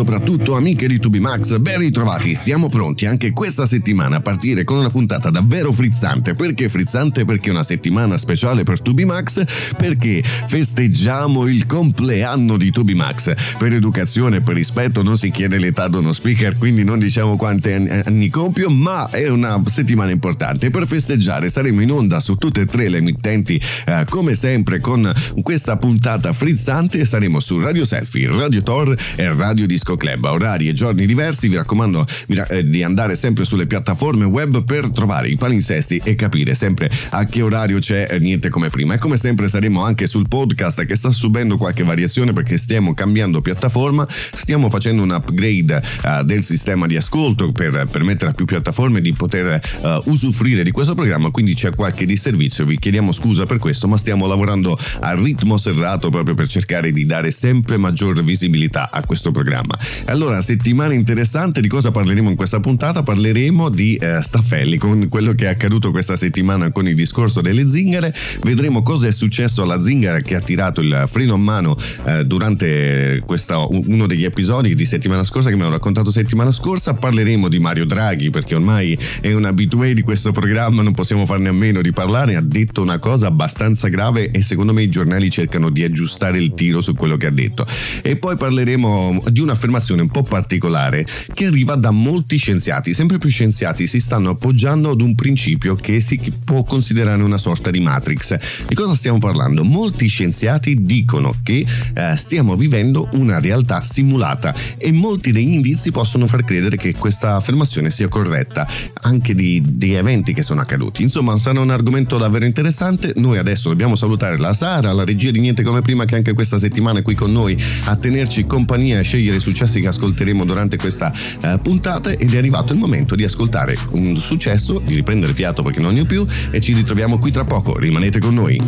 Soprattutto amiche di Tubi Max, ben ritrovati. Siamo pronti anche questa settimana a partire con una puntata davvero frizzante. Perché frizzante? Perché è una settimana speciale per Tubi Max, perché festeggiamo il compleanno di Tubi Max. Per educazione e per rispetto non si chiede l'età di uno speaker, quindi non diciamo quanti anni compio, ma è una settimana importante. Per festeggiare saremo in onda su tutte e tre le emittenti, eh, come sempre, con questa puntata frizzante. Saremo su Radio Selfie, Radio Tor e Radio Disco Club. A orari e giorni diversi, vi raccomando eh, di andare sempre sulle piattaforme web per trovare i palinsesti e capire sempre a che orario c'è eh, niente come prima. E come sempre saremo anche sul podcast che sta subendo qualche variazione perché stiamo cambiando piattaforma, stiamo facendo un upgrade uh, del sistema di ascolto per permettere a più piattaforme di poter usufruire di questo programma, quindi c'è qualche disservizio, vi chiediamo scusa per questo, ma stiamo lavorando a ritmo serrato proprio per cercare di dare sempre maggior visibilità a questo programma. Allora, settimana interessante, di cosa parleremo in questa puntata? Parleremo di eh, Staffelli, con quello che è accaduto questa settimana con il discorso delle zingare, vedremo cosa è successo alla zingara che ha tirato il freno a mano eh, durante questa, uno degli episodi di settimana scorsa che mi hanno raccontato settimana scorsa, parleremo di Mario Draghi perché ormai è un abitué di questo programma, non possiamo farne a meno di parlare, ha detto una cosa abbastanza grave e secondo me i giornali cercano di aggiustare il tiro su quello che ha detto. E poi parleremo di un'affermazione un po' particolare che arriva da molti scienziati, sempre più scienziati si stanno appoggiando ad un principio che si può considerare una sorta di matrix. Di cosa stiamo parlando? Molti scienziati dicono che eh, stiamo vivendo una realtà simulata e molti degli indizi possono far credere che questa affermazione sia corretta, anche di, di eventi che sono accaduti. Insomma, sarà un argomento davvero interessante. Noi adesso dobbiamo salutare la Sara, la regia di Niente come prima che anche questa settimana è qui con noi a tenerci compagnia e scegliere i successi che ascolteremo durante questa uh, puntata ed è arrivato il momento di ascoltare un successo, di riprendere fiato perché non ne ho più e ci ritroviamo qui tra poco. Rimanete con noi.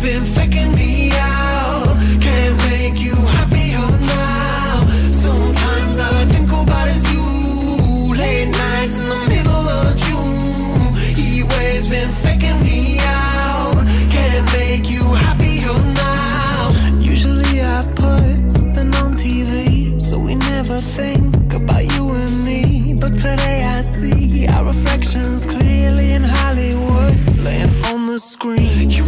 Been faking screen. You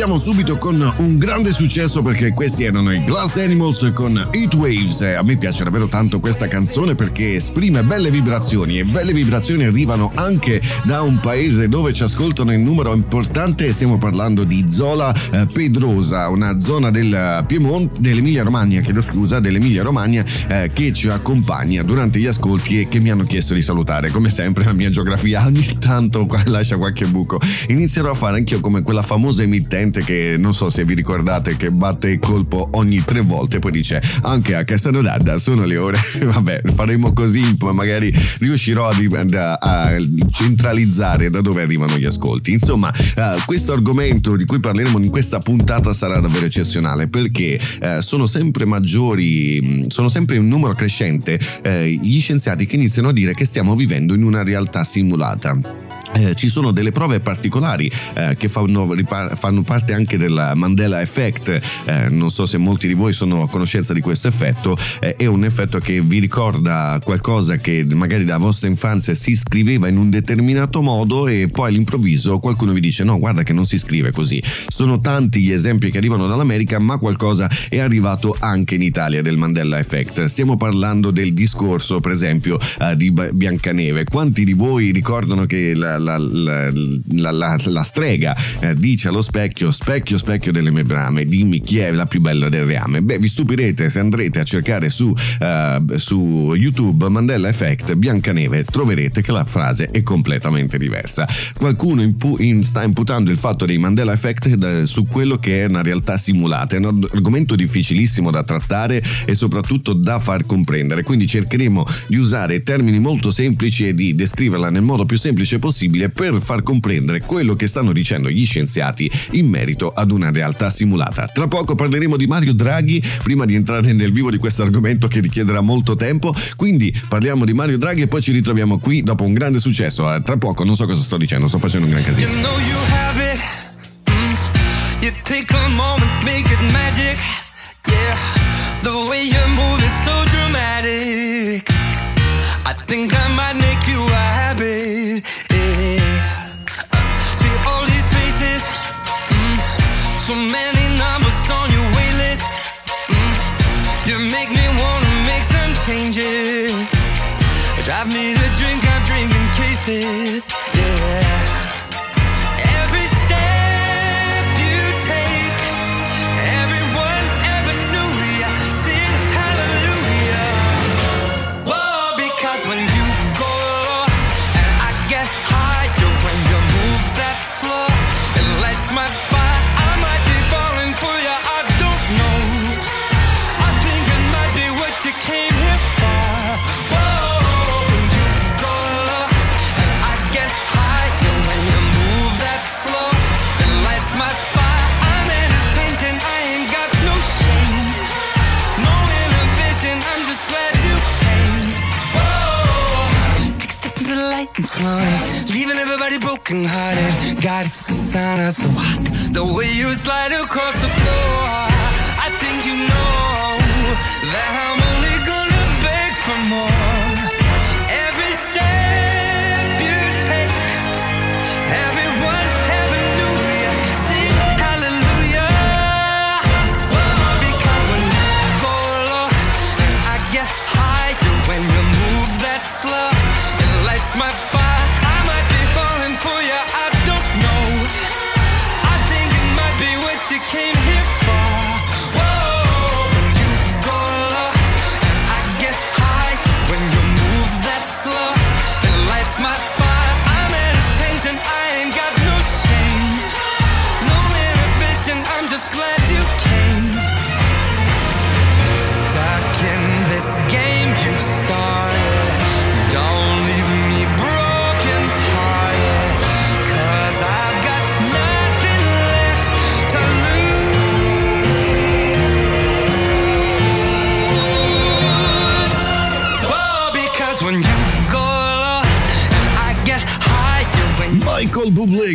iniziamo subito con un grande successo perché questi erano i Glass Animals con Heat Waves. A me piace davvero tanto questa canzone perché esprime belle vibrazioni e belle vibrazioni arrivano anche da un paese dove ci ascoltano in numero importante. Stiamo parlando di Zola eh, Pedrosa, una zona del Piemonte, dell'Emilia Romagna, chiedo scusa, dell'Emilia Romagna eh, che ci accompagna durante gli ascolti e che mi hanno chiesto di salutare. Come sempre la mia geografia ogni tanto lascia qualche buco. Inizierò a fare anch'io come quella famosa emittente che non so se vi ricordate che batte il colpo ogni tre volte poi dice anche a Castanodadda sono le ore. Vabbè faremo così magari riuscirò a, a, centralizzare da dove arrivano gli ascolti. Insomma uh, questo argomento di cui parleremo in questa puntata sarà davvero eccezionale perché uh, sono sempre maggiori sono sempre un numero crescente uh, gli scienziati che iniziano a dire che stiamo vivendo in una realtà simulata. Eh, ci sono delle prove particolari eh, che fanno, fanno, parte anche del Mandela Effect, eh, non so se molti di voi sono a conoscenza di questo effetto, eh, è un effetto che vi ricorda qualcosa che magari dalla vostra infanzia si scriveva in un determinato modo e poi all'improvviso qualcuno vi dice no guarda che non si scrive così. Sono tanti gli esempi che arrivano dall'America ma qualcosa è arrivato anche in Italia del Mandela Effect. Stiamo parlando del discorso per esempio eh, di Biancaneve. Quanti di voi ricordano che la, la, la, la strega eh, dice allo specchio, specchio, specchio delle mie brame, dimmi chi è la più bella del reame. Beh, vi stupirete se andrete a cercare su, uh, su YouTube Mandela Effect Biancaneve, troverete che la frase è completamente diversa. Qualcuno impu- in, sta imputando il fatto dei Mandela Effect da, su quello che è una realtà simulata. È un argomento difficilissimo da trattare e soprattutto da far comprendere. Quindi cercheremo di usare termini molto semplici e di descriverla nel modo più semplice possibile possibile per far comprendere quello che stanno dicendo gli scienziati in merito ad una realtà simulata. Tra poco parleremo di Mario Draghi, prima di entrare nel vivo di questo argomento che richiederà molto tempo, quindi parliamo di Mario Draghi e poi ci ritroviamo qui dopo un grande successo. Eh, tra poco non so cosa sto dicendo, sto facendo un gran casino. You know you have it. Mm. You take a moment, make it magic. Yeah, the way you move is so dramatic. I think I might make you a habit. So many numbers on your wait list. Mm. You make me wanna make some changes. Drive me to drink, I'm drinking cases. Yeah. Leaving everybody broken hearted. God, it's a sign of so hot. The way you slide across the floor, I think you know that I'm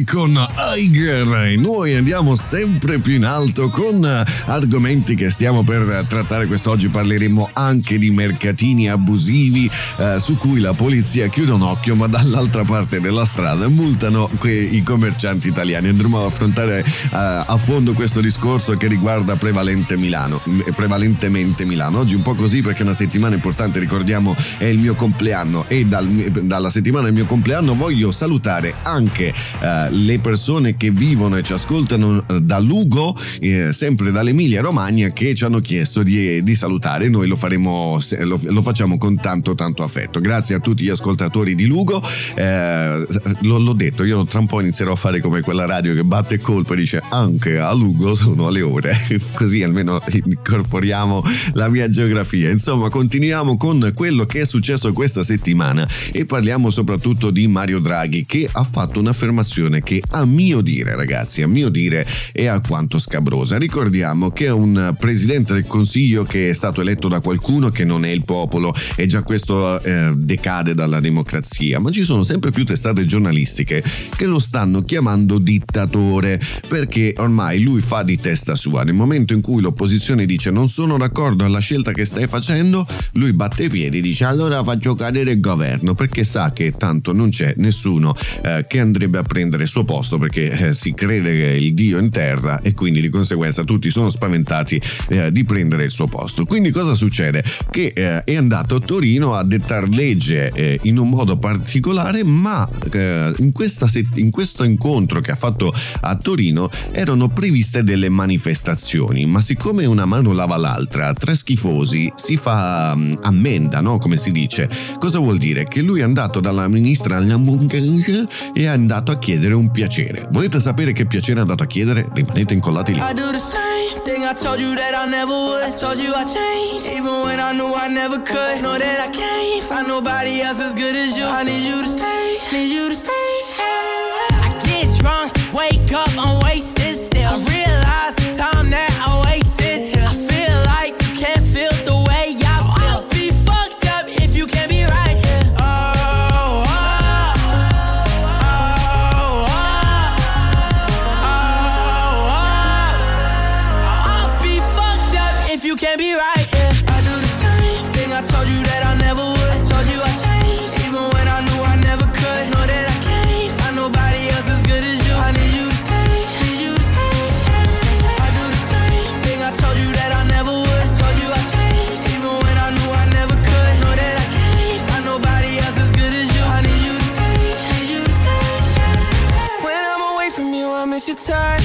con Aiger e noi andiamo sempre più in alto con argomenti che stiamo per trattare. Quest'oggi parleremo anche di mercatini abusivi eh, su cui la polizia chiude un occhio ma dall'altra parte della strada multano i commercianti italiani. Andremo ad affrontare eh, a fondo questo discorso che riguarda prevalente Milano, prevalentemente Milano. Oggi un po' così perché una settimana importante ricordiamo è il mio compleanno. E dal, dalla settimana del mio compleanno voglio salutare anche eh, le persone che vivono e ci ascoltano eh, da Lugo, eh, sempre dall'Emilia Romagna, che ci hanno chiesto di, di salutare. Noi lo faremo, lo, lo, facciamo con tanto, tanto affetto. Grazie a tutti gli ascoltatori di Lugo. Eh, lo, l'ho detto, io tra un po' inizierò a fare come quella radio che batte colpo e dice anche a Lugo sono le ore. Così almeno incorporiamo la mia geografia. Insomma, continuiamo con quello che è successo questa settimana e parliamo soprattutto di Mario Draghi che ha fatto un'affermazione che a mio dire, ragazzi, a mio dire è alquanto scabrosa. Ricordiamo che è un presidente del Consiglio che è stato eletto da qualcuno che non è il popolo e già questo eh, decade dalla democrazia, ma ci sono sempre più testate giornalistiche che lo stanno chiamando dittatore perché ormai lui fa di testa sua. Nel momento in cui l'opposizione dice non sono d'accordo alla scelta che stai facendo, lui batte i piedi e dice allora faccio cadere il governo perché sa che tanto non c'è nessuno eh, che andrebbe a prendere il suo posto perché eh, si crede che il dio in terra e quindi di conseguenza tutti sono spaventati eh, di prendere il suo posto. Quindi cosa succede? Che eh, è andato a Torino a dettar legge eh, in un modo particolare, ma eh, in, set- in questo incontro che ha fatto a Torino erano previste delle manifestazioni, ma siccome una mano lava l'altra, tra schifosi si fa um, ammenda, no? Come si dice. Cosa vuol dire? Che lui è andato dalla ministra e è andato a chiedere un piacere. Volete sapere che piacere è andato a chiedere? Rimanete incollati lì. Wake up, I'm wasted I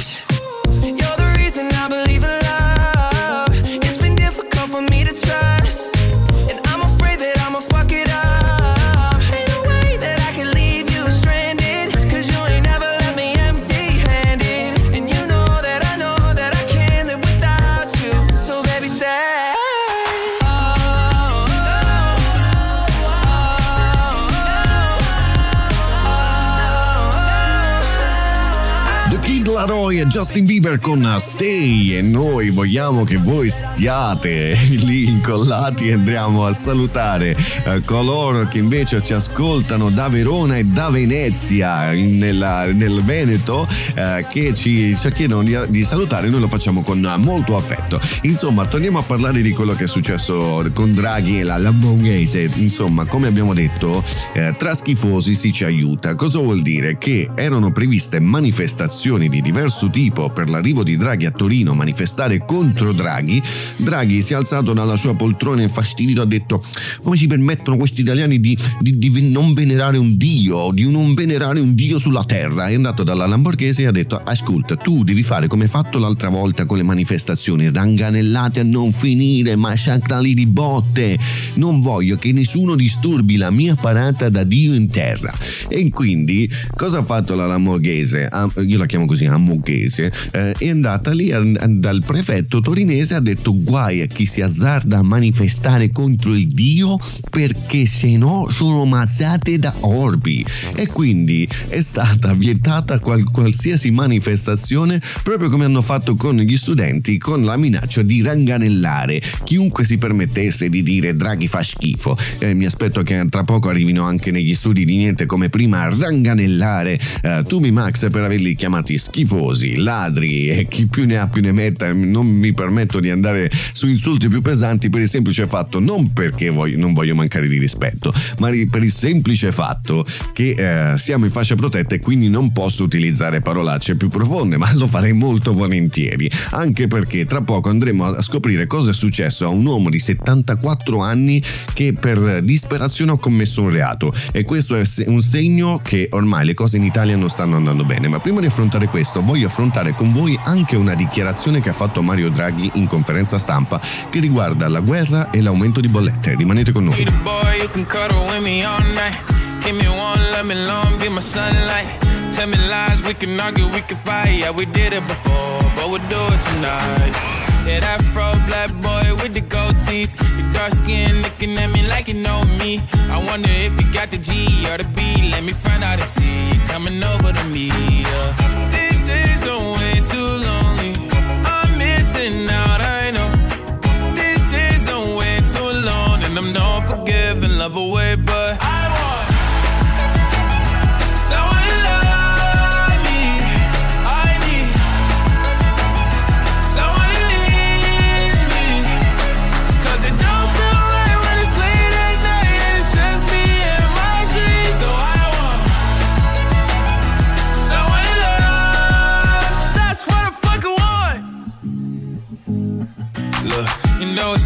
Laroi e Justin Bieber con Stay e noi vogliamo che voi stiate lì incollati e andiamo a salutare eh, coloro che invece ci ascoltano da Verona e da Venezia nella- nel Veneto eh, che ci, ci chiedono di, di salutare noi lo facciamo con molto affetto. Insomma torniamo a parlare di quello che è successo con Draghi e la Lamborghese. Insomma come abbiamo detto eh, tra schifosi si ci aiuta. Cosa vuol dire? Che erano previste manifestazioni di diverso tipo per l'arrivo di Draghi a Torino manifestare contro Draghi, Draghi si è alzato dalla sua poltrona infastidito ha detto come si permettono questi italiani di, di- di non venerare un dio, di non venerare un dio sulla terra. È andato dalla Lamborghese e ha detto ascolta tu devi fare come hai fatto l'altra volta con le manifestazioni, ranganellate a non finire, massacrali di botte. Non voglio che nessuno disturbi la mia parata da dio in terra. E quindi cosa ha fatto la Lamborghese? Io la chiamo così, Moghese, eh, è andata lì a, dal prefetto torinese ha detto guai a chi si azzarda a manifestare contro il Dio perché se no sono mazzate da orbi. E quindi è stata vietata qual- qualsiasi manifestazione proprio come hanno fatto con gli studenti con la minaccia di ranganellare. Chiunque si permettesse di dire Draghi fa schifo. Eh, mi aspetto che tra poco arrivino anche negli studi di niente come prima a ranganellare. Eh, Tubi Max per averli chiamati schifosi, ladri e chi più ne ha più ne metta. Non mi permetto di andare su insulti più pesanti per il semplice fatto, non perché voglio, non voglio mancare di rispetto, ma per il semplice fatto che eh, siamo in fascia protetta e quindi non posso utilizzare parolacce più profonde, ma lo farei molto volentieri, anche perché tra poco andremo a scoprire cosa è successo a un uomo di 74 anni che per disperazione ha commesso un reato e questo è un segno che ormai le cose in Italia non stanno andando bene, ma prima di affrontare questo voglio affrontare con voi anche una dichiarazione che ha fatto Mario Draghi in conferenza stampa che riguarda la guerra e l'aumento di bollette. Rimanete con noi. That fro black boy with the gold teeth. Your dark skin looking at me like you know me. I wonder if you got the G or the B. Let me find out and see you coming over to me. Yeah. Love away, but I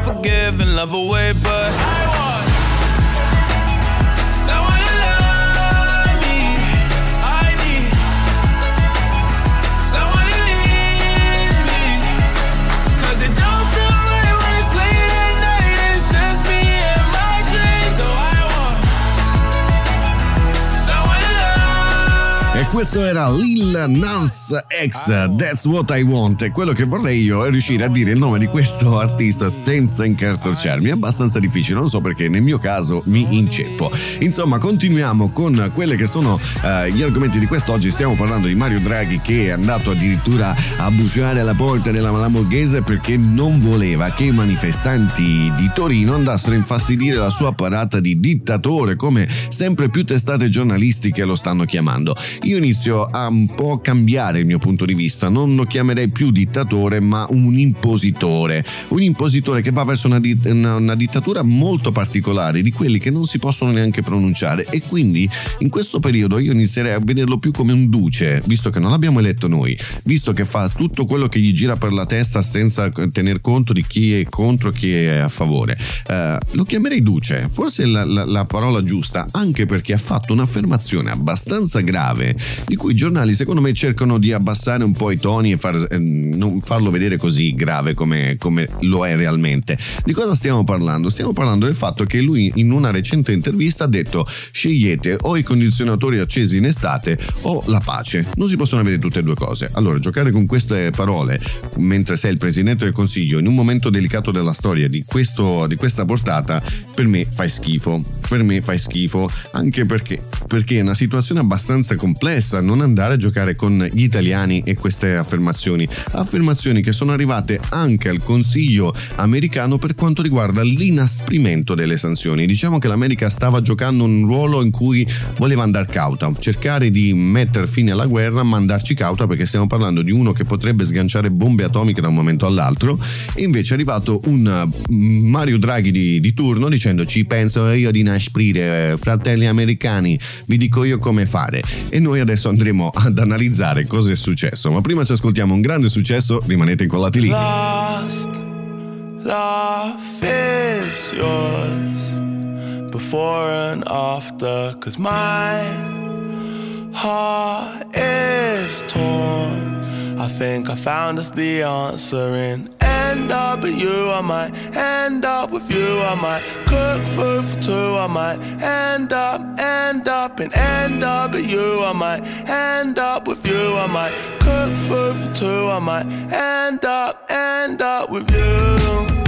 And I'm not forgiving, love away, but I questo era Lil Nas X, That's What I Want. Quello che vorrei io è riuscire a dire il nome di questo artista senza incartocciarmi. È abbastanza difficile, non so perché nel mio caso mi inceppo. Insomma, continuiamo con quelle che sono eh, gli argomenti di quest'oggi. Stiamo parlando di Mario Draghi che è andato addirittura a bussare alla porta della Lamborghese perché non voleva che i manifestanti di Torino andassero a infastidire la sua parata di dittatore, come sempre più testate giornalistiche lo stanno chiamando. Io inizio a un po' cambiare il mio punto di vista, non lo chiamerei più dittatore, ma un impositore. Un impositore che va verso una, di- una- una dittatura molto particolare, di quelli che non si possono neanche pronunciare. E quindi in questo periodo io inizierei a vederlo più come un duce, visto che non l'abbiamo eletto noi, visto che fa tutto quello che gli gira per la testa senza tener conto di chi è contro e chi è a favore. Eh, lo chiamerei duce, forse la, la- la parola giusta, anche perché ha fatto un'affermazione abbastanza grave di cui i giornali secondo me cercano di abbassare un po' i toni e far- ehm, non farlo vedere così grave come, come lo è realmente. Di cosa stiamo parlando? Stiamo parlando del fatto che lui in una recente intervista ha detto scegliete o i condizionatori accesi in estate o la pace. Non si possono avere tutte e due cose. Allora, giocare con queste parole mentre sei il presidente del consiglio in un momento delicato della storia di, questo, di questa portata, per me fai schifo. Per me fai schifo anche perché, perché è una situazione abbastanza complessa non andare a giocare con gli italiani e queste affermazioni. Affermazioni che sono arrivate anche al consiglio americano per quanto riguarda l'inasprimento delle sanzioni. Diciamo che l'America stava giocando un ruolo in cui voleva andare cauta, cercare di mettere fine alla guerra ma andarci cauta perché stiamo parlando di uno che potrebbe sganciare bombe atomiche da un momento all'altro e invece è arrivato un mm, Mario Draghi di, di turno dicendo ci penso io di inasprire, fratelli americani, vi dico io come fare. E noi adesso andremo ad analizzare cosa è successo. Ma prima ci ascoltiamo un grande successo, rimanete incollati lì. Lost, before and after, cause my heart is torn. I think I found us the answer in end up with you. I might end up with you. I might cook food for two. I might end up, end up, and end up with you. I might end up with you. I might cook food for two. I might end up, end up with you.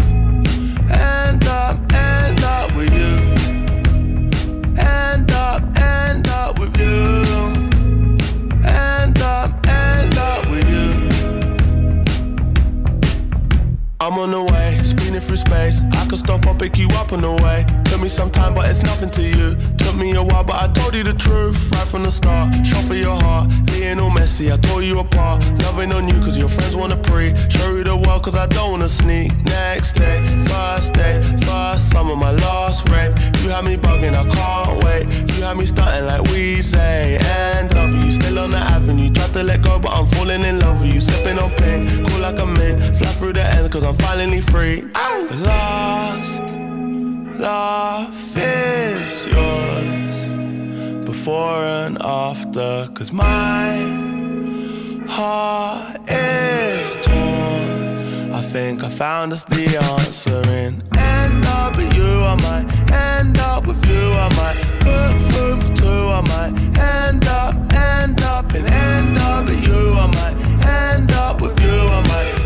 I'm on the way, speeding through space. I could stop or pick you up on the way. Took me some time, but it's nothing to you. Took me a while, but I told you the truth right from the start. Shot for your heart, Lionel Messi, I tore you apart. Loving on you, cause your friends wanna pre. Show you the world, cause I don't wanna sneak. Next day, first day, first summer, my last rape. You had me bugging, I can't wait. You had me starting like we say. And up, still on the avenue. Tried to let go, but I'm falling in love with you. Sipping on pink, cool like a mint. Fly through the end, cause I'm finally free. The lost love is yours before and after, cause my heart is torn. I think I found us the answer in end up with you. I might end up with you. I might cook food for two. I might end up, end up, and end up with you. I might end up with you. I might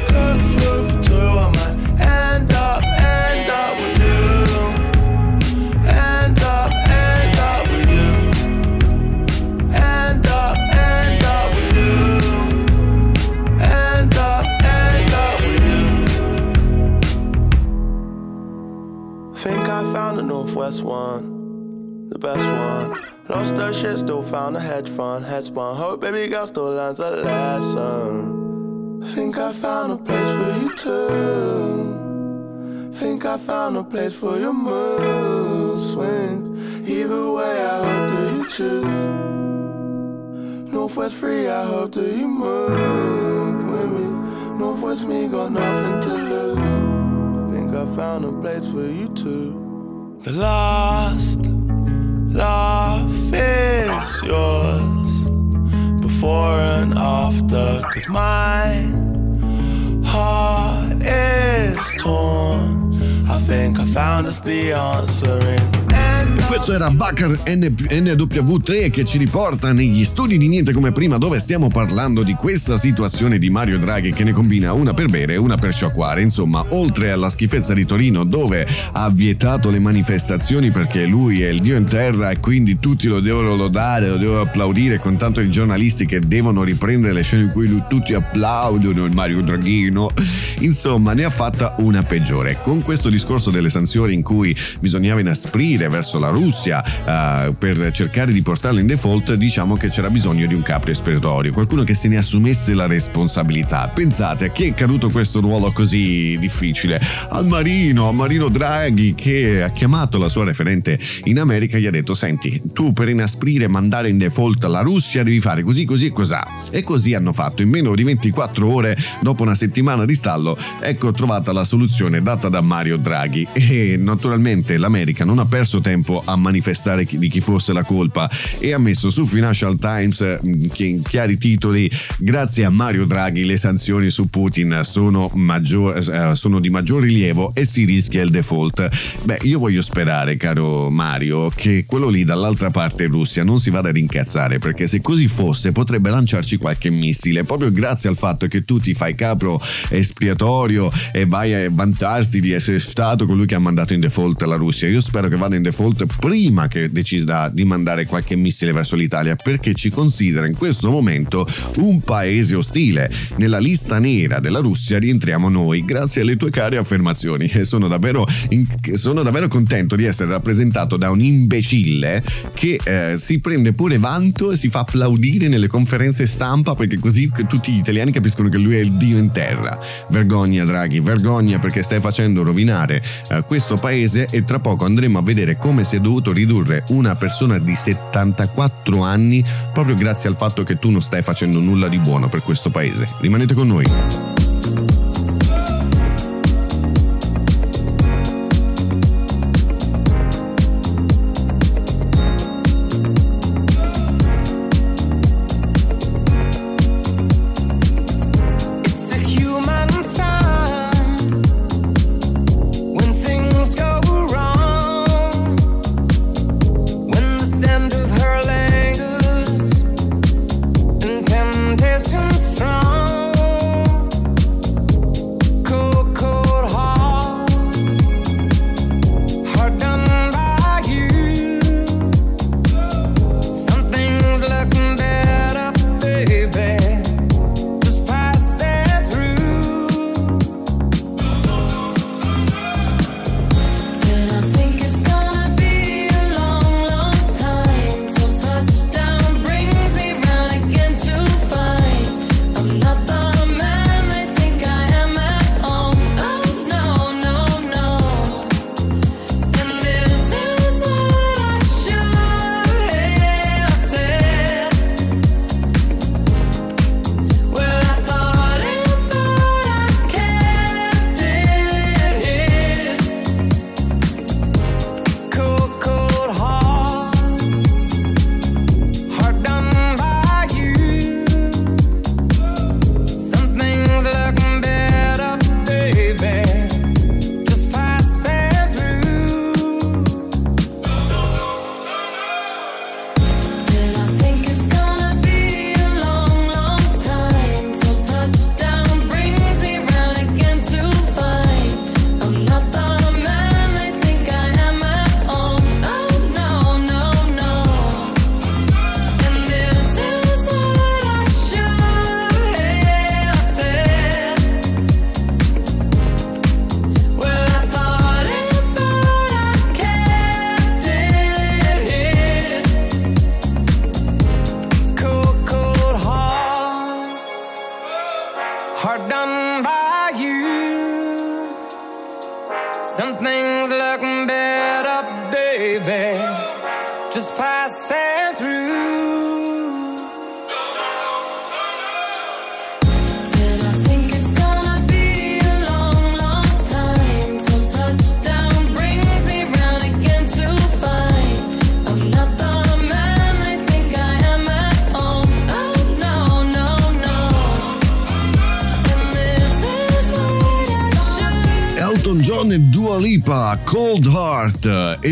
Northwest one, the best one. Lost her shit, still found a hedge fund, head spun. Hope baby girl still learns a lesson. Think I found a place for you too. Think I found a place for your mood swings. Either way, I hope that you choose. Northwest free, I hope that you move with me. Northwest me got nothing to lose. Think I found a place for you too. The lost love is yours before and after. Cause my heart is torn. Think I found us the answer Questo era Bakar NW3 che ci riporta negli studi di Niente come prima dove stiamo parlando di questa situazione di Mario Draghi che ne combina una per bere e una per sciacquare. Insomma, oltre alla schifezza di Torino dove ha vietato le manifestazioni perché lui è il dio in terra e quindi tutti lo devono lodare, lo devono applaudire con tanto i giornalisti che devono riprendere le scene in cui lui- tutti applaudono il Mario Draghino. Insomma, ne ha fatta una peggiore. Con questo discorso delle sanzioni in cui bisognava inasprire verso la Russia eh, per cercare di portarla in default, diciamo che c'era bisogno di un capo espiatorio, qualcuno che se ne assumesse la responsabilità. Pensate a chi è caduto questo ruolo così difficile? Al Marino, a Marino Draghi che ha chiamato la sua referente in America e gli ha detto senti, tu per inasprire mandare in default la Russia devi fare così, così e cos'ha. E così hanno fatto. In meno di 24 ore, dopo una settimana di stallo, ecco trovata la soluzione data da Mario Draghi. E naturalmente l'America non ha perso tempo a manifestare di chi fosse la colpa e ha messo su Financial Times eh, che in chiari titoli grazie a Mario Draghi le sanzioni su Putin sono, maggior- eh, sono di maggior rilievo e si rischia il default. Beh, io voglio sperare, caro Mario, che quello lì dall'altra parte Russia non si vada ad incazzare perché se così fosse potrebbe lanciarci qualche missile proprio grazie al fatto che tu ti fai capro espiatorio e vai a vantarti di essere stato colui che ha mandato in default la Russia. Io spero che vada in default prima che decida di mandare qualche missile verso l'Italia perché ci considera in questo momento un paese ostile. Nella lista nera della Russia rientriamo noi grazie alle tue care affermazioni e sono davvero, in- sono davvero contento di essere rappresentato da un imbecille che eh, si prende pure vanto e si fa applaudire nelle conferenze stampa perché così tutti gli italiani capiscono che lui è il dio in terra. Vergogna Draghi, vergogna perché stai facendo rovinare eh, questo paese e tra poco andremo a vedere come si è dovuto ridurre una persona di 74 anni proprio grazie al fatto che tu non stai facendo nulla di buono per questo paese. Rimanete con noi.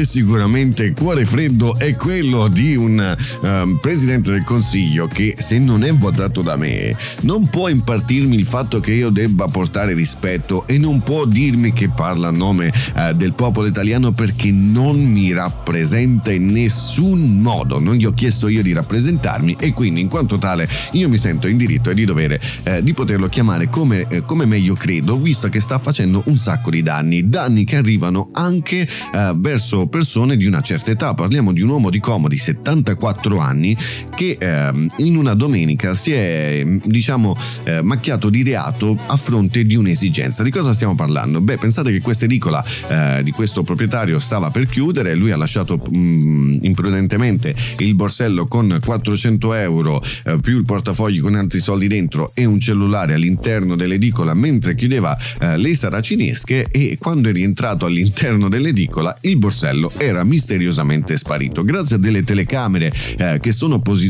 Sicuramente Cuore Freddo è quello di un ehm, presidente del consiglio che se non è votato da me non può impartirmi il fatto che io debba portare rispetto e non può dirmi che parla a nome eh, del popolo italiano perché non mi rappresenta in nessun modo, non gli ho chiesto io di rappresentarmi e quindi in quanto tale io mi sento in diritto e di dovere eh, di poterlo chiamare come, eh, come meglio credo visto che sta facendo un sacco di danni, danni che arrivano anche verso persone di una certa età, parliamo di un uomo di Como di 74 anni che ehm, in una domenica si è diciamo eh, macchiato di reato a fronte di un'esigenza. Di cosa stiamo parlando? Beh, pensate che questa edicola eh, di questo proprietario stava per chiudere, lui ha lasciato mm, imprudentemente il borsello con 400 euro eh, più il portafogli con altri soldi dentro e un cellulare all'interno dell'edicola mentre chiudeva eh, le saracinesche e quando è rientrato all'interno dell'edicola il borsello era misteriosamente sparito. Grazie a delle telecamere eh, che sono posizionate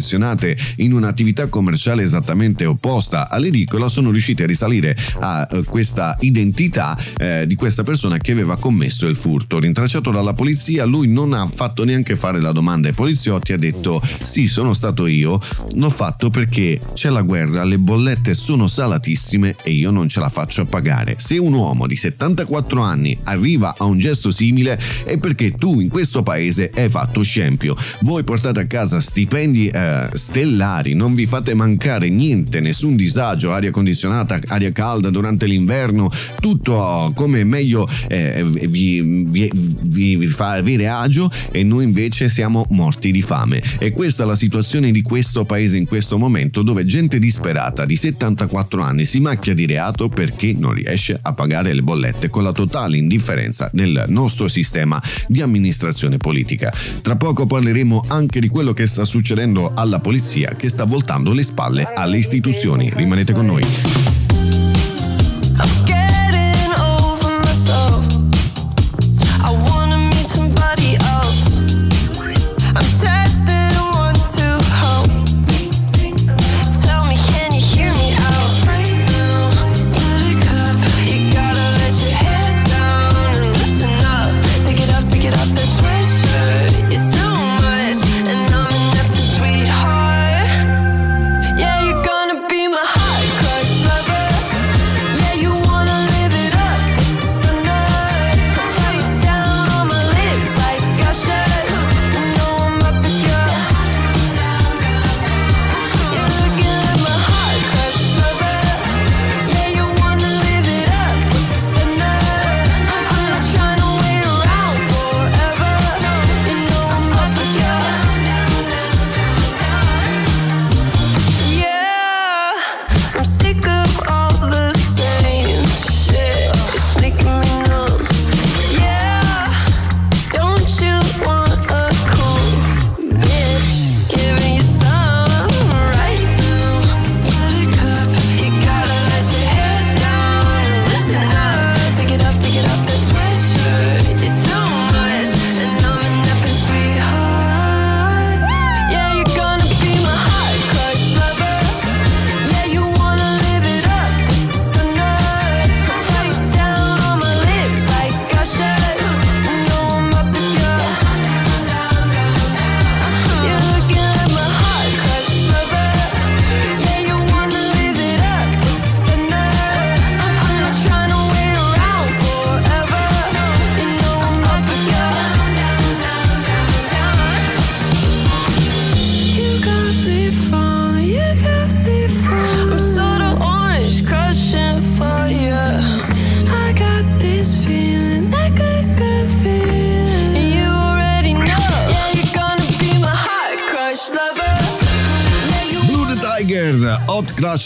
in un'attività commerciale esattamente opposta all'edicola sono riusciti a risalire a eh, questa identità eh, di questa persona che aveva commesso il furto. Rintracciato dalla polizia, lui non ha fatto neanche fare la domanda ai poliziotti, ha detto sì, sono stato io, l'ho fatto perché c'è la guerra, le bollette sono salatissime e io non ce la faccio a pagare. Se un uomo di 74 anni arriva a un gesto simile è perché tu in questo paese hai fatto scempio. Voi portate a casa stipendi eh, stellari, non vi fate mancare niente, nessun disagio, aria condizionata, aria calda durante l'inverno, tutto come meglio eh, vi, vi- vi- vi fa avere agio e noi invece siamo morti di fame. E questa è la situazione di questo paese in questo momento dove gente disperata di 74 anni si macchia di reato perché non riesce a pagare le bollette con la totale indifferenza differenza nel nostro sistema di amministrazione politica. Tra poco parleremo anche di quello che sta succedendo alla polizia che sta voltando le spalle alle istituzioni. Rimanete con noi.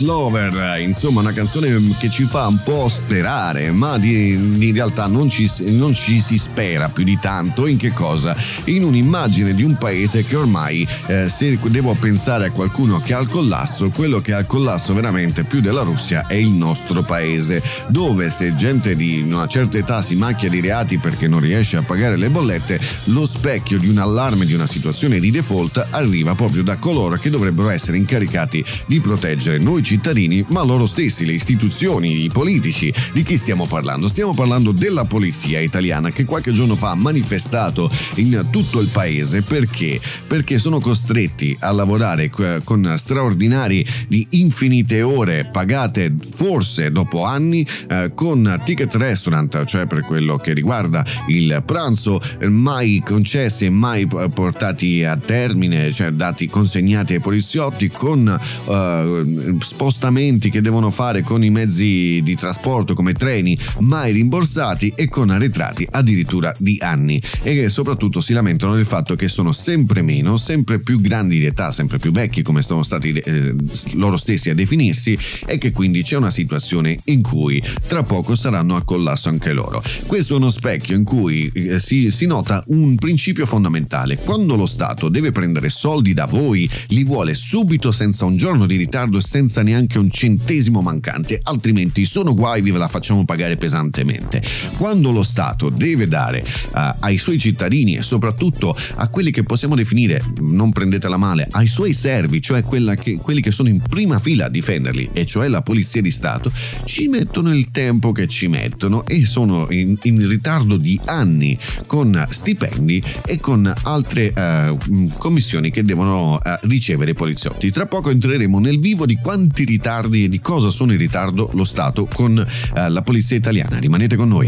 Lover, insomma una canzone che ci fa un po' sperare, ma di- in realtà non ci, non ci si spera più di tanto in che cosa? In un'immagine di un paese che ormai, eh, se devo pensare a qualcuno che ha il collasso, quello che ha il collasso veramente più della Russia è il nostro paese, dove se gente di una certa età si macchia di reati perché non riesce a pagare le bollette, lo specchio di un allarme di una situazione di default arriva proprio da coloro che dovrebbero essere incaricati di proteggere noi cittadini, ma loro stessi, le istituzioni, i politici. Di chi stiamo parlando? Stiamo parlando della polizia italiana che qualche giorno fa ha manifestato in tutto il paese perché? Perché sono costretti a lavorare eh, con straordinari di infinite ore pagate forse dopo anni eh, con ticket restaurant, cioè per quello che riguarda il pranzo eh, mai concessi e mai portati a termine, cioè dati consegnati ai poliziotti con eh, spostamenti che devono fare con i mezzi di trasporto come treni mai rimborsati e con arretrati addirittura di anni e soprattutto si lamentano del fatto che sono sempre meno, sempre più grandi di età, sempre più vecchi come sono stati eh, loro stessi a definirsi e che quindi c'è una situazione in cui tra poco saranno a collasso anche loro. Questo è uno specchio in cui eh, si, si nota un principio fondamentale. Quando lo Stato deve prendere soldi da voi, li vuole subito senza un giorno di ritardo e senza neanche un centesimo mancante, altrimenti sono guai, ve la facciamo pagare pesantemente. Quando lo Stato deve dare eh, ai suoi cittadini e soprattutto a quelli che possiamo definire, non prendetela male, ai suoi servi, cioè che- quelli che sono in prima fila a difenderli, e cioè la Polizia di Stato, ci mettono il tempo che ci mettono e sono in, in ritardo di anni con stipendi e con altre mh, commissioni che devono eh, ricevere i poliziotti. Tra poco entreremo nel vivo di quanti ritardi e di cosa sono in ritardo lo Stato con eh, la Polizia italiana. Rimanete con noi.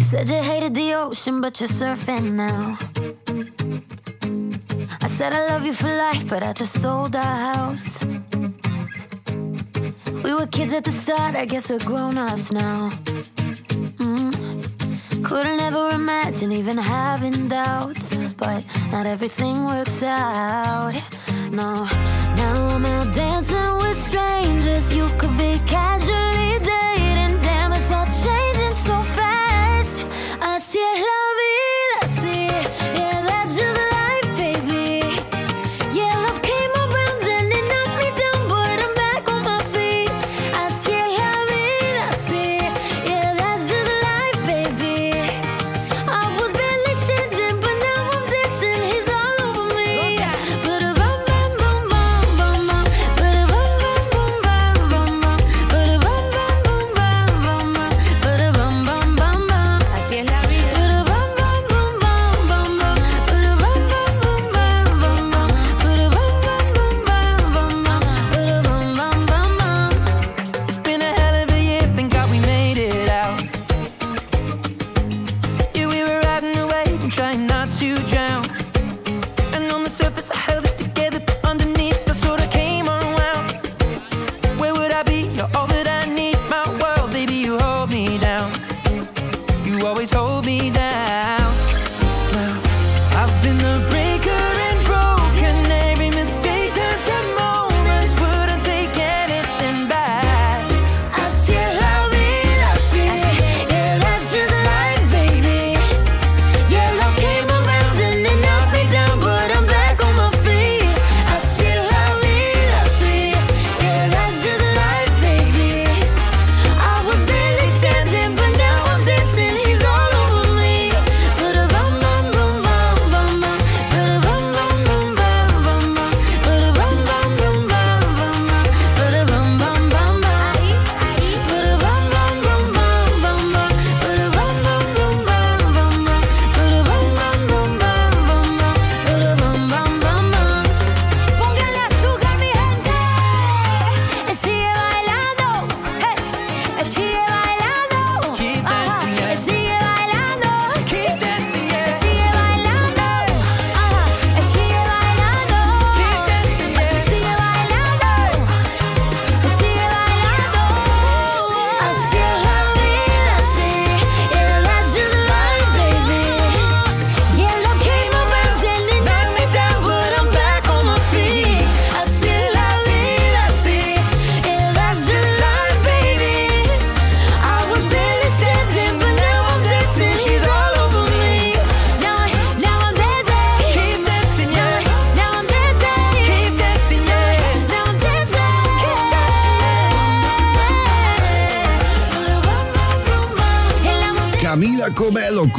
I said I love you for life, but I just sold our house. We were kids at the start, I guess we're grown ups now. Mm. Couldn't ever imagine even having doubts, but not everything works out. No, now I'm out dancing with strangers. You could be casually dating,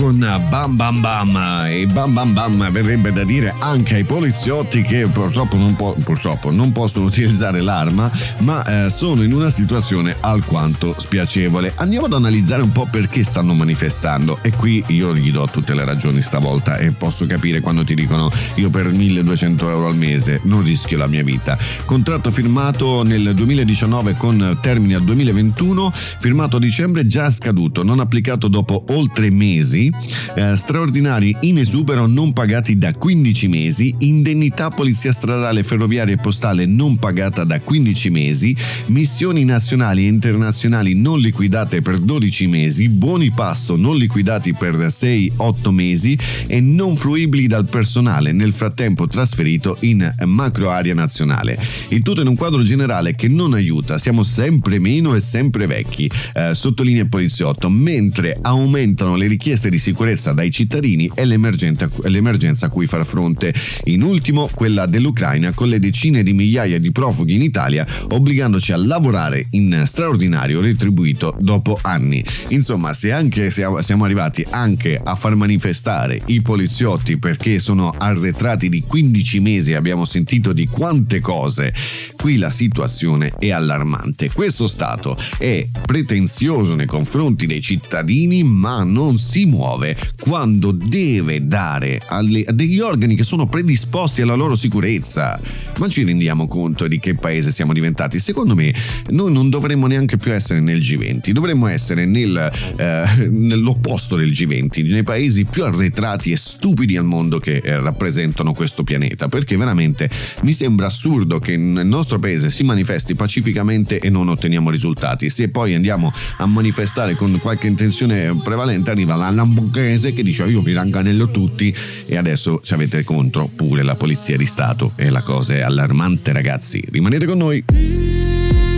con Bam Bam Bam Bam Bam Bam verrebbe da dire anche ai poliziotti che purtroppo non, po- purtroppo non possono utilizzare l'arma ma eh, sono in una situazione alquanto spiacevole. Andiamo ad analizzare un po' perché stanno manifestando e qui io gli do tutte le ragioni stavolta e posso capire quando ti dicono io per 1200 euro al mese non rischio la mia vita. Contratto firmato nel 2019 con termine al 2021, firmato a dicembre già scaduto, non applicato dopo oltre mesi, eh, straordinari in esubero non pagati da 15 mesi, indennità polizia stradale, ferroviaria e postale non pagata da 15 mesi, missioni nazionali e internazionali non liquidate per 12 mesi, buoni pasto non liquidati per 6-8 mesi e non fruibili dal personale nel frattempo trasferito in macro area nazionale. Il tutto in un quadro generale che non aiuta, siamo sempre meno e sempre vecchi, eh, sottolinea il poliziotto, mentre aumentano le richieste di sicurezza dai cittadini e l'emergenza, l'emergenza a cui far fronte. In ultimo, quella dell'Ucraina con le decine di migliaia di profughi in Italia, obbligandoci a lavorare in straordinario retribuito dopo anni. Insomma, se anche siamo arrivati anche a far manifestare i poliziotti perché sono arretrati di 15 mesi, abbiamo sentito di quante cose, qui la situazione è allarmante. Questo Stato è pretenzioso nei confronti dei cittadini, ma non si muove quando deve dare alle- a degli organi che sono predisposti alla loro sicurezza. Ma ci rendiamo conto di che paese siamo diventati? Secondo me noi non dovremmo neanche più essere nel G20, dovremmo essere nel, eh, nell'opposto del G20, nei paesi più arretrati e stupidi al mondo che eh, rappresentano questo pianeta, perché veramente mi sembra assurdo che nel nostro paese si manifesti pacificamente e non otteniamo risultati. Se poi andiamo a manifestare con qualche intenzione prevalente, arriva la Lamborghese che dice io vi ranganello tutti e adesso ci avete contro pure la polizia di Stato e la cosa è allarmante ragazzi. Rimanete con noi.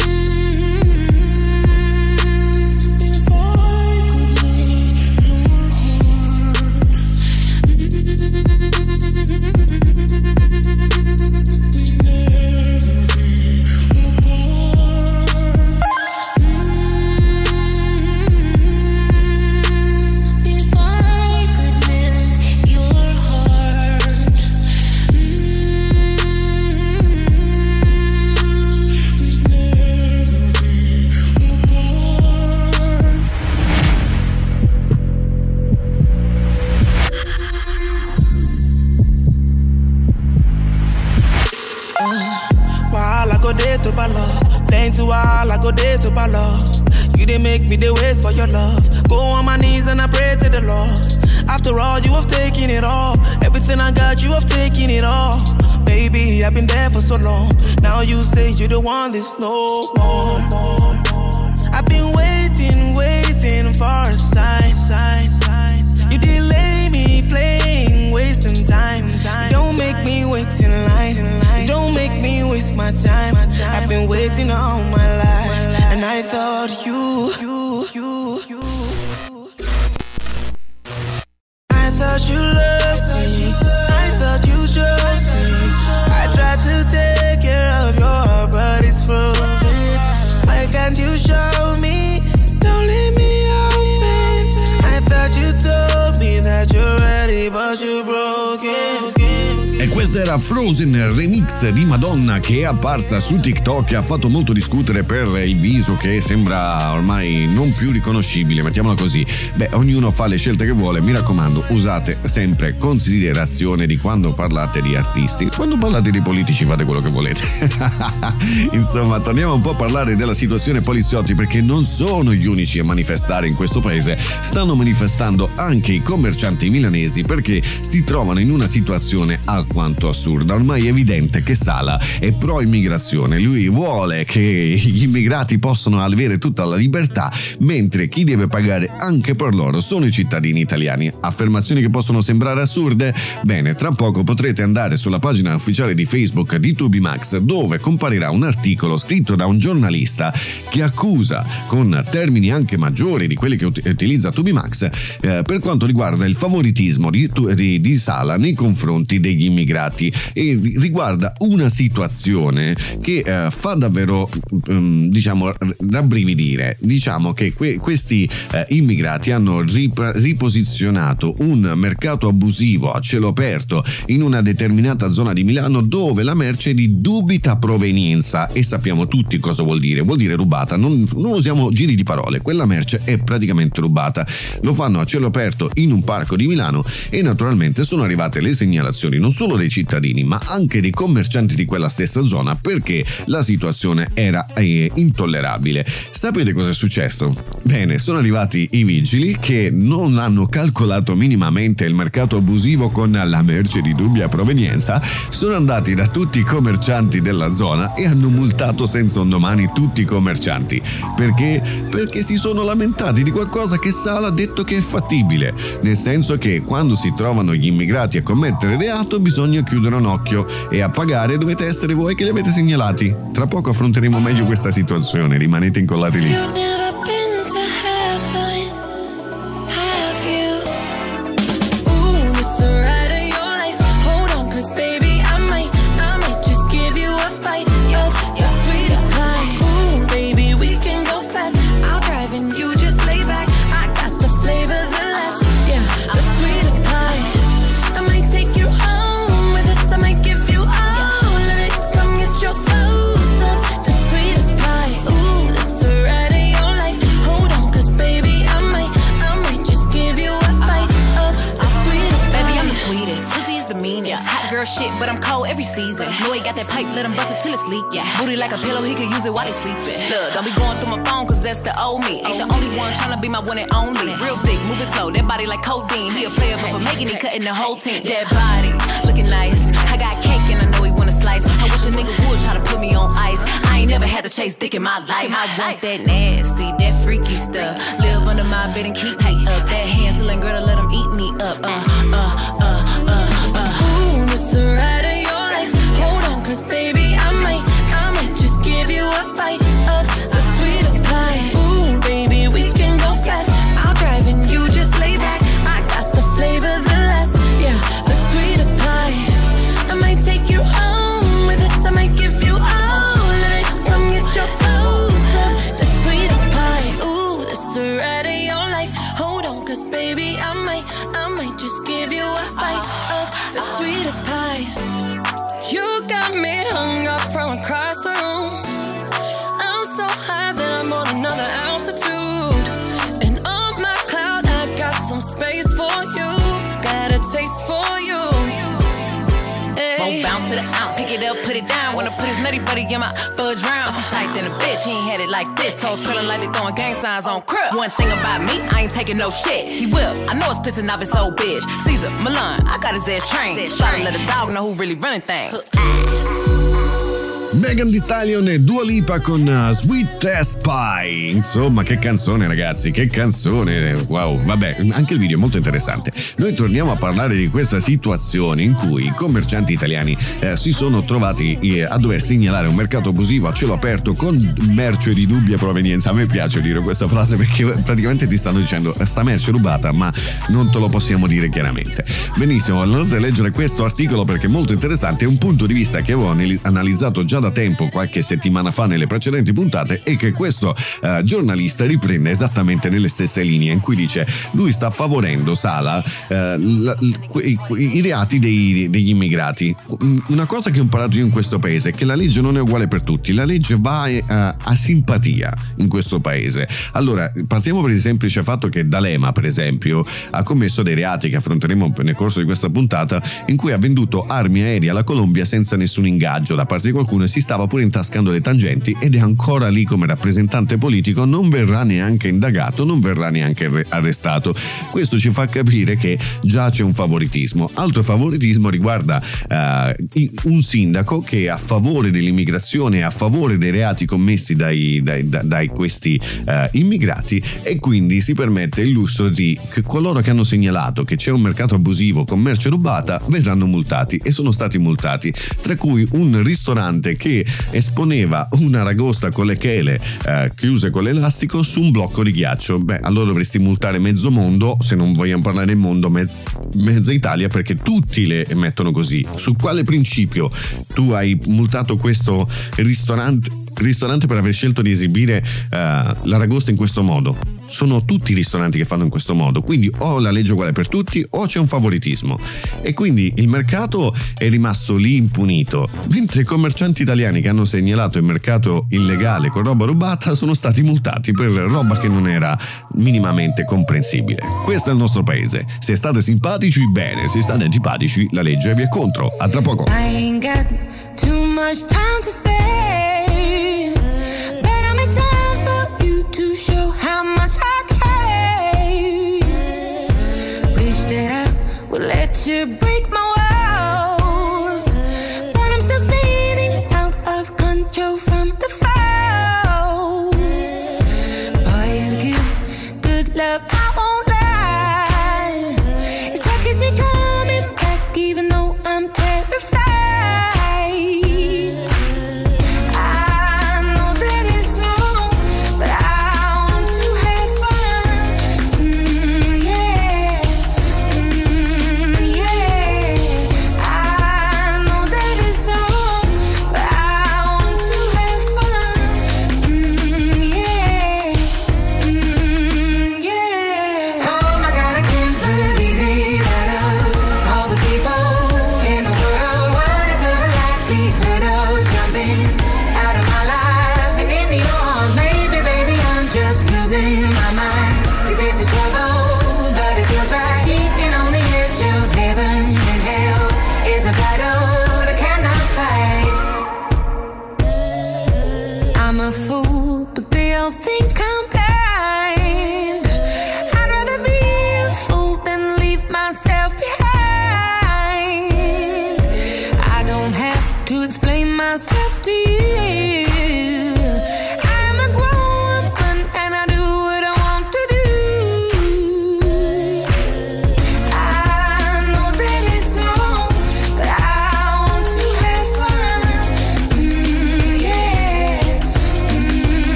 Che è apparsa su TikTok e ha fatto molto discutere per il viso che sembra ormai non più riconoscibile, mettiamola così. Beh, ognuno fa le scelte che vuole, mi raccomando, usate sempre considerazione di quando parlate di artisti. Quando parlate di politici fate quello che volete. Insomma, torniamo un po' a parlare della situazione poliziotti perché non sono gli unici a manifestare in questo paese, stanno manifestando anche i commercianti milanesi perché si trovano in una situazione alquanto assurda. Ormai è evidente che Sala è pro immigrazione, lui vuole che gli immigrati possano avere tutta la libertà, mentre chi deve pagare anche per loro sono i cittadini italiani. Affermazioni che possono sembrare assurde? Bene, tra poco potrete andare sulla pagina ufficiale di Facebook di Tubimax dove comparirà un articolo scritto da un giornalista che accusa con termini anche maggiori di quelli che ut- utilizza Tubimax eh, per quanto riguarda il favoritismo di, di- di Sala nei confronti degli immigrati. e riguarda una situazione che eh, fa davvero, mm, diciamo, rabbrividire. Diciamo che que- questi eh, immigrati hanno rip- riposizionato un mercato abusivo a cielo aperto in una determinata zona di Milano dove la merce è di dubita provenienza e sappiamo tutti cosa vuol dire. Vuol dire rubata, non, non usiamo giri di parole, quella merce è praticamente rubata. Lo fanno a cielo aperto in un parco di Milano e naturalmente sono arrivate le segnalazioni non solo dei cittadini ma anche dei commercianti di quella stessa zona perché la situazione era eh, intollerabile. Sapete cosa è successo? Bene, sono arrivati i vigili che non hanno calcolato minimamente il mercato abusivo con la merce di dubbia provenienza, sono andati da tutti i commercianti della zona e hanno multato senza un domani tutti i commercianti. Perché? Perché si sono lamentati di qualcosa che Sala ha detto che è fattibile, nel senso che quando si trovano gli immigrati a commettere reato bisogna chiudere un occhio e a pagare dovete essere voi che li avete segnalati. Tra poco affronteremo meglio questa situazione, rimanete incollati lì. Yeah. Booty like a pillow, he could use it while he sleeping. Look, don't be going through my phone, cause that's the old me. Ain't the only one tryna be my one and only. Real thick, moving slow, that body like codeine. He a player, but for making it, cutting the whole team. That body, looking nice. I got cake and I know he wanna slice. I wish a nigga would try to put me on ice. I ain't never had to chase dick in my life. I want that nasty, that freaky stuff. Live under my bed and keep me up. That Hansel and Gretel, let him eat me up. Uh, uh, Buddy in my fudge round. I'm tight than a bitch. He ain't had it like this. Toes curling like they throwing gang signs on crib. One thing about me, I ain't taking no shit. He will. I know it's pissing off his old bitch. Caesar, Milan, I got his ass trained. Try to let a dog know who really running things. Megan Thee Stallion e Dua Lipa con uh, Sweet Test Pie. Insomma, che canzone, ragazzi, che canzone. Wow, vabbè, anche il video è molto interessante. Noi torniamo a parlare di questa situazione in cui i commercianti italiani eh, si sono trovati eh, a dover segnalare un mercato abusivo a cielo aperto con merce di dubbia provenienza. A me piace dire questa frase perché praticamente ti stanno dicendo sta merce rubata, ma non te lo possiamo dire chiaramente. Benissimo, andate a leggere questo articolo perché è molto interessante, è un punto di vista che avevo anali- analizzato già da tempo, qualche settimana fa nelle precedenti puntate, e che questo eh, giornalista riprende esattamente nelle stesse linee, in cui dice lui sta favorendo Sala eh, l- que- i, reati dei- degli immigrati. Una cosa che ho imparato io in questo paese è che la legge non è uguale per tutti, la legge va eh, a simpatia in questo paese. Allora, partiamo per il semplice fatto che D'Alema, per esempio, ha commesso dei reati che affronteremo nel corso di questa puntata, in cui ha venduto armi aeree alla Colombia senza nessun ingaggio da parte di qualcuno e si stava pure intascando le tangenti ed è ancora lì come rappresentante politico, non verrà neanche indagato, non verrà neanche arre- arrestato. Questo ci fa capire che già c'è un favoritismo. Altro favoritismo riguarda eh, un sindaco che è a favore dell'immigrazione, a favore dei reati commessi dai, dai- da- dai questi eh, immigrati e quindi si permette il lusso di che coloro che hanno segnalato che c'è un mercato abusivo, commercio rubata, verranno multati e sono stati multati, tra cui un ristorante che esponeva una ragosta con le chele eh, chiuse con l'elastico su un blocco di ghiaccio. Beh, allora dovresti multare mezzo mondo, se non vogliamo parlare del mondo, me- mezza Italia, perché tutti le mettono così. Su quale principio tu hai multato questo ristorante? Ristorante per aver scelto di esibire eh, la ragosta in questo modo. Sono tutti i ristoranti che fanno in questo modo, quindi o la legge è uguale per tutti o c'è un favoritismo. E quindi il mercato è rimasto lì impunito, mentre i commercianti italiani che hanno segnalato il mercato illegale con roba rubata sono stati multati per roba che non era minimamente comprensibile. Questo è il nostro paese. Se state simpatici, bene, se state antipatici, la legge vi è contro. A tra poco. I ain't got too much time to spare. You break my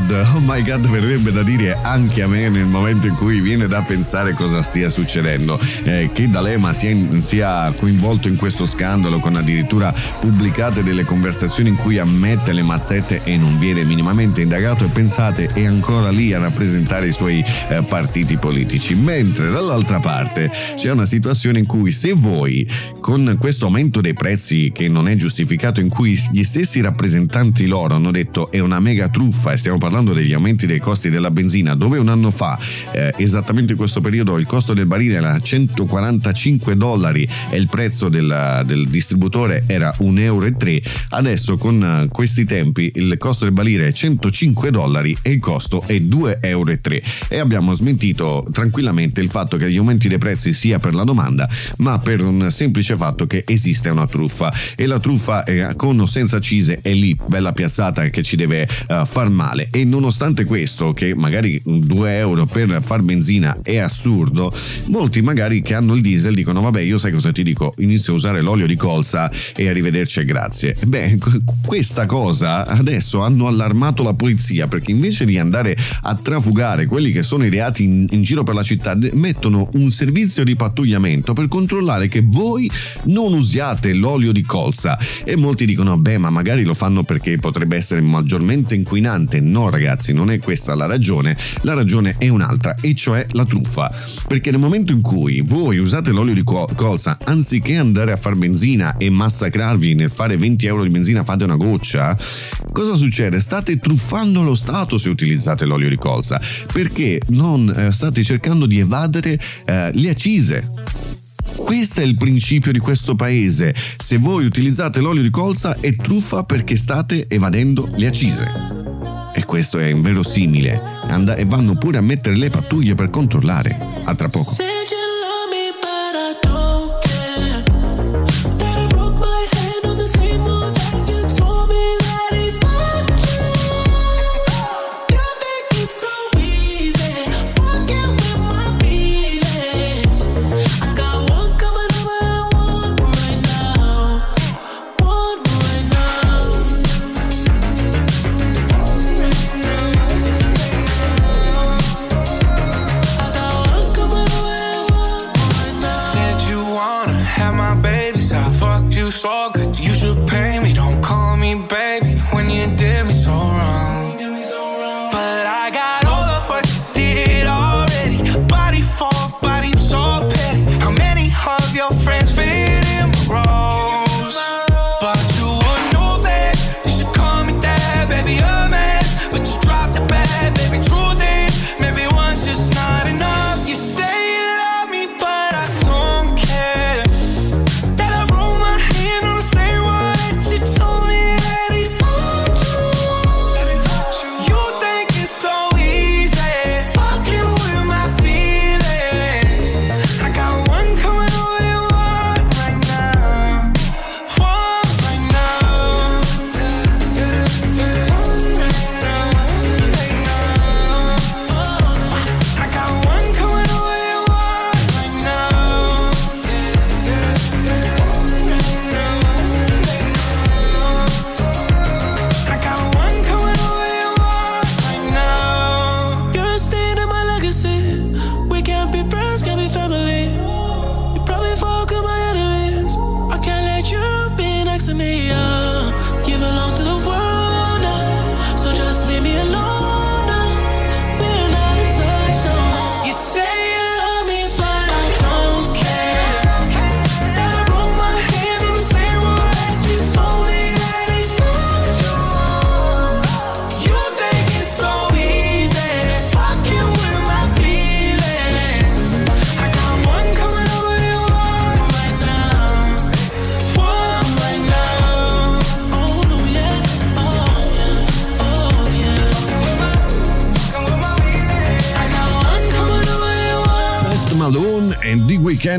God. Oh My God verrebbe da dire anche a me nel momento in cui viene da pensare cosa stia succedendo. Eh, che D'Alema sia, sia coinvolto in questo scandalo con addirittura pubblicate delle conversazioni in cui ammette le mazzette e non viene minimamente indagato e pensate è ancora lì a rappresentare i suoi eh, partiti politici. Mentre dall'altra parte c'è una situazione in cui se voi con questo aumento dei prezzi che non è giustificato in cui gli stessi rappresentanti loro hanno detto è una mega truffa e stiamo parlando degli aumenti dei costi della benzina dove un anno fa eh, esattamente in questo periodo il costo del barile era 145 dollari e il prezzo del, del distributore era 1,03 euro adesso con eh, questi tempi il costo del barile è 105 dollari e il costo è 2,03 euro e abbiamo smentito tranquillamente il fatto che gli aumenti dei prezzi sia per la domanda ma per un semplice fatto che esiste una truffa. E la truffa eh, con o senza accise è lì bella piazzata che ci deve eh, far male. E nonostante questo, che magari 2 euro per far benzina è assurdo, molti magari che hanno il diesel dicono vabbè io sai cosa ti dico, inizio a usare l'olio di colza e arrivederci e grazie. Beh, questa cosa adesso hanno allarmato la polizia perché invece di andare a trafugare quelli che sono i reati in, in giro per la città, mettono un servizio di pattugliamento per controllare che voi non usiate l'olio di colza. E molti dicono, beh, ma magari lo fanno perché potrebbe essere maggiormente inquinante. No, ragazzi, non è questa la ragione. La ragione è un'altra, e cioè la truffa. Perché nel momento in cui voi usate l'olio di co- colza, anziché andare a far benzina e massacrarvi nel fare 20 euro di benzina, fate una goccia, cosa succede? State truffando lo Stato se utilizzate l'olio di colza, perché non eh, state cercando di evadere eh, le accise. Questo è il principio di questo paese. Se voi utilizzate l'olio di colza è truffa perché state evadendo le accise. E questo è inverosimile. And- e vanno pure a mettere le pattuglie per controllare. A tra poco.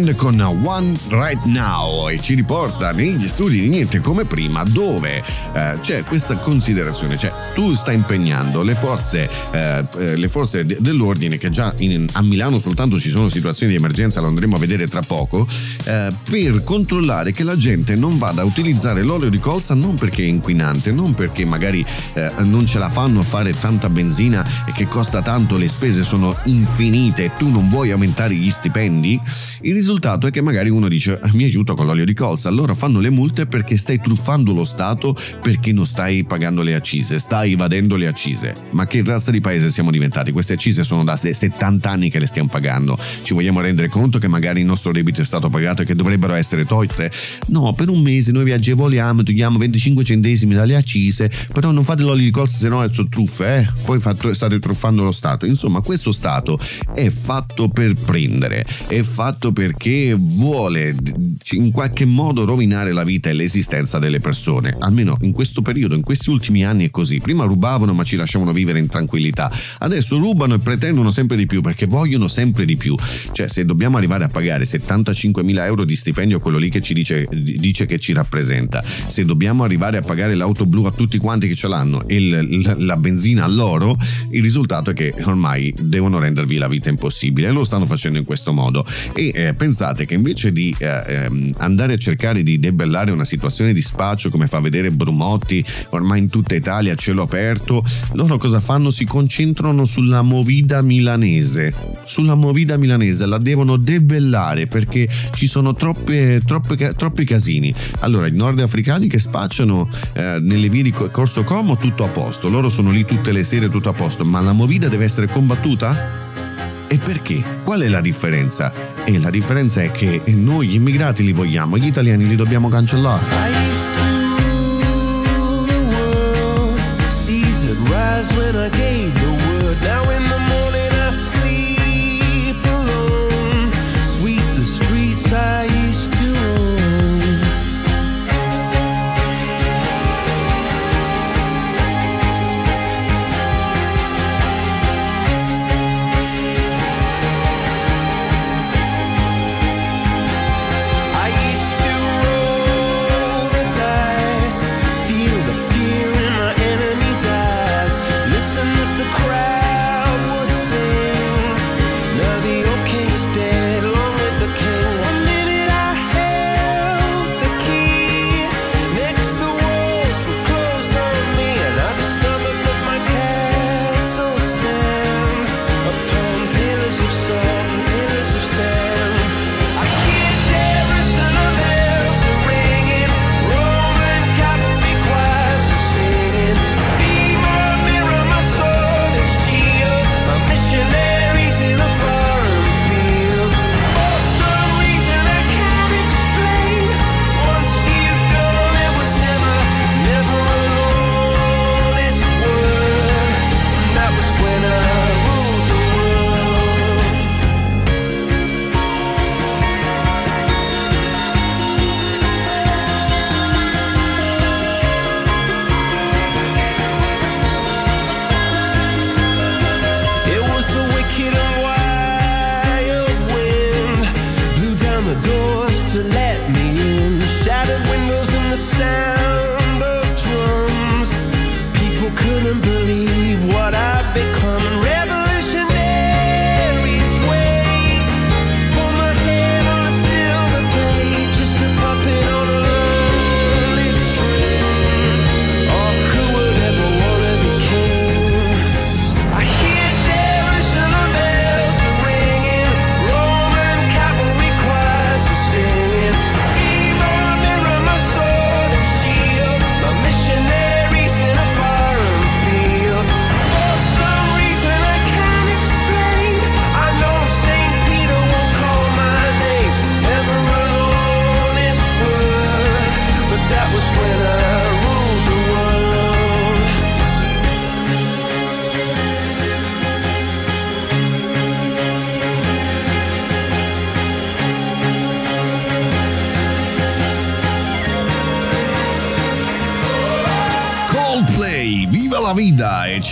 The Weeknd con One Right Now e ci riporta negli studi di niente come prima dove eh, c'è questa considerazione, cioè tu stai impegnando le forze, eh, eh, le forze de- dell'ordine che già in- a Milano soltanto ci sono situazioni di emergenza, lo andremo a vedere tra poco, eh, per controllare che la gente non vada a utilizzare l'olio di colza non perché è inquinante, non perché magari eh, non ce la fanno a fare tanta benzina che costa tanto, le spese sono infinite e tu non vuoi aumentare gli stipendi, il risultato è che magari uno dice mi aiuto con l'olio di colza, allora fanno le multe perché stai truffando lo Stato perché non stai pagando le accise, stai evadendo le accise. Ma che razza di paese siamo diventati? Queste accise sono da 70 anni che le stiamo pagando. Ci vogliamo rendere conto che magari il nostro debito è stato pagato e che dovrebbero essere tolte? No, per un mese noi vi agevoliamo, togliamo 25 centesimi dalle accise, però non fate l'olio di colza se no è truffe, eh? Poi fatto- state truffando lo Stato. Insomma, questo Stato è fatto per prendere, è fatto per perché vuole in qualche modo rovinare la vita e l'esistenza delle persone. Almeno in questo periodo, in questi ultimi anni è così. Prima rubavano ma ci lasciavano vivere in tranquillità. Adesso rubano e pretendono sempre di più perché vogliono sempre di più. Cioè se dobbiamo arrivare a pagare 75.000 euro di stipendio a quello lì che ci dice, dice che ci rappresenta, se dobbiamo arrivare a pagare l'auto blu a tutti quanti che ce l'hanno e la benzina a loro, il risultato è che ormai devono rendervi la vita impossibile e lo stanno facendo in questo modo. E eh, pensate che invece di eh, ehm, andare a cercare di debellare una situazione di spaccio come fa vedere Brumotti ormai in tutta Italia a cielo aperto, loro cosa fanno? Si concentrano sulla movida milanese. Sulla movida milanese la devono debellare perché ci sono troppe, troppe troppi casini. Allora, i nordafricani che spacciano eh, nelle vie di Co- Corso Como, tutto a posto. Loro sono lì tutte le sere, tutto a posto. Ma la movida deve essere combattuta? E perché? Qual è la differenza? E la differenza è che noi gli immigrati li vogliamo, gli italiani li dobbiamo cancellare. I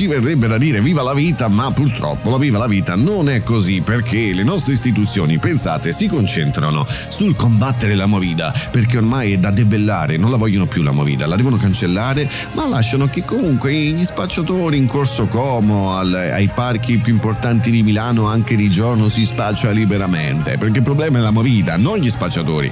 ci verrebbe da dire viva la vita, ma purtroppo la viva la vita non è così perché le nostre istituzioni, pensate, si concentrano sul combattere la movida perché ormai è da debellare, non la vogliono più la movida, la devono cancellare, ma lasciano che comunque gli spacciatori in Corso Como, al- ai parchi più importanti di Milano anche di giorno si spaccia liberamente, perché il problema è la movida, non gli spacciatori.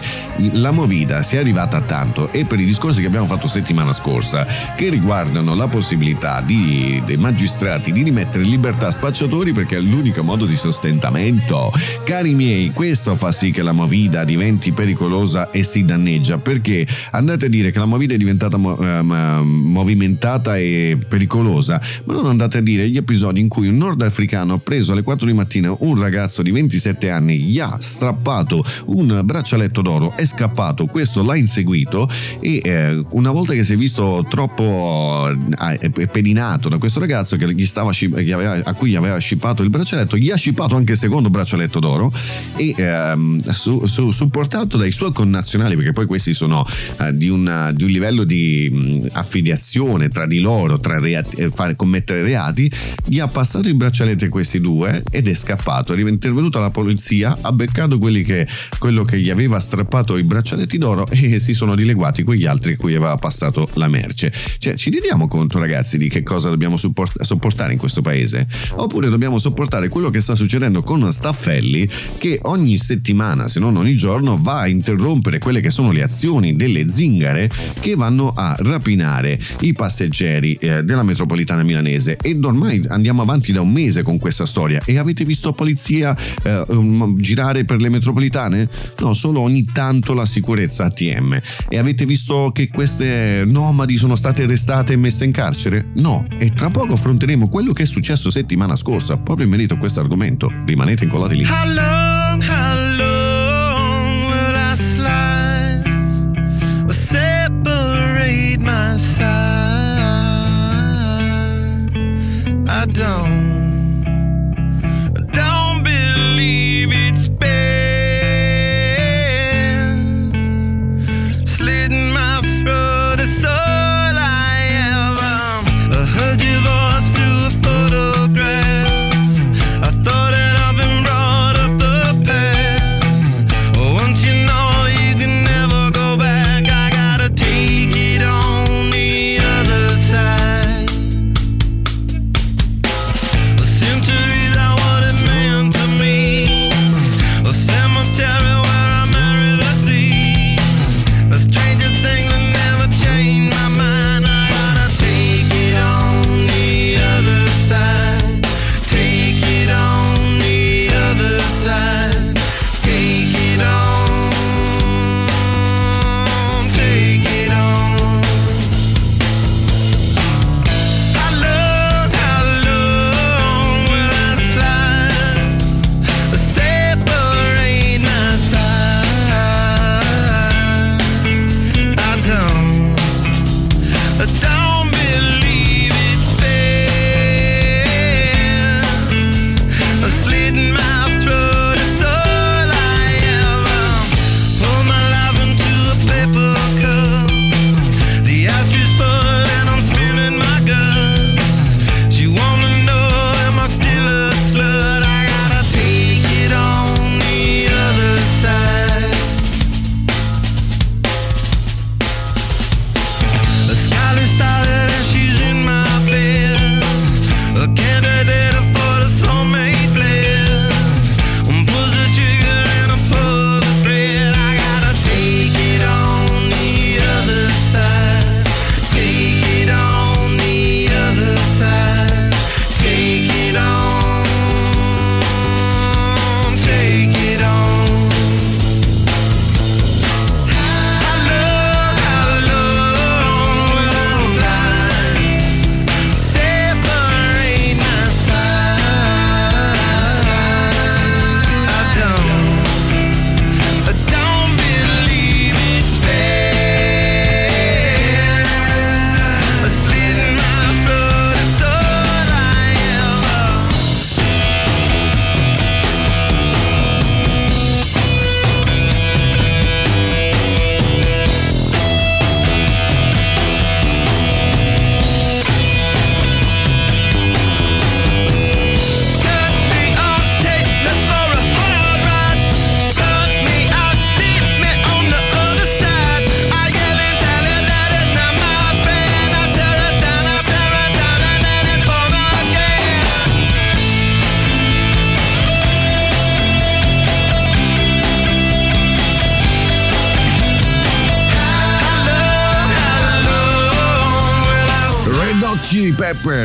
La movida si è arrivata a tanto e per i discorsi che abbiamo fatto settimana scorsa, che riguardano la possibilità di- dei magistrati di rimettere in libertà spacciatori perché è l'unico modo di sostentamento. Cari miei, questo fa sì che la movida diventi pericolosa e si danneggia perché andate a dire che la movida è diventata mo- ehm, movimentata e pericolosa, ma non andate a dire gli episodi in cui un nordafricano ha preso alle 4 di mattina un ragazzo di 27 anni, gli ha strappato un braccialetto d'oro, è scappato, questo l'ha inseguito e eh, una volta che si è visto troppo eh, per incredinato da questo ragazzo che gli stava che aveva- a cui aveva scippato il braccialetto, gli ha scippato anche il secondo braccialetto d'oro e ehm, su- su- supportato dai suoi connazionali, perché poi questi sono eh, di, una- di un livello di mh, affiliazione tra di loro, tra reati- eh, fare, commettere reati, gli ha passato i braccialetti a questi due ed è scappato. È intervenuta la polizia, ha beccato che, quello che gli aveva strappato i braccialetti d'oro e si sono dileguati quegli altri a cui aveva passato la merce. Cioè, ci rendiamo conto, ragazzi, di che cosa dobbiamo support- sopportare in questo paese? Oppure dobbiamo sopportare quello che sta succedendo con Staffelli, che ogni settimana, se non ogni giorno, va a interrompere quelle che sono le azioni delle zingare che vanno a rapinare i passeggeri eh, della metropolitana milanese. Ed ormai andiamo avanti da un mese con questa storia. E avete visto polizia eh, um, girare per le metropolitane? No, solo ogni tanto la sicurezza ATM. E avete visto che queste nomadi sono state arrestate e messe in carcere? No. E tra poco affronteremo quello che è successo settimana scorsa, proprio in merito a questo argomento. Rimanete incollati lì. How long, how long will I slide separate my side? I don't,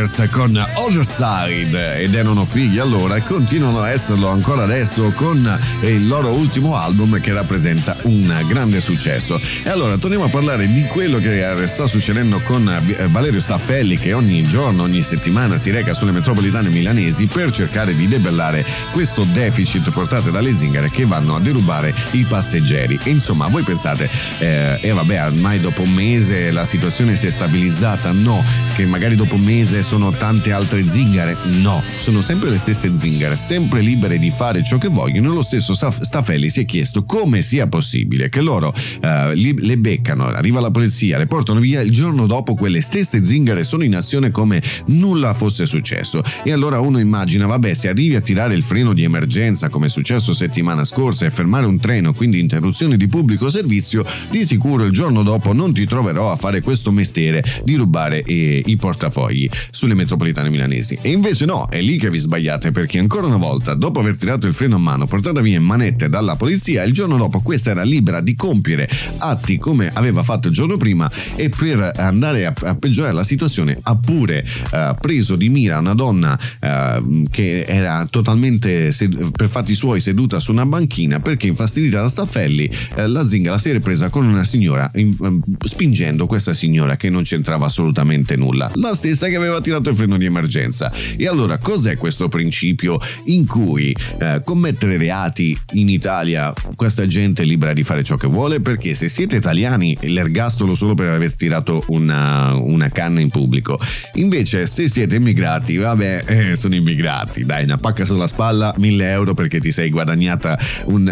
Peppers con Other Side ed erano fighi allora e continuano a esserlo ancora adesso con il loro ultimo album che rappresenta un grande successo. E allora torniamo a parlare di quello che sta succedendo con eh, Valerio Staffelli che ogni giorno, ogni settimana si reca sulle metropolitane milanesi per cercare di debellare questo deficit portato dalle zingare che vanno a derubare i passeggeri. E insomma, voi pensate, eh, eh, vabbè, ormai dopo un mese la situazione si è stabilizzata? No, che magari dopo un mese sono tante altre zingare. No, sono sempre le stesse zingare, sempre libere di fare ciò che vogliono. Lo stesso Staf- Staffelli si è chiesto come sia possibile che loro eh, le beccano, arriva la polizia, le portano via, il giorno dopo quelle stesse zingare sono in azione come nulla fosse successo. E allora uno immagina, vabbè, se arrivi a tirare il freno di emergenza come è successo settimana scorsa e fermare un treno, quindi interruzione di pubblico servizio, di sicuro il giorno dopo non ti troverò a fare questo mestiere di rubare eh, i portafogli sulle metropolitane milanesi. E invece no, è lì che vi sbagliate perché ancora una volta, dopo aver tirato il freno a mano, portata via in manette dalla polizia, il giorno dopo questa era libera di compiere atti come aveva fatto il giorno prima e per andare a, a peggiorare la situazione ha pure eh, preso di mira una donna eh, che era totalmente sed- per fatti suoi seduta su una banchina perché infastidita da Staffelli eh, la zingara si è ripresa con una signora in- ehm, spingendo questa signora che non c'entrava assolutamente nulla la stessa che aveva tirato il freno di emergenza. E allora cos'è questo principio in cui eh, commettere reati in Italia questa gente è libera di fare ciò che vuole? Perché se siete italiani l'ergastolo solo per aver tirato una, una canna in pubblico. Invece se siete immigrati vabbè eh, sono immigrati dai una pacca sulla spalla 1000 euro perché ti sei guadagnata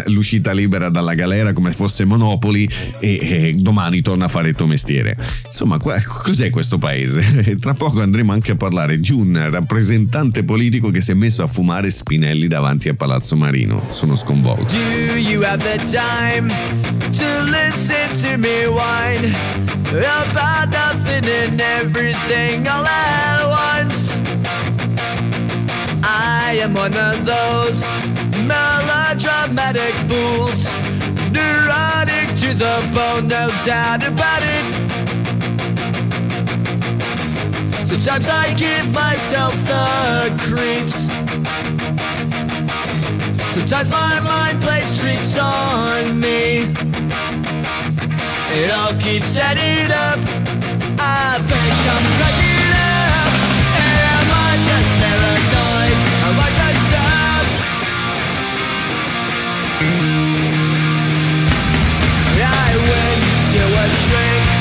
l'uscita libera dalla galera come fosse Monopoli e, e domani torna a fare il tuo mestiere. Insomma qua- cos'è questo paese? Tra poco andremo anche a parlare di un rappresentante politico che si è messo a fumare spinelli davanti a Palazzo Marino. Sono sconvolto. Do you have the time to listen to me whine about nothing and everything all at once? I am one of those melodramatic fools, neurotic to the bone, no doubt about it. Sometimes I give myself the creeps. Sometimes my mind plays tricks on me. It all keeps adding up. I think I'm cracking shrink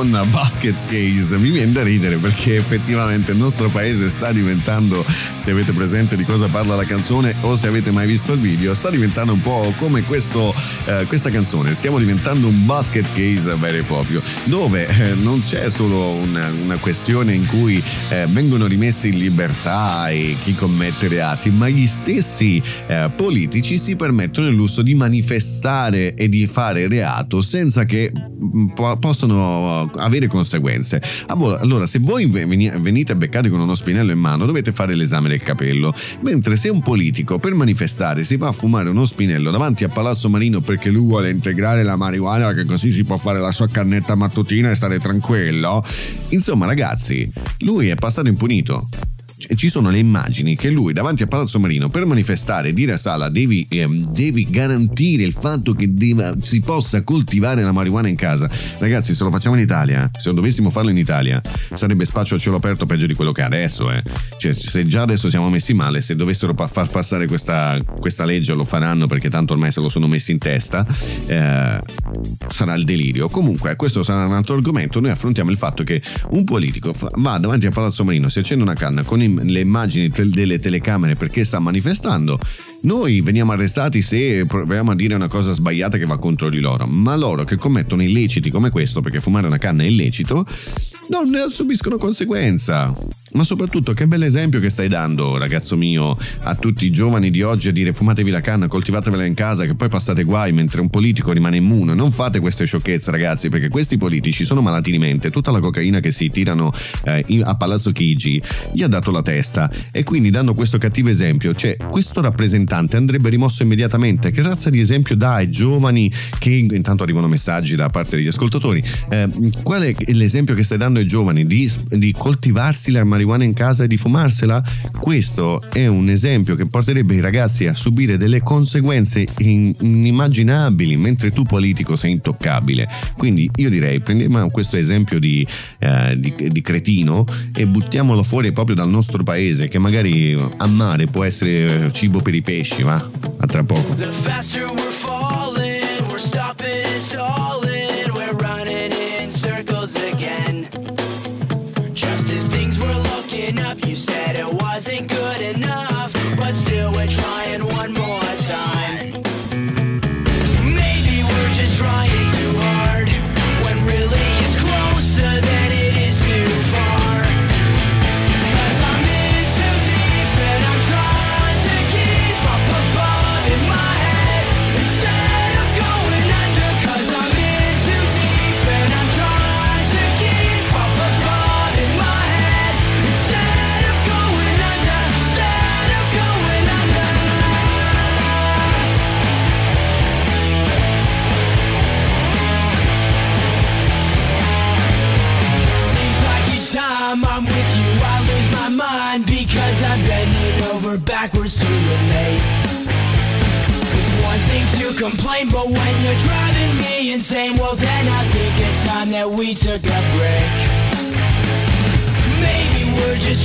con Basket Case. Mi viene da ridere perché effettivamente il nostro paese sta diventando, se avete presente di cosa parla la canzone o se avete mai visto il video, sta diventando un po' come questo, eh, questa canzone, stiamo diventando un basket case vero e proprio, dove eh, non c'è solo una, una questione in cui eh, vengono rimessi in libertà e chi commette reati, ma gli stessi eh, politici si permettono il lusso di manifestare e di fare reato senza che mm, po- possano avere conseguenze. Allora, se voi veni- venite beccati con uno spinello in mano, dovete fare l'esame del capello. Mentre se un politico per manifestare si va a fumare uno spinello davanti a Palazzo Marino perché lui vuole integrare la marijuana, che così si può fare la sua cannetta mattutina e stare tranquillo. Insomma, ragazzi, lui è passato impunito. Cioè, ci sono le immagini che lui davanti a Palazzo Marino per manifestare dire a Sala devi, ehm, devi garantire il fatto che deva- si possa coltivare la marijuana in casa. Ragazzi, se lo facciamo in Italia, se dovessimo farlo in Italia, sarebbe spaccio a cielo aperto peggio di quello che è adesso. Eh. Cioè, se già adesso siamo messi male, se dovessero pa- far passare questa, questa legge lo faranno perché tanto ormai se lo sono messi in testa, eh, sarà il delirio. Comunque, questo sarà un altro argomento. Noi affrontiamo il fatto che un politico fa- va davanti a Palazzo Marino, si accende una canna con im- le immagini delle telecamere perché sta manifestando. Noi veniamo arrestati se proviamo a dire una cosa sbagliata che va contro di loro, ma loro che commettono illeciti come questo, perché fumare una canna è illecito, non ne subiscono conseguenza. Ma soprattutto che bel esempio che stai dando, ragazzo mio, a tutti i giovani di oggi a dire fumatevi la canna, coltivatevela in casa, che poi passate guai mentre un politico rimane immune. Non fate queste sciocchezze, ragazzi, perché questi politici sono malati di mente. Tutta la cocaina che si tirano eh, a Palazzo Chigi gli ha dato la testa. E quindi, dando questo cattivo esempio, cioè, questo rappresentante andrebbe rimosso immediatamente. Che razza di esempio dà ai giovani che intanto arrivano messaggi da parte degli ascoltatori? Eh, qual è l'esempio che stai dando ai giovani di, di coltivarsi la marijuana in casa e di fumarsela? Questo è un esempio che porterebbe i ragazzi a subire delle conseguenze in- inimmaginabili, mentre tu politico sei intoccabile. Quindi io direi prendiamo questo esempio di, eh, di- di cretino e buttiamolo fuori proprio dal nostro paese, che magari a mare può essere cibo per i pesci, va? A tra poco.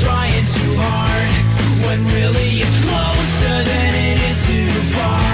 Trying too hard, when really it's closer than it is too far.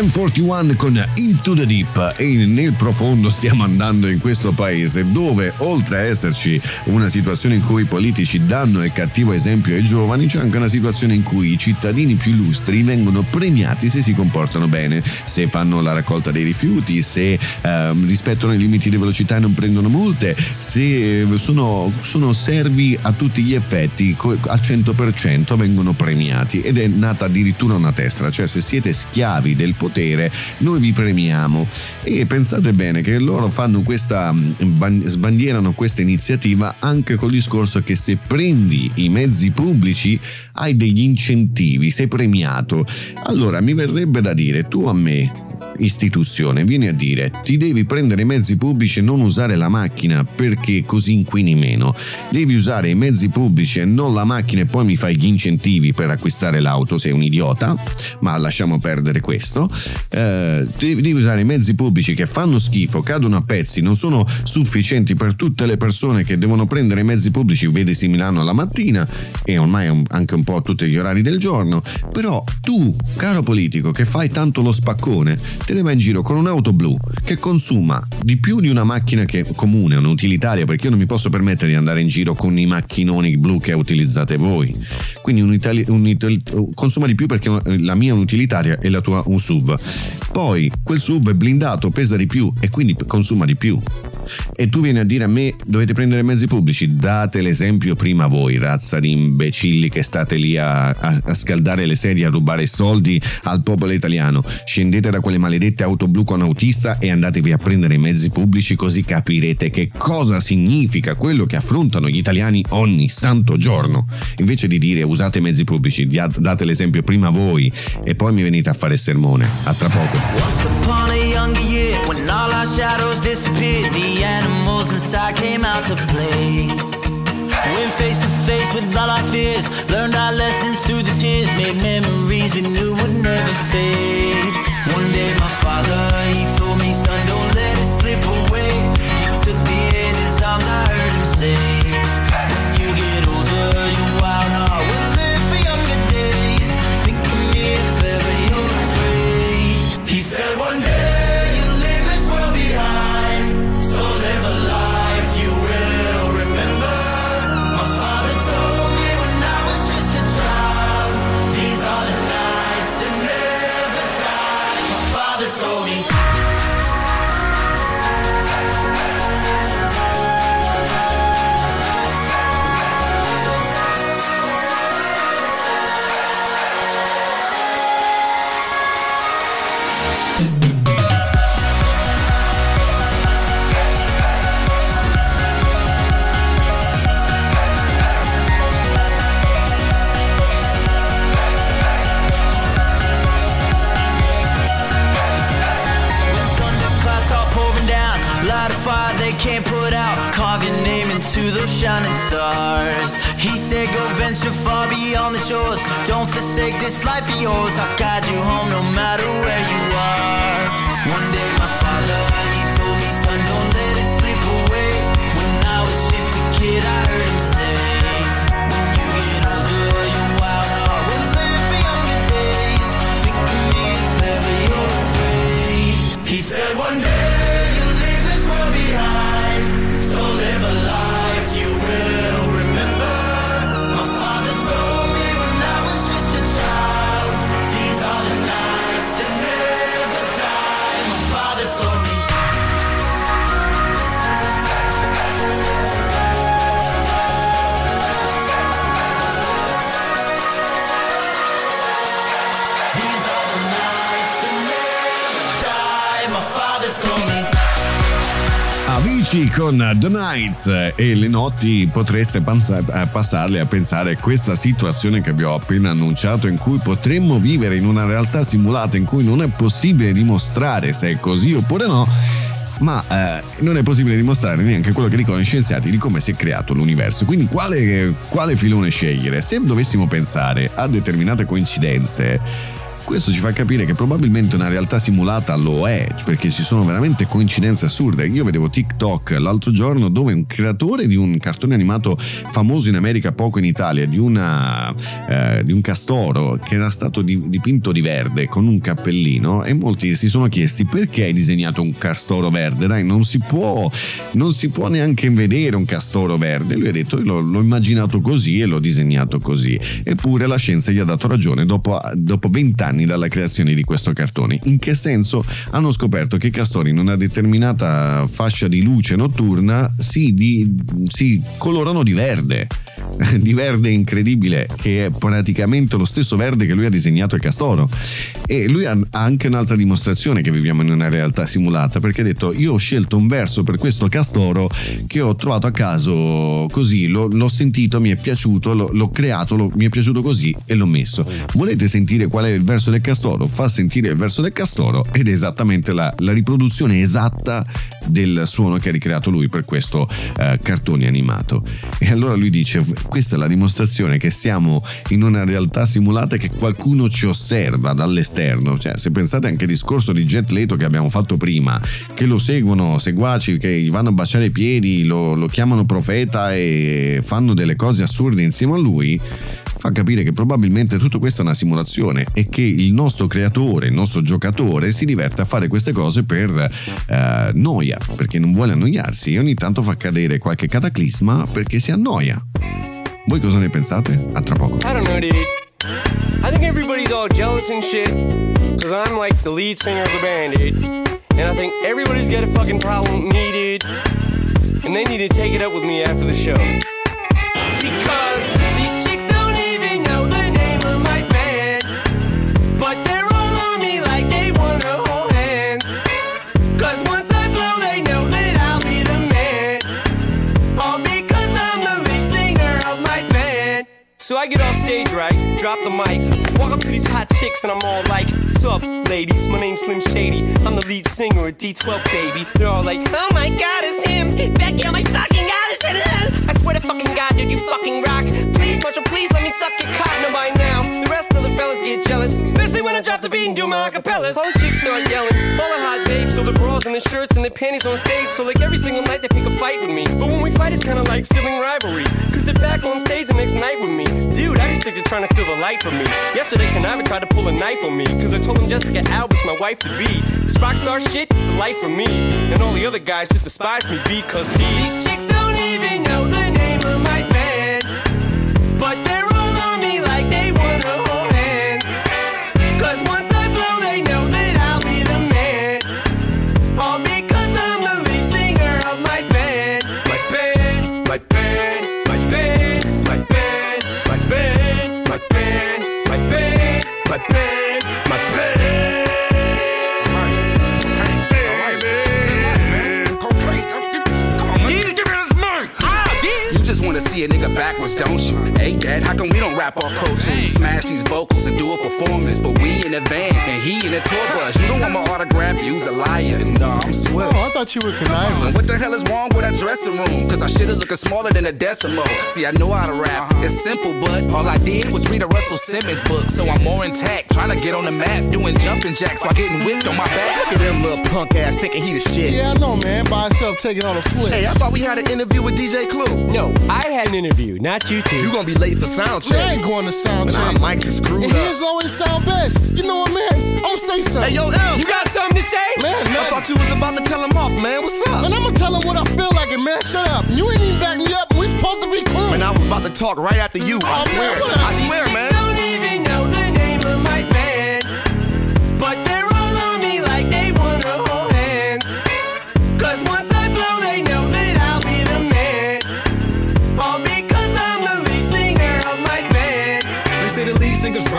Sam 41 con Into the Deep. E nel profondo stiamo andando in questo paese dove oltre a esserci una situazione in cui i politici danno il cattivo esempio ai giovani c'è anche una situazione in cui i cittadini più illustri vengono premiati se si comportano bene, se fanno la raccolta dei rifiuti, se ehm, rispettano i limiti di velocità e non prendono multe, se eh, sono, sono servi a tutti gli effetti al 100% vengono premiati ed è nata addirittura una tessera, cioè se siete schiavi del potere potere, noi vi premiamo. E pensate bene che loro fanno questa, mm, ban- sbandierano questa iniziativa anche col discorso che se prendi i mezzi pubblici hai degli incentivi, sei premiato. Allora mi verrebbe da dire, tu a me, istituzione, vieni a dire ti devi prendere i mezzi pubblici e non usare la macchina perché così inquini meno. Devi usare i mezzi pubblici e non la macchina e poi mi fai gli incentivi per acquistare l'auto, sei un idiota, ma lasciamo perdere questo. Eh, devi, usare i mezzi pubblici che fanno schifo, cadono a pezzi, non sono sufficienti per tutte le persone che devono prendere i mezzi pubblici, vedesi Milano la mattina e ormai anche un po' a tutti gli orari del giorno. Però tu, caro politico, che fai tanto lo spaccone, te ne vai in giro con un'auto blu che consuma di più di una macchina che comune, un'utilitaria, perché io non mi posso permettere di andare in giro con i macchinoni blu che utilizzate voi. Quindi un itali- un itali- consuma di più perché la mia è un'utilitaria e la tua un SUV. Poi quel SUV è blindato, pesa di più e quindi consuma di più. E tu vieni a dire a me dovete prendere mezzi pubblici, date l'esempio prima voi, razza di imbecilli che state lì a, a- a scaldare le sedie, a rubare soldi al popolo italiano. Scendete da quelle maledette auto blu con autista e andatevi a prendere mezzi pubblici così capirete che cosa significa quello che affrontano gli italiani ogni santo giorno. Invece di dire usate i mezzi pubblici, date l'esempio prima voi e poi mi venite a fare sermone. A tra poco. Once upon a year, when all our shadows disappeared, the animals inside came out to play. Went face to face with all our fears, learned our lessons through the tears, made memories we knew would never fade. One day, my father, shining stars. He said, Go venture far beyond the shores. Don't forsake this life of yours. I'll guide you home no matter where you are. Amici con The Nights e le notti potreste eh, passarle a pensare a questa situazione che vi ho appena annunciato in cui potremmo vivere in una realtà simulata in cui non è possibile dimostrare se è così oppure no ma eh, non è possibile dimostrare neanche quello che dicono gli scienziati di come si è creato l'universo. Quindi quale, quale filone scegliere? Se dovessimo pensare a determinate coincidenze, questo ci fa capire che probabilmente una realtà simulata lo è, perché ci sono veramente coincidenze assurde. Io vedevo TikTok l'altro giorno dove un creatore di un cartone animato famoso in America, poco in Italia, di, una, eh, di un castoro che era stato di- dipinto di verde con un cappellino e molti si sono chiesti perché hai disegnato un castoro verde? Dai, non si può, non si può neanche vedere un castoro verde. Lui ha detto, l'ho, l'ho immaginato così e l'ho disegnato così. Eppure la scienza gli ha dato ragione dopo, dopo 20 anni dalla creazione di questo cartone. In che senso? Hanno scoperto che i castori in una determinata fascia di luce notturna si, di- si colorano di verde. di verde incredibile che è praticamente lo stesso verde che lui ha disegnato il castoro. E lui ha anche un'altra dimostrazione che viviamo in una realtà simulata perché ha detto io ho scelto un verso per questo castoro che ho trovato a caso così l'ho, l'ho sentito mi è piaciuto l'ho, l'ho creato l'ho- mi è piaciuto così e l'ho messo. Volete sentire qual è il verso del castoro? Fa sentire il verso del castoro ed è esattamente la, la riproduzione esatta del suono che ha ricreato lui per questo eh, cartone animato. E allora lui dice questa è la dimostrazione che siamo in una realtà simulata e che qualcuno ci osserva dall'esterno. Cioè se pensate anche al discorso di Jet Leto che abbiamo fatto prima che lo seguono seguaci che gli vanno a baciare i piedi lo, lo chiamano profeta e fanno delle cose assurde insieme a lui fa capire che probabilmente tutto questo è una simulazione e che il nostro creatore, il nostro giocatore si diverte a fare queste cose per eh, noia, perché non vuole annoiarsi e ogni tanto fa cadere qualche cataclisma perché si annoia. Voi cosa ne pensate? A tra poco. I don't know, dude. I think everybody's all jealous and shit. Cause I'm like the lead singer of the band, dude. And I think everybody's got a fucking problem dude. And they need to take it up with me after the show. Because I get off stage, right? Drop the mic. Walk up to these hot chicks and I'm all like, What's up, ladies? My name's Slim Shady. I'm the lead singer at D12, baby. They're all like, Oh my god, it's him. Becky, oh my fucking god, I swear to fucking god, dude, you fucking rock. Please, Marshall, please let me suck your cock. No, by now, the rest of the fellas get jealous. Especially when I drop the beat and do my acapellas. The chicks start yelling, all the hot babes. So the bras and the shirts and the panties on stage. So like every single night they pick a fight with me. But when we fight, it's kinda like sibling rivalry. Cause they're back on stage the next night with me. Dude, I just think they're trying to steal the light from me. Yesterday, Conniva tried to pull a knife on me. Cause I told him Jessica Albert's my wife to be. This rock star shit is the life for me. And all the other guys just despise me because these chicks don't even know the name of my band. But they're all on me like they wanna once I blow, they know that I'll be the man. All because I'm the lead singer of my band. My band, my band, my band, my band, my band, my band, my band, my band, my You just wanna see a nigga backwards, don't you? Hey, Dad, how come we don't rap off pro tools? Smash these vocals and do a performance. But we in a van and he in a tour bus. You don't want my autograph, you's a liar. No, I'm swift. Oh, I thought you were conniving. What the hell is wrong with that dressing room? Cause I should've looking smaller than a decimal. See, I know how to rap. Uh-huh. It's simple, but all I did was read a Russell Simmons book. So I'm more intact, trying to get on the map, doing jumping jacks while getting whipped on my back. Look at them little punk ass thinking he the shit. Yeah, I know, man. By himself taking on a flip. Hey, I thought we had an interview with DJ Clue. No, I had an interview, not you two. You gonna be late for sound check. Man, I ain't going to sound Man, our check. mics is screwed And up. his always sound best. You know what, man? I'm gonna say something. Hey, yo, M. You got something to say? man, man. I thought you was about to tell him off, man. What's up? Man, I'm gonna tell him what I feel like, and man, shut up. You ain't even back me up. We supposed to be cool. Man, I was about to talk right after you. I Oh, man, swear. what up? I swear, These man.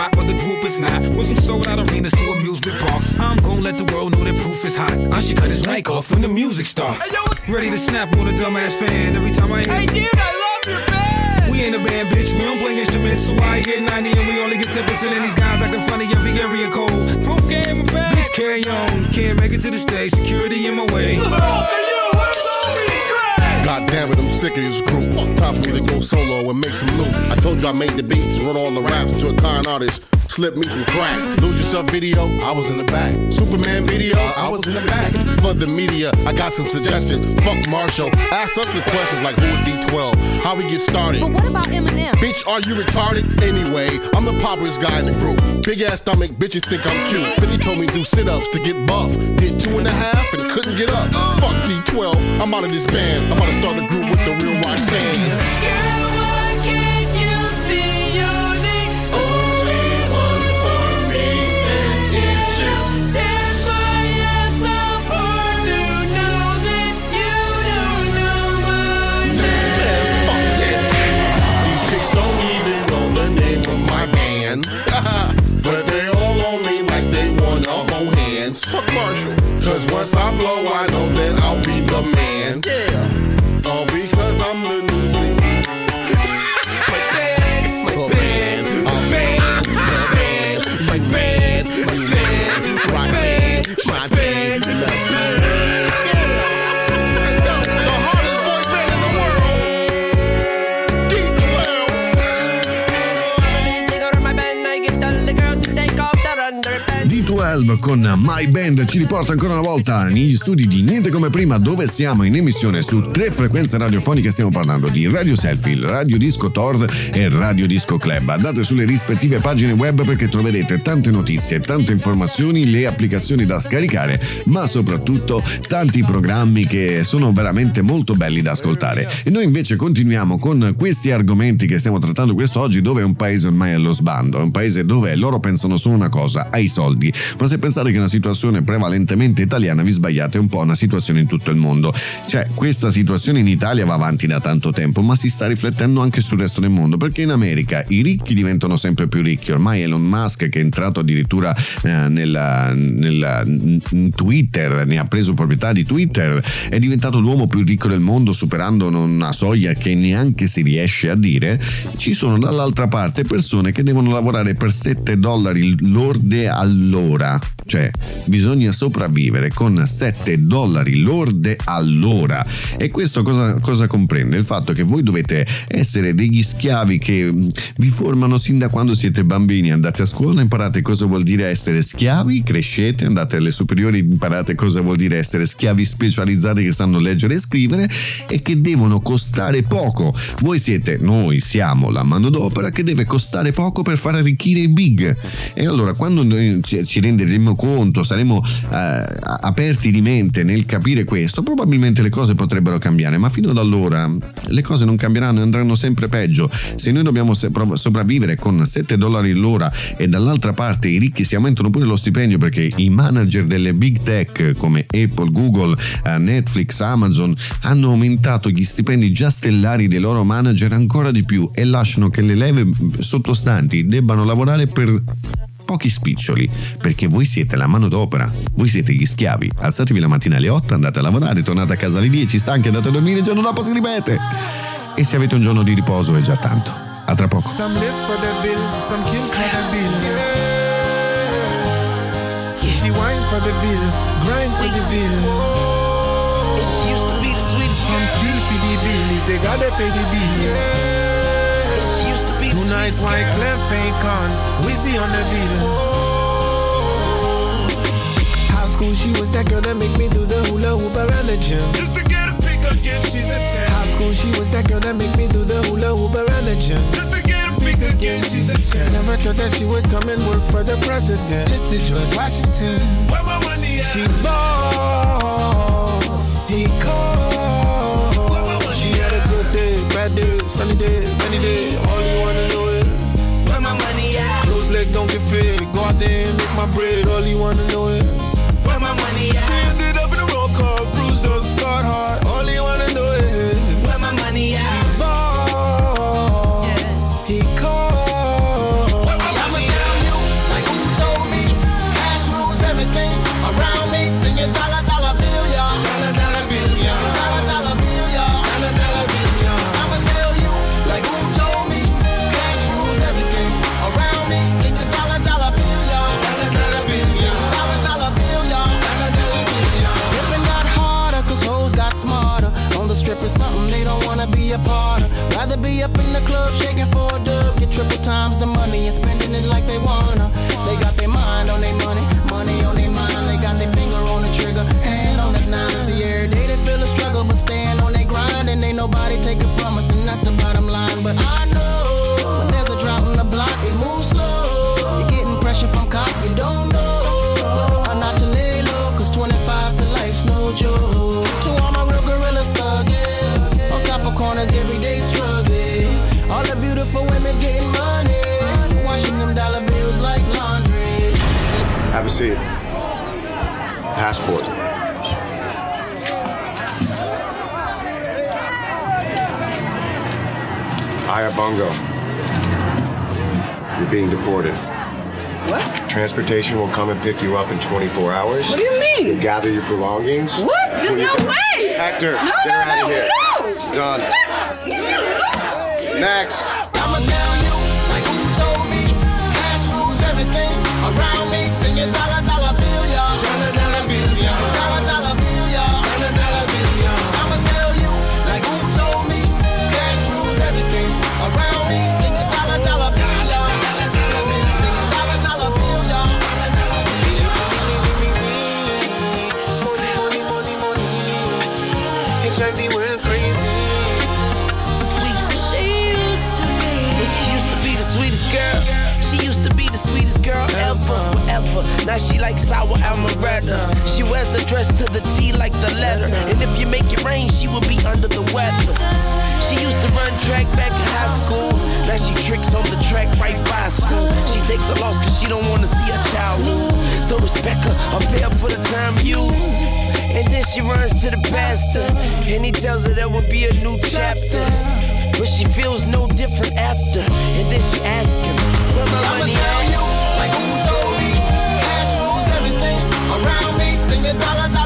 Rock, but the group is not. With some sold out arenas to amusement parks. I'm gonna let the world know that proof is hot. I should cut his mic off when the music starts. Ready to snap on a dumbass fan every time I hear. Hey dude, I love your band! We ain't a band, bitch. We don't play instruments, so I get 90 and we only get 10%. And these guys acting funny every area code. Proof game, my bad. Bitch, carry on. Can't make it to the stage. Security in my way. Hey yo, God damn it, I'm sick of this group. Time for me to go solo and make some loot. I told you I made the beats and wrote all the raps to a con artist. Slip me some crack. Lose yourself video, I was in the back. Superman video, I was in the back. For the media, I got some suggestions. Fuck Marshall. Ask us some questions like who is D12? How we get started? But what about Eminem? Bitch, are you retarded? Anyway, I'm the poppiest guy in the group. Big ass stomach, bitches think I'm cute. 50 told me do sit ups to get buff. Did two and a half and couldn't get up. Fuck D12, I'm out of this band. I'm about to start a group with the real Roxanne. Girl, Once I blow, I know that I'll be the man. Yeah. D12 con My Band ci riporta ancora una volta negli studi di Niente come prima dove siamo in emissione su tre frequenze radiofoniche. Stiamo parlando di Radio Selfie, Radio Disco Tor e Radio Disco Club. Andate sulle rispettive pagine web perché troverete tante notizie, tante informazioni le applicazioni da scaricare ma soprattutto tanti programmi che sono veramente molto belli da ascoltare. E noi invece continuiamo con questi argomenti che stiamo trattando quest'oggi dove è un paese ormai allo sbando è un paese dove loro pensano solo una cosa ai soldi ma se pensate che è una situazione prevalentemente italiana vi sbagliate è un po' una situazione in tutto il mondo. Cioè questa situazione in Italia va avanti da tanto tempo ma si sta riflettendo anche sul resto del mondo perché in America i ricchi diventano sempre più ricchi. Ormai Elon Musk che è entrato addirittura eh, nella, nella- in Twitter ne ha preso proprietà di Twitter è diventato l'uomo più ricco del mondo superando una soglia che neanche si riesce a dire. Ci sono dall'altra parte persone che devono lavorare per 7 dollari lorde all'ora cioè bisogna sopravvivere con 7 dollari lorde all'ora. E questo cosa, cosa comprende? Il fatto che voi dovete essere degli schiavi che mh, vi formano sin da quando siete bambini. Andate a scuola imparate cosa vuol dire essere schiavi crescete andate alle superiori imparate cosa vuol dire essere schiavi specializzati che sanno leggere e scrivere e che devono costare poco. Voi siete noi siamo la manodopera che deve costare poco per far arricchire i big. E allora quando noi ci ci renderemo conto saremo eh, aperti di mente nel capire questo probabilmente le cose potrebbero cambiare ma fino ad allora le cose non cambieranno e andranno sempre peggio. Se noi dobbiamo sopravvivere con 7 dollari l'ora e dall'altra parte i ricchi si aumentano pure lo stipendio perché i manager delle big tech come Apple, Google, eh, Netflix, Amazon hanno aumentato gli stipendi già stellari dei loro manager ancora di più e lasciano che le leve sottostanti debbano lavorare per pochi spiccioli, perché voi siete la manodopera, voi siete gli schiavi. Alzatevi la mattina alle 8, andate a lavorare, tornate a casa alle 10, stanchi, andate a dormire, il giorno dopo si ripete. E se avete un giorno di riposo è già tanto. A tra poco. Some live for the bill, some kill for the bill. Yeah. She whine for the bill, grind for the bill. And she used to be the sweetest. Some steal for the bill if they gotta pay the bill. And she used to be the Two nights white girl. Clef ain't con, Wizzy on the bill. High school, she was that girl that make me do the hula hoop around the gym. Just to get a pick again, she's a 10. High school, she was that girl that make me do the hula hoop around the gym. Just to get a pick again, she's a 10. Never thought that she would come and work for the president. Just to George Washington. Where my money at? She boss. He called. She had a good day, bad day, sunny day, rainy day. Get fit. Go out there and make my bread. All you wanna know is Where my money at? She ended up Have a seat. Passport. Aya Bongo. You're being deported. What? Transportation will come and pick you up in 24 hours. What do you mean? You gather your belongings. What? There's you no way! Hector, No, get her out no, of here. no! Done. Next. Now she like sour amaretto. She wears a dress to the T like the letter. And if you make it rain, she will be under the weather. She used to run track back in high school. Now she tricks on the track right by school. She take the loss cause she don't wanna see her child lose. So respect her, or pay her for the time used. And then she runs to the pastor. And he tells her there will be a new chapter. But she feels no different after. And then she asks him, Where my I'ma money at? Dollar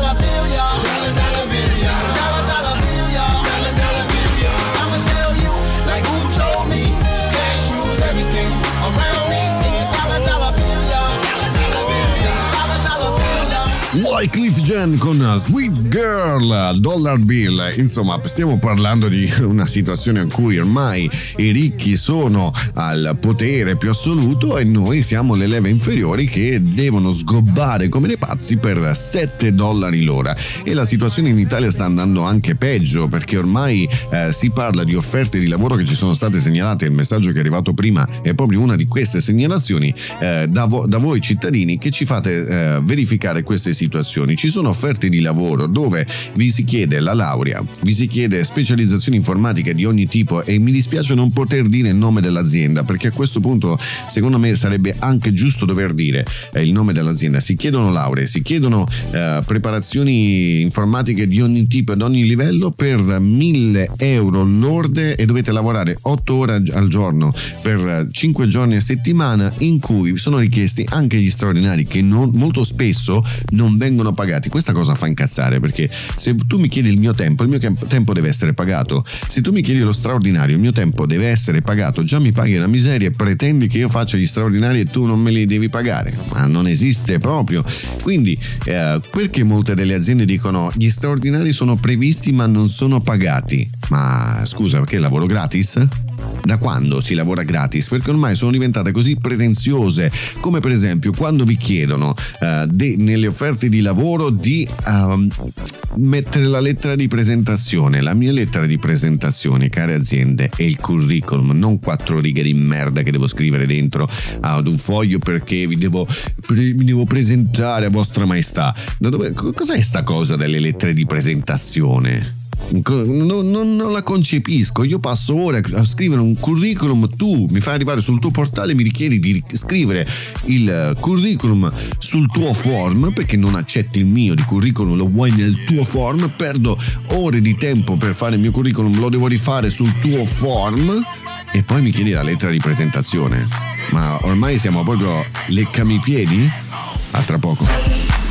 Wycliffe Jean con Sweet Girl, Dollar Bill, insomma stiamo parlando di una situazione in cui ormai i ricchi sono al potere più assoluto e noi siamo le leve inferiori che devono sgobbare come dei pazzi per 7 dollari l'ora. E la situazione in Italia sta andando anche peggio perché ormai eh, si parla di offerte di lavoro che ci sono state segnalate, il messaggio che è arrivato prima è proprio una di queste segnalazioni eh, da, vo- da voi cittadini che ci fate eh, verificare queste situazioni. Ci sono offerte di lavoro dove vi si chiede la laurea, vi si chiede specializzazioni informatiche di ogni tipo e mi dispiace non poter dire il nome dell'azienda perché a questo punto secondo me sarebbe anche giusto dover dire eh, il nome dell'azienda. Si chiedono lauree, si chiedono eh, preparazioni informatiche di ogni tipo ed ogni livello per 1000 euro lorde e dovete lavorare 8 ore al giorno per 5 giorni a settimana in cui sono richiesti anche gli straordinari che non- molto spesso non vengono pagati. Questa cosa fa incazzare perché se tu mi chiedi il mio tempo, il mio tempo deve essere pagato. Se tu mi chiedi lo straordinario, il mio tempo deve essere pagato. Già mi paghi la miseria e pretendi che io faccia gli straordinari e tu non me li devi pagare. Ma non esiste proprio. Quindi eh, perché molte delle aziende dicono gli straordinari sono previsti ma non sono pagati? Ma scusa, perché lavoro gratis? Da quando si lavora gratis? Perché ormai sono diventate così pretenziose, come per esempio quando vi chiedono eh, de- nelle offerte di lavoro di ehm, mettere la lettera di presentazione. La mia lettera di presentazione, care aziende, è il curriculum, non quattro righe di merda che devo scrivere dentro ad un foglio perché vi devo, pre- mi devo presentare a vostra maestà. Da dove, co- cos'è sta cosa delle lettere di presentazione? Non, non- non la concepisco. Io passo ore a scrivere un curriculum. Tu mi fai arrivare sul tuo portale e mi richiedi di scrivere il eh, curriculum sul tuo form perché non accetti il mio di curriculum, lo vuoi nel tuo form. Perdo ore di tempo per fare il mio curriculum, lo devo rifare sul tuo form. E poi mi chiedi la lettera di presentazione. Ma ormai siamo proprio leccami i piedi? A tra poco.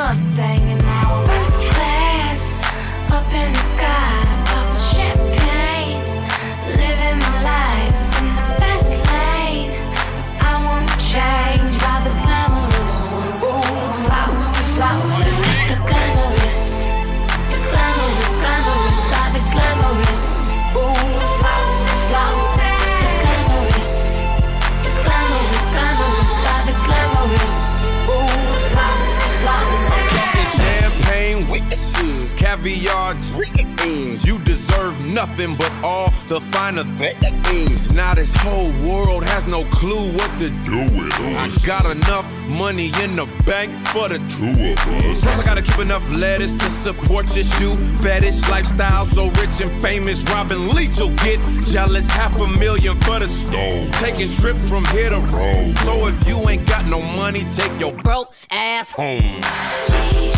Mustang heaven, but all the finer things. Now this whole world has no clue what to do with us. I got enough money in the bank for the two of us. Plus, I gotta keep enough lettuce to support your shoe fetish lifestyle. So rich and famous, Robin Leach will get jealous. Half a million for the stove. Taking trips from here to Rome. So if you ain't got no money, take your broke ass home. Change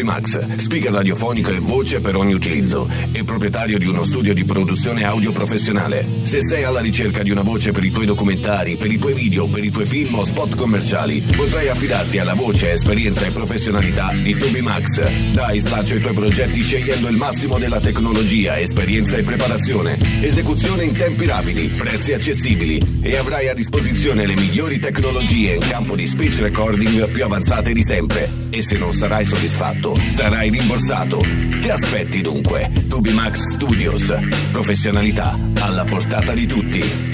sono Tubi Max, speaker radiofonico e voce per ogni utilizzo e proprietario di uno studio di produzione audio professionale. Se sei alla ricerca di una voce per i tuoi documentari, per i tuoi video, per i tuoi film o spot commerciali, potrai affidarti alla voce, esperienza e professionalità di Tubi Max. Dai slancio ai tuoi progetti scegliendo il massimo della tecnologia, esperienza e preparazione. Esecuzione in tempi rapidi, prezzi accessibili e avrai a disposizione le migliori tecnologie in campo di speech recording più avanzate di sempre. E se non sarai soddisfatto, sarai rimborsato. Che aspetti dunque? Tubi Max Studios. Professionalità alla portata di tutti.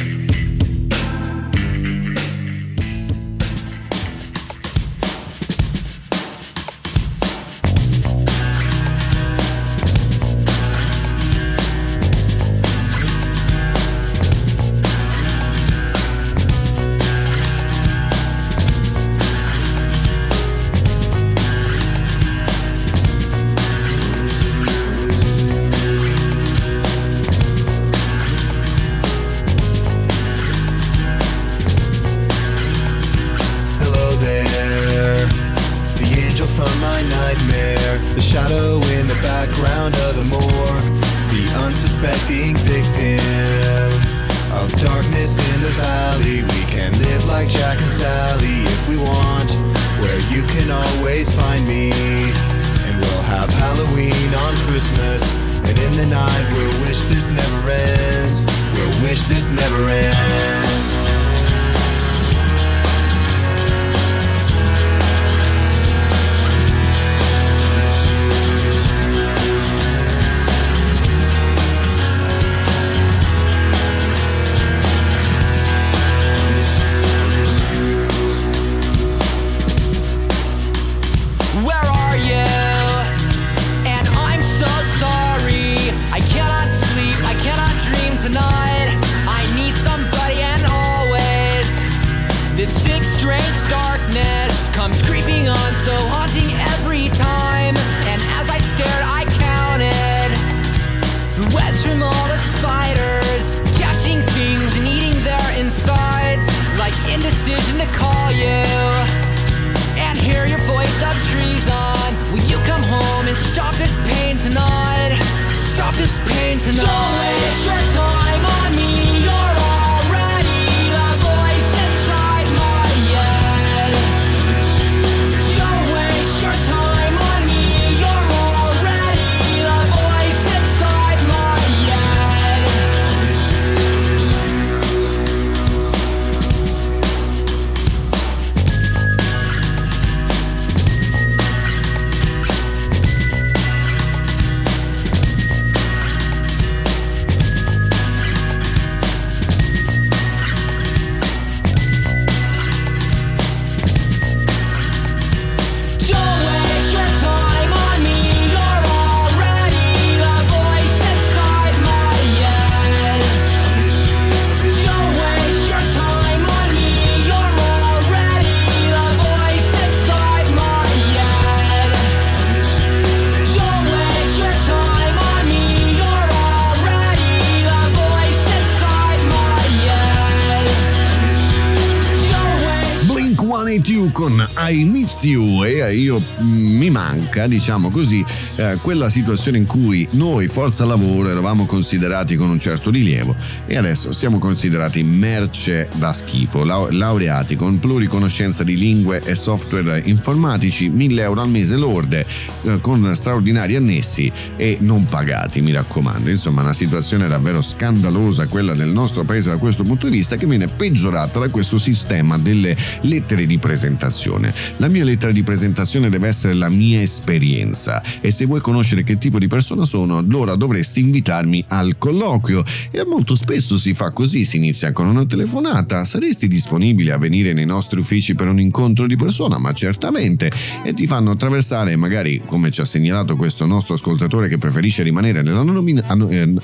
Diciamo così, eh, quella situazione in cui noi, forza lavoro, eravamo considerati con un certo rilievo e adesso siamo considerati merce da schifo, lau- laureati con pluriconoscenza di lingue e software informatici, 1000 euro al mese lorde, eh, con straordinari annessi e non pagati, mi raccomando. Insomma, una situazione davvero scandalosa quella del nostro paese da questo punto di vista che viene peggiorata da questo sistema delle lettere di presentazione. La mia lettera di presentazione deve essere la mia esperienza e se vuoi conoscere che tipo di persona sono, allora dovresti invitarmi al colloquio. E molto spesso si fa così, si inizia con una telefonata. Saresti disponibile a venire nei nostri uffici per un incontro di persona? Ma certamente. E ti fanno attraversare, magari come ci ha segnalato questo nostro ascoltatore che preferisce rimanere nell'anonimo, ano- eh,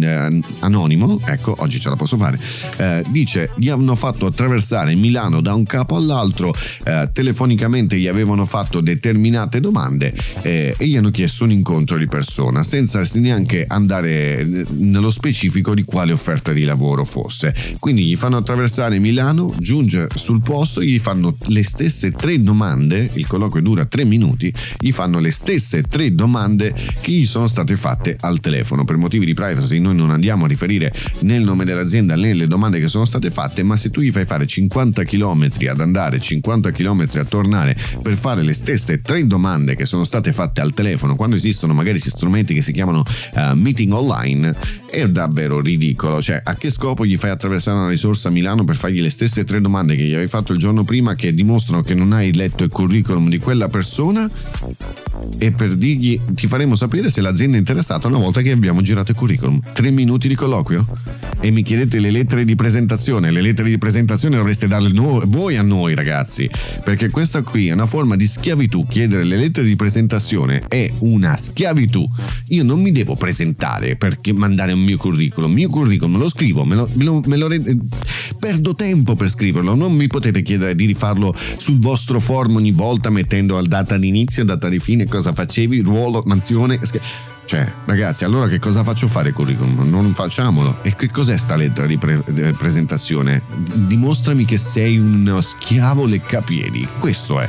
eh, ecco, oggi ce la posso fare, eh, dice gli hanno fatto attraversare Milano da un capo all'altro, eh, telefonicamente gli avevano fatto determinate domande eh, e gli hanno chiesto un incontro di persona senza neanche andare nello specifico di quale offerta di lavoro fosse. Quindi gli fanno attraversare Milano, giunge sul posto, gli fanno le stesse tre domande, il colloquio dura tre minuti, gli fanno le stesse tre domande che gli sono state fatte al telefono. Per motivi di privacy noi non andiamo a riferire né il nome dell'azienda né le domande che sono state fatte, ma se tu gli fai fare 50 km ad andare, 50 km a tornare per fare le stesse tre domande che sono state fatte al telefono, quando esistono magari questi strumenti che si chiamano eh, meeting online, è davvero ridicolo. Cioè, a che scopo gli fai attraversare una risorsa a Milano per fargli le stesse tre domande che gli avevi fatto il giorno prima che dimostrano che non hai letto il curriculum di quella persona? E per dirgli ti faremo sapere se l'azienda è interessata una volta che abbiamo girato il curriculum. Tre minuti di colloquio? E mi chiedete le lettere di presentazione. Le lettere di presentazione dovreste darle voi a noi, ragazzi. Perché questa qui è una forma di schiavitù. Chiedere le lettere di presentazione è una schiavitù. Io non mi devo presentare per mandare un mio curriculum. Il mio curriculum lo scrivo, me lo, me lo- me lo re- perdo tempo per scriverlo. Non mi potete chiedere di rifarlo sul vostro form ogni volta mettendo al data di inizio, data di fine, cosa facevi, ruolo, mansione. sch- Cioè, ragazzi, allora che cosa faccio fare curriculum? Non facciamolo. E che cos'è sta lettera di pre- di presentazione? Dimostrami che sei uno schiavo leccapiedi. Questo è.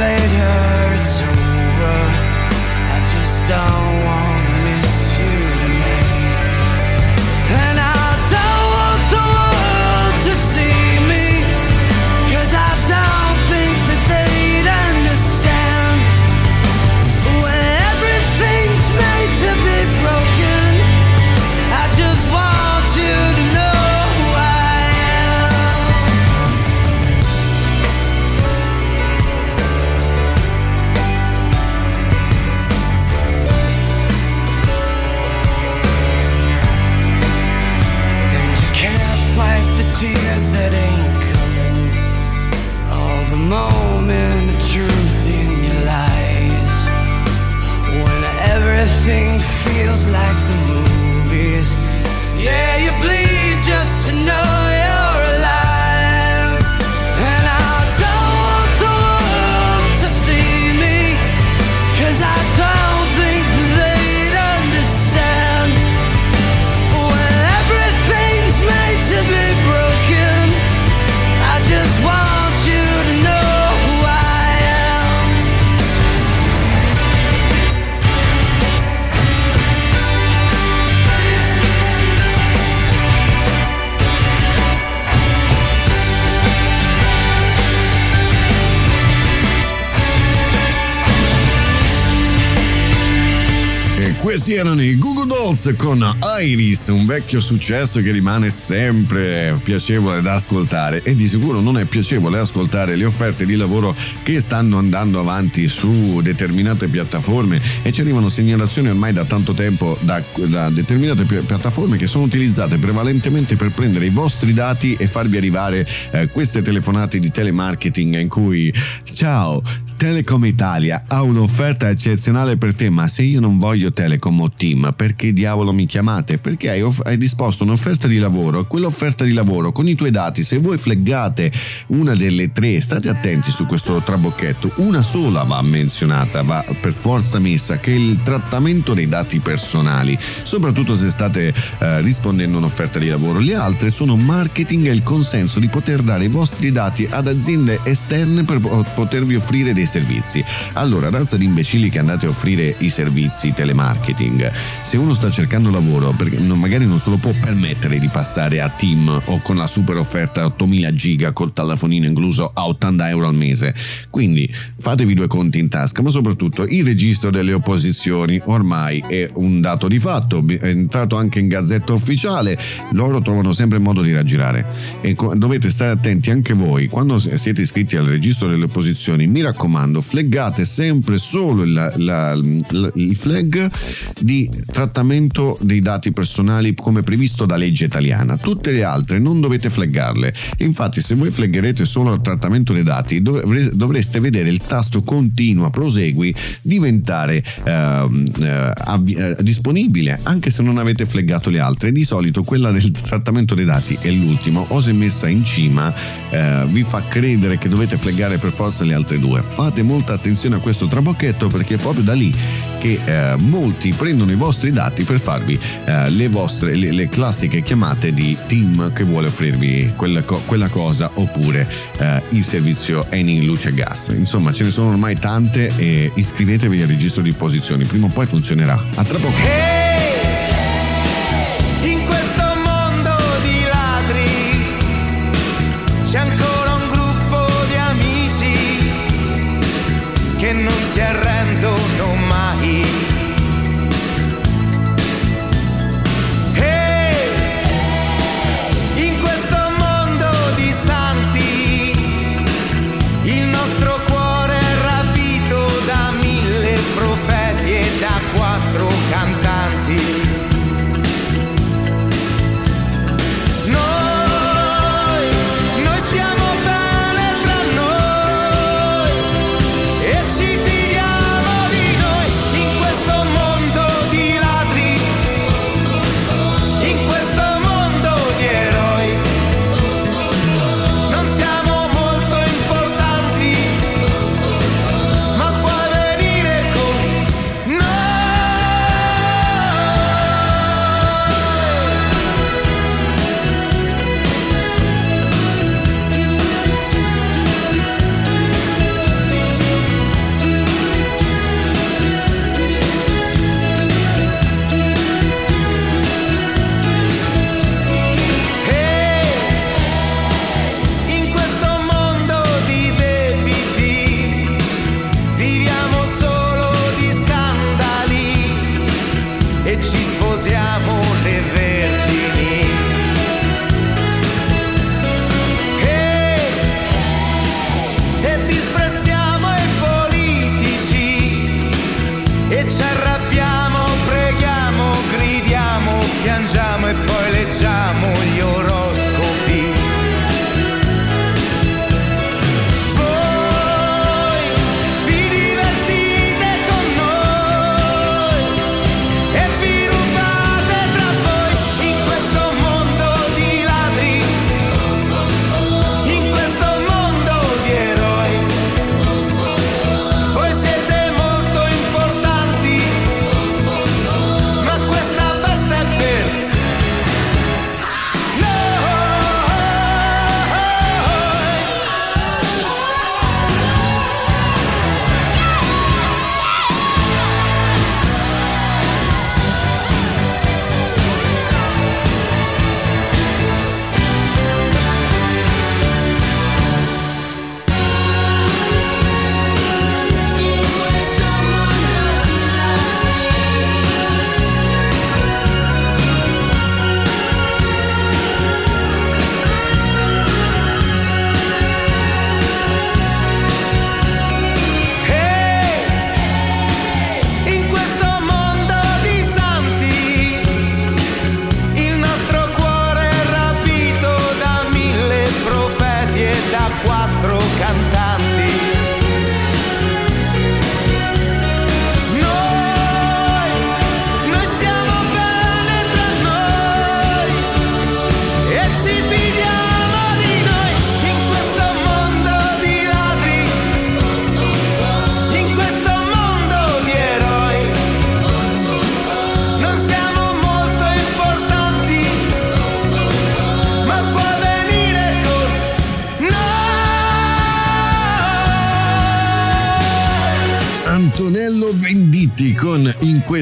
just like the erano i Google Dolls con Iris, un vecchio successo che rimane sempre piacevole da ascoltare e di sicuro non è piacevole ascoltare le offerte di lavoro che stanno andando avanti su determinate piattaforme e ci arrivano segnalazioni ormai da tanto tempo da, da determinate pi- piattaforme che sono utilizzate prevalentemente per prendere i vostri dati e farvi arrivare eh, queste telefonate di telemarketing in cui ciao Telecom Italia ha un'offerta eccezionale per te, ma se io non voglio Telecom o Team, perché diavolo mi chiamate? Perché hai, off- hai disposto un'offerta di lavoro, quell'offerta di lavoro con i tuoi dati, se voi fleggate una delle tre, state attenti su questo trabocchetto, una sola va menzionata, va per forza messa, che è il trattamento dei dati personali, soprattutto se state eh, rispondendo a un'offerta di lavoro. Le altre sono marketing e il consenso di poter dare i vostri dati ad aziende esterne per po- potervi offrire dei servizi. Allora, razza di imbecilli che andate a offrire i servizi telemarketing, se uno sta cercando lavoro, perché magari non se lo può permettere di passare a Team o con la super offerta 8000 giga col telefonino incluso a 80 euro al mese. Quindi fatevi due conti in tasca, ma soprattutto il registro delle opposizioni ormai è un dato di fatto, è entrato anche in gazzetta ufficiale, loro trovano sempre modo di raggirare e dovete stare attenti anche voi quando siete iscritti al registro delle opposizioni, mi raccomando, flaggate sempre solo il, la- la- il flag di trattamento dei dati personali come previsto da legge italiana. Tutte le altre non dovete flaggarle. Infatti, se voi flaggerete solo il trattamento dei dati, dovre- dovreste vedere il tasto continua prosegui diventare ehm, eh, avvi- eh, disponibile anche se non avete flaggato le altre. Di solito quella del trattamento dei dati è l'ultimo, o se messa in cima eh, vi fa credere che dovete flaggare per forza le altre due. Fate molta attenzione a questo trabocchetto perché è proprio da lì che eh, molti prendono i vostri dati per farvi eh, le vostre le, le classiche chiamate di team che vuole offrirvi quella, co- quella cosa oppure eh, il servizio Eni Luce Gas. Insomma, ce ne sono ormai tante e iscrivetevi al registro di posizioni, prima o poi funzionerà. A tra poco. In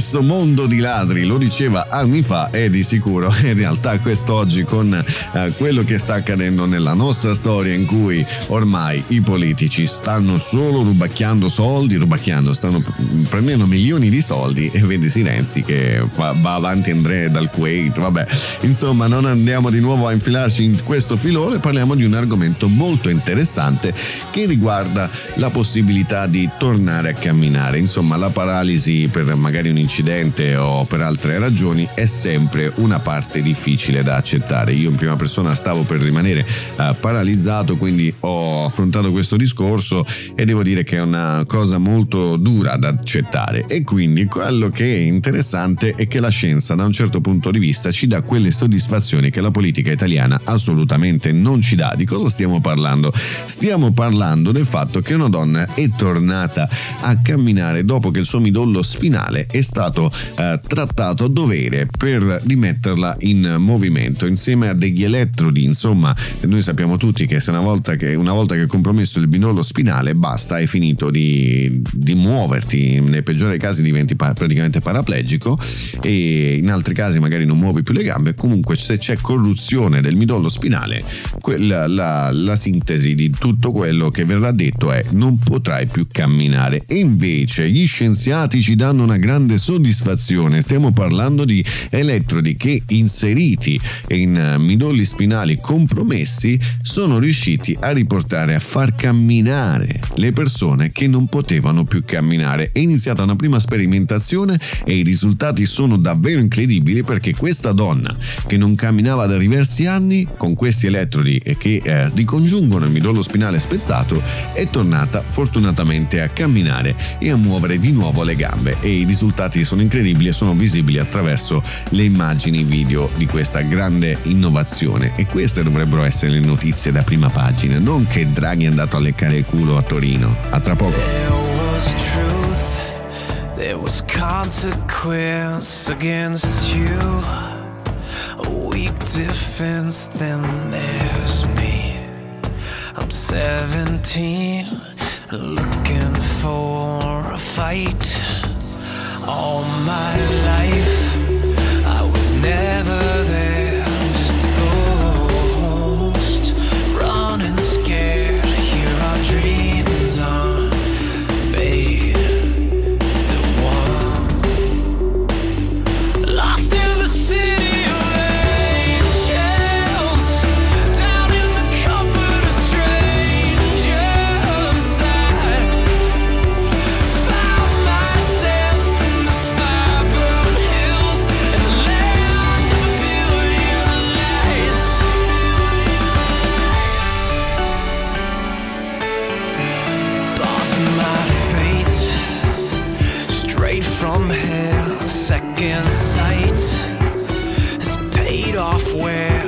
questo mondo di ladri, lo diceva anni fa e di sicuro in realtà quest'oggi con eh, quello che sta accadendo nella nostra storia in cui ormai i politici stanno solo rubacchiando soldi, rubacchiando, stanno prendendo milioni di soldi e vedi Renzi che fa- va avanti Andrea dal Kuwait, vabbè, insomma non andiamo di nuovo a infilarci in questo filone, parliamo di un argomento molto interessante che riguarda la possibilità di tornare a camminare. Insomma, la paralisi per magari un incidente o per altre ragioni è sempre una parte difficile da accettare. Io in prima persona stavo per rimanere eh, paralizzato, quindi ho affrontato questo discorso e devo dire che è una cosa molto dura da accettare. E quindi quello che è interessante è che la scienza da un certo punto di vista ci dà quelle soddisfazioni che la politica italiana assolutamente non ci dà. Di cosa stiamo parlando? Stiamo parlando del fatto che una donna è tornata a camminare dopo che il suo midollo spinale è stato eh, trattato a dovere per rimetterla in movimento insieme a degli elettrodi. Insomma, noi sappiamo tutti che se una volta che, una volta che hai compromesso il midollo spinale basta, hai finito di, di muoverti. Nei peggiori casi diventi pa- praticamente paraplegico e in altri casi magari non muovi più le gambe. Comunque, se c'è corruzione del midollo spinale, quella- la, la sintesi di tutto quello che verrà detto è non potrai più camminare. E invece gli scienziati ci danno una grande soddisfazione. Stiamo parlando di elettrodi che inseriti in eh, midolli spinali compromessi sono riusciti a riportare a far camminare le persone che non potevano più camminare. È iniziata una prima sperimentazione e i risultati sono davvero incredibili perché questa donna che non camminava da diversi anni con questi elettrodi che eh, ricongiungono il midollo spinale spezzato è tornata fortunatamente a camminare e a muovere di nuovo le gambe e i risultati sono incredibili e sono visibili attraverso le immagini video di questa grande innovazione e queste dovrebbero essere le notizie da prima pagina non che Draghi è andato a leccare il culo a Torino a tra poco was truth, there was consequence against you. A weak defense, then there's me. I'm 17, looking for a fight. All my life, Second sight has paid off well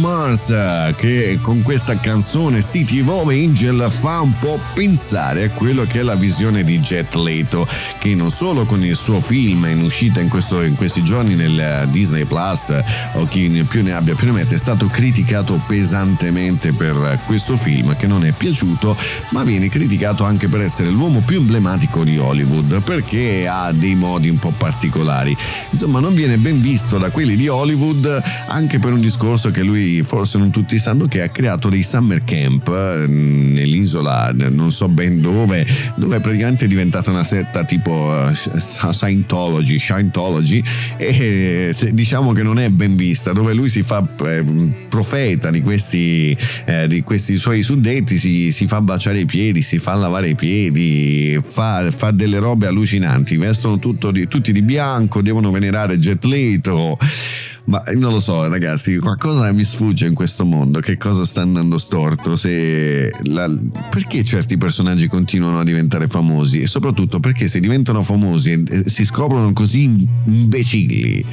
Mars eh, che con questa canzone City of Angel fa un po' pensare a quello che è la visione di Jet Leto che non solo con il suo film in uscita in, questo- in questi giorni nel eh, Disney Plus o chi più ne abbia più ne mette è stato criticato pesantemente per questo film che non è piaciuto ma viene criticato anche per essere l'uomo più emblematico di Hollywood perché ha dei modi un po' particolari. Insomma non viene ben visto da quelli di Hollywood anche per un discorso che lui forse non tutti sanno che ha creato dei summer camp eh, nell'isola eh, non so ben dove dove praticamente è diventata una setta tipo eh, Scientology Scientology e diciamo che non è ben vista dove lui si fa profeta di questi, di questi suoi suddetti si, si fa baciare i piedi si fa lavare i piedi fa, fa delle robe allucinanti vestono tutto tutti di bianco devono venerare Jet Leto ma non lo so, ragazzi, qualcosa mi sfugge in questo mondo. Che cosa sta andando storto? La- perché certi personaggi continuano a diventare famosi? E soprattutto perché se diventano famosi e si scoprono così imbecilli,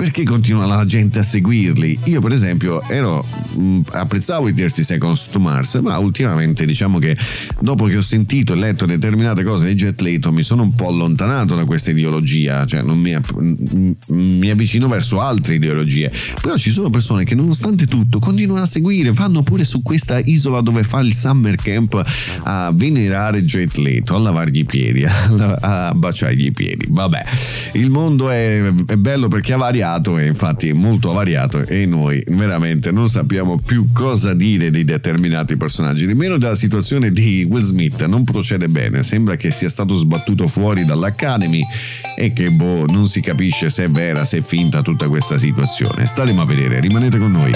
perché continua la gente a seguirli? Io, per esempio, ero mh, apprezzavo i 30 Seconds to Mars, ma ultimamente diciamo che dopo che ho sentito e letto determinate cose di Jet Leto mi sono un po' allontanato da questa ideologia, cioè mi, mh, mi avvicino verso altre ideologie. Però ci sono persone che nonostante tutto continuano a seguire, vanno pure su questa isola dove fa il summer camp a venerare Jet Leto, a lavargli i piedi, a, baciargli i piedi. Vabbè, il mondo è, è bello perché ha variato e infatti è molto variato e noi veramente non sappiamo più cosa dire di determinati personaggi, nemmeno della situazione di Will Smith non procede bene, sembra che sia stato sbattuto fuori dall'Academy e che boh, non si capisce se è vera, se è finta tutta questa situazione. Staremo a vedere, rimanete con noi.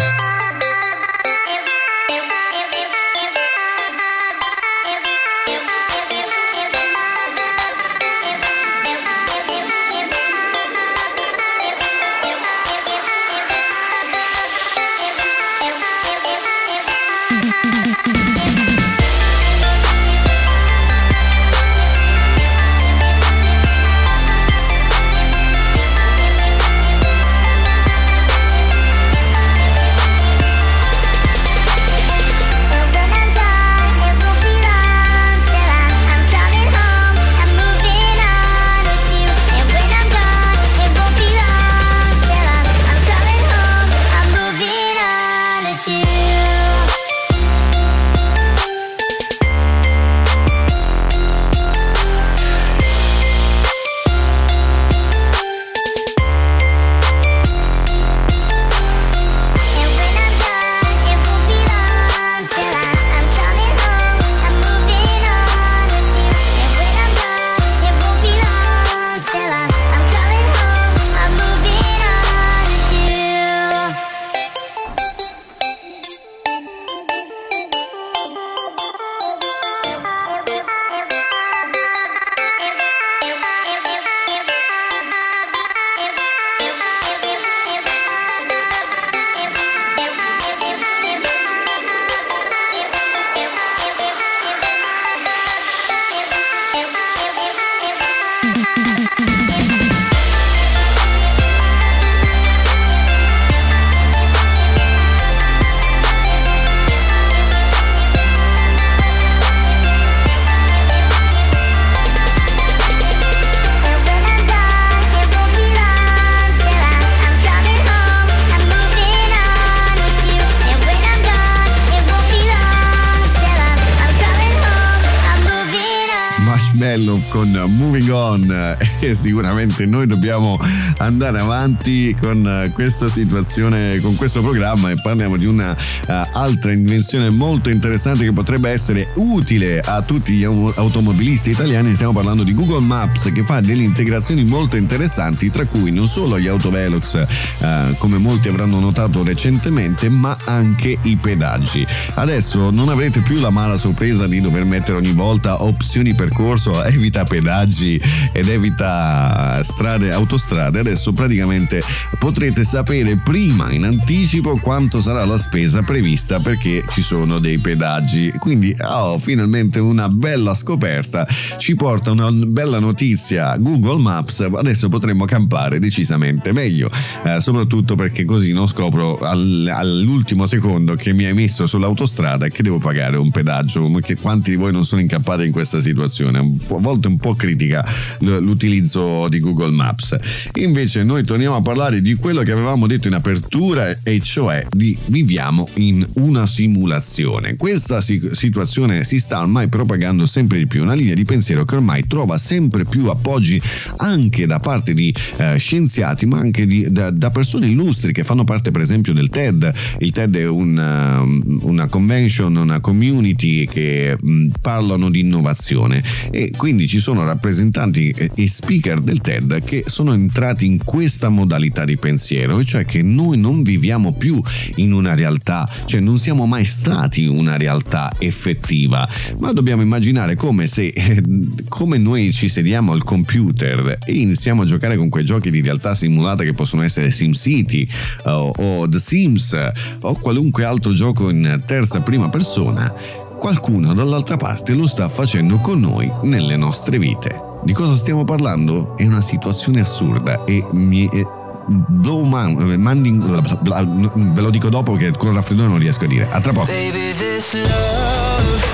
Sicuramente noi dobbiamo andare avanti con questa situazione, con questo programma e parliamo di una eh, altra invenzione molto interessante che potrebbe essere utile a tutti gli au- automobilisti italiani. Stiamo parlando di Google Maps che fa delle integrazioni molto interessanti, tra cui non solo gli autovelox, eh, come molti avranno notato recentemente, ma anche i pedaggi. Adesso non avrete più la mala sorpresa di dover mettere ogni volta opzioni percorso evita pedaggi ed evita strade, autostrade, adesso praticamente potrete sapere prima in anticipo quanto sarà la spesa prevista perché ci sono dei pedaggi. Quindi oh, finalmente una bella scoperta, ci porta una bella notizia Google Maps, adesso potremo campare decisamente meglio, eh, soprattutto perché così non scopro al- all'ultimo secondo che mi hai messo sull'autostrada e che devo pagare un pedaggio, che quanti di voi non sono incappati in questa situazione, a volte un po' critica l'utilizzo di Google Maps. Invece noi torniamo a parlare di quello che avevamo detto in apertura e cioè di viviamo in una simulazione. Questa si- situazione si sta ormai propagando sempre di più, una linea di pensiero che ormai trova sempre più appoggi anche da parte di eh, scienziati, ma anche di- da, da persone illustri che fanno parte per esempio del TED. Il TED è un, um, una convention, una community che mh, parlano di innovazione e quindi ci sono rappresentanti e e speaker del TED che sono entrati in questa modalità di pensiero, e cioè che noi non viviamo più in una realtà, cioè non siamo mai stati una realtà effettiva, ma dobbiamo immaginare come se eh, come noi ci sediamo al computer e iniziamo a giocare con quei giochi di realtà simulata che possono essere SimCity o, o The Sims o qualunque altro gioco in terza prima persona, qualcuno dall'altra parte lo sta facendo con noi nelle nostre vite. Di cosa stiamo parlando? È una situazione assurda e mi... eh, Blow man, manding, bla bla bla, ve lo dico dopo che con il raffreddore non riesco a dire. A tra poco. Baby, this love,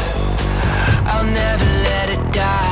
I'll never let it die.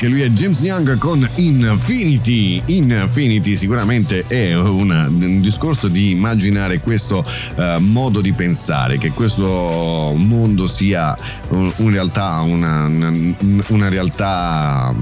Perché lui è James Young con Infinity. Infinity sicuramente è una- un discorso di immaginare questo eh, modo di pensare, che questo mondo sia un- in realtà una, una- realtà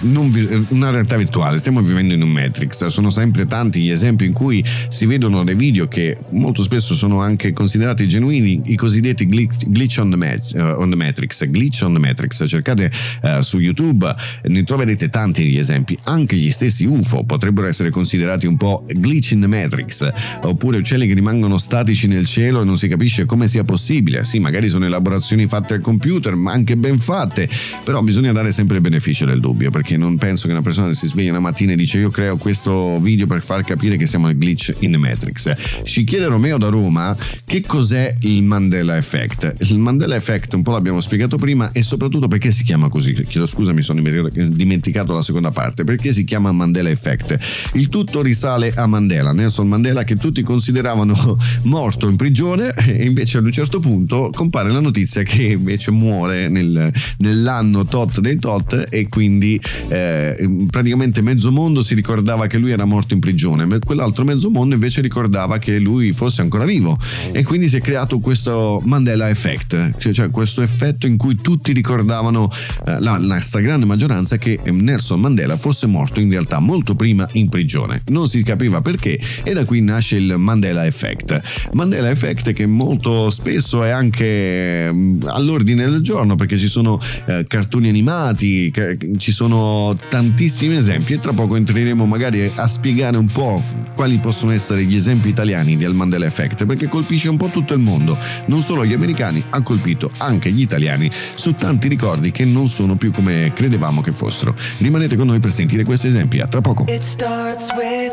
vi- una realtà virtuale. Stiamo vivendo in un Matrix. Sono sempre tanti gli esempi in cui si vedono dei video che molto spesso sono anche considerati genuini, i cosiddetti glitch, glitch on, the mat- eh, on the Matrix. Glitch on the Matrix. Cercate eh, su YouTube, ne troverete tanti di esempi. Anche gli stessi UFO potrebbero essere considerati un po' glitch in the Matrix, oppure uccelli che rimangono statici nel cielo e non si capisce come sia possibile. Sì, magari sono elaborazioni fatte al computer, ma anche ben fatte, però bisogna dare sempre il beneficio del dubbio, perché non penso che una persona si sveglia una mattina e dice io creo questo video per far capire che siamo nel glitch in the Matrix. Ci chiede Romeo da Roma che cos'è il Mandela Effect. Il Mandela Effect un po' l'abbiamo spiegato prima e soprattutto perché si chiama così. Chiedo scusa, mi sono dimenticato la seconda parte. Perché si chiama Mandela Effect? Il tutto risale a Mandela, Nelson Mandela che tutti consideravano morto in prigione e invece ad un certo punto compare la notizia che invece muore nel- nell'anno tot dei tot e quindi eh, praticamente mezzo mondo si ricordava che lui era morto in prigione, ma quell'altro mezzo mondo invece ricordava che lui fosse ancora vivo e quindi si è creato questo Mandela Effect, cioè- cioè questo effetto in cui tutti ricordavano eh, la, la stragrande maggioranza che Nelson Mandela fosse morto in realtà molto prima in prigione. Non si capiva perché e da qui nasce il Mandela Effect. Mandela Effect che molto spesso è anche mm, all'ordine del giorno perché ci sono eh, cartoni animati, ca- ci sono tantissimi esempi e tra poco entreremo magari a spiegare un po' quali possono essere gli esempi italiani del Mandela Effect perché colpisce un po' tutto il mondo, non solo gli americani, ha colpito anche gli italiani su tanti ricordi che non sono più come credevamo che fossero. Rimanete con noi per sentire questi esempi, a tra poco. It starts with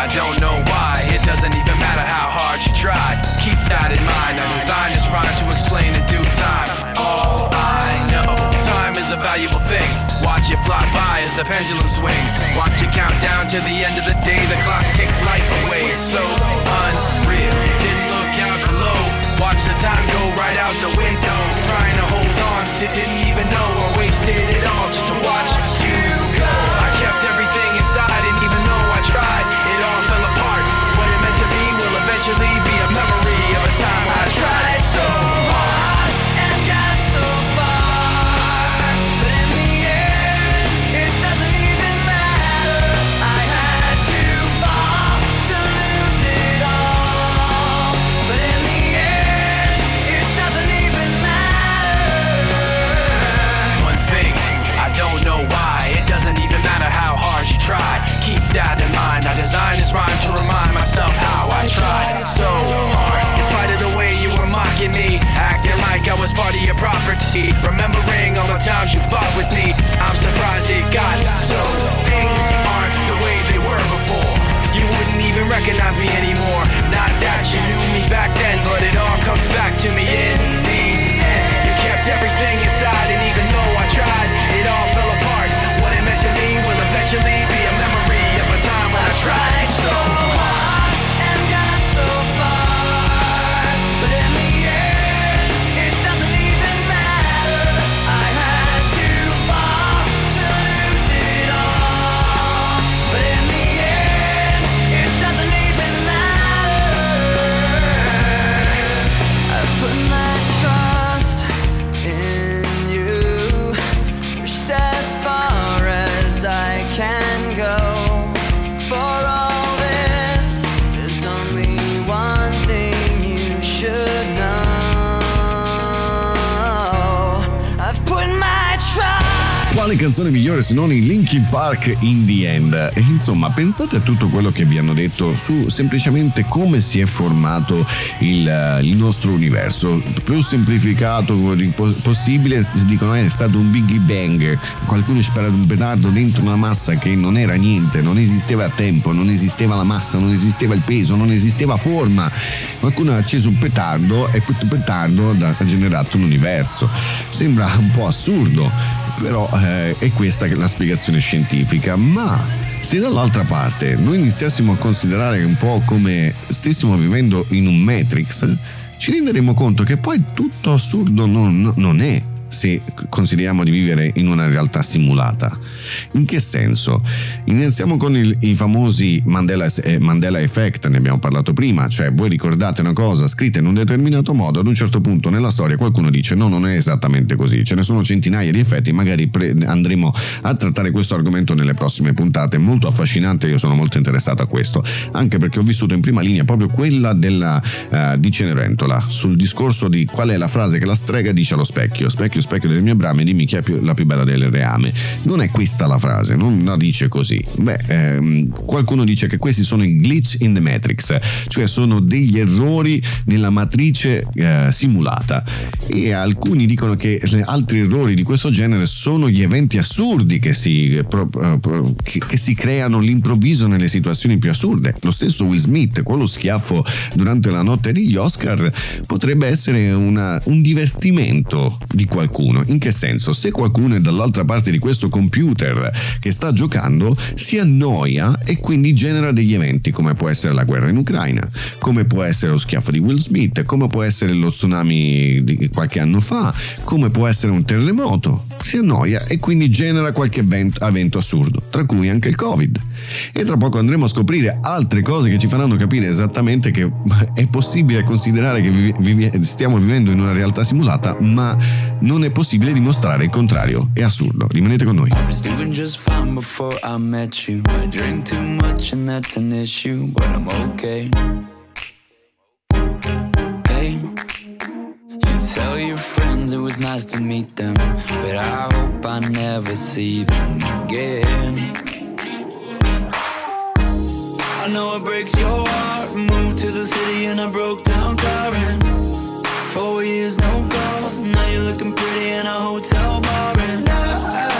I don't know why, it doesn't even matter how hard you try. Keep that in mind. I designed this rhyme to explain in due time. All I know, time is a valuable thing. Watch it fly by as the pendulum swings. Watch it count down to the end of the day. The clock takes life away. It's so unreal. Watch the time go right out the window. Trying to hold on didn't even know or wasted it all just to watch you Remembering all the times you fought with me, I'm surprised it got so. Things aren't the way they were before. You wouldn't even recognize me anymore. Not that you knew me back then, but it all comes back to me in Quale canzone migliore se non i Linkin Park in the End? E insomma, pensate a tutto quello che vi hanno detto su semplicemente come si è formato il, eh, il nostro universo. Più semplificato po- possibile, si dicono "Eh, è stato un Big Bang. Qualcuno spara un petardo dentro una massa che non era niente, non esisteva tempo, non esisteva la massa, non esisteva il peso, non esisteva forma. Qualcuno ha acceso un petardo e questo petardo ha generato l'universo. Sembra un po' assurdo, però eh, è questa la spiegazione scientifica, ma se dall'altra parte noi iniziassimo a considerare un po' come stessimo vivendo in un Matrix, ci renderemo conto che poi tutto assurdo non, non è. Se consideriamo di vivere in una realtà simulata. In che senso? Iniziamo con il- i famosi Mandela, eh, Mandela Effect, ne abbiamo parlato prima, cioè voi ricordate una cosa scritta in un determinato modo, ad un certo punto nella storia qualcuno dice no, non è esattamente così, ce ne sono centinaia di effetti, magari pre- andremo a trattare questo argomento nelle prossime puntate, molto affascinante, io sono molto interessato a questo, anche perché ho vissuto in prima linea proprio quella della, eh, di Cenerentola, sul discorso di qual è la frase che la strega dice allo specchio, specchio, specchio delle mie brame, dimmi chi è più- la più bella delle reame. Non è questa la frase, non la dice così. Beh, ehm, qualcuno dice che questi sono i glitch in the matrix, cioè sono degli errori nella matrice eh, simulata e alcuni dicono che altri errori di questo genere sono gli eventi assurdi che si, eh, pro- eh, pro- che- che si creano all'improvviso nelle situazioni più assurde. Lo stesso Will Smith, quello schiaffo durante la notte degli Oscar, potrebbe essere una- un divertimento di qualcuno. In che senso? Se qualcuno è dall'altra parte di questo computer che sta giocando, si annoia e quindi genera degli eventi come può essere la guerra in Ucraina, come può essere lo schiaffo di Will Smith, come può essere lo tsunami di qualche anno fa, come può essere un terremoto. Si annoia e quindi genera qualche evento, evento assurdo, tra cui anche il Covid. E tra poco andremo a scoprire altre cose che ci faranno capire esattamente che è possibile considerare che vivi- vivi- stiamo vivendo in una realtà simulata, ma non è possibile dimostrare il contrario. È assurdo. Rimanete con noi. It was nice to meet them, but I hope I never see them again. I know it breaks your heart. Moved to the city in a broke down and four years no calls. Now you're looking pretty in a hotel bar and I,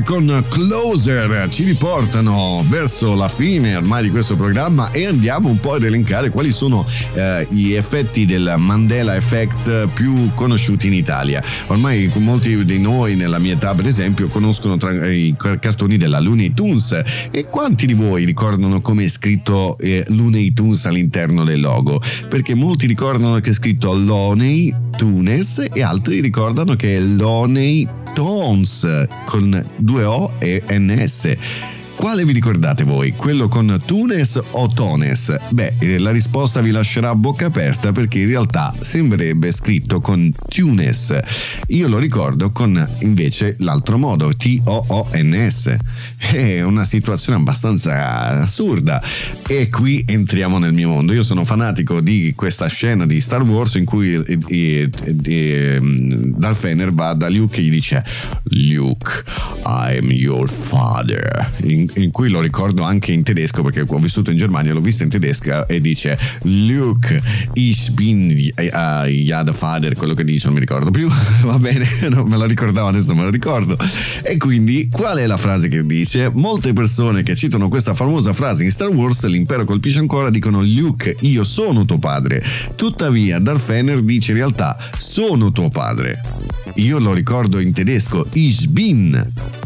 Con Closer ci riportano verso la fine ormai di questo programma e andiamo un po' ad elencare quali sono eh, gli effetti del Mandela Effect più conosciuti in Italia. Ormai molti di noi nella mia età per esempio conoscono tra i cartoni della Looney Tunes e quanti di voi ricordano come è scritto eh, Looney Tunes all'interno del logo? Perché molti ricordano che è scritto Loney Tunes e altri ricordano che è Loney Tones con due O e NS. Quale vi ricordate voi? Quello con Tunes o Tones? Beh, eh, la risposta vi lascerà a bocca aperta perché in realtà sembrerebbe scritto con Tunes. Io lo ricordo con invece l'altro modo, T-O-O-N-S. È una situazione abbastanza assurda. E qui entriamo nel mio mondo. Io sono fanatico di questa scena di Star Wars in cui eh, eh, eh, Darth Vader va da Luke e gli dice Luke, I'm your father. In, in cui lo ricordo anche in tedesco perché ho vissuto in Germania, l'ho visto in tedesca e dice Luke, ich bin uh, ja der Vater, quello che dice, non mi ricordo più, va bene, non me lo ricordavo, adesso me lo ricordo. E quindi qual è la frase che dice? Molte persone che citano questa famosa frase in Star Wars, l'impero colpisce ancora, dicono Luke, io sono tuo padre. Tuttavia Darth Vader dice in realtà sono tuo padre. Io lo ricordo in tedesco, ich bin.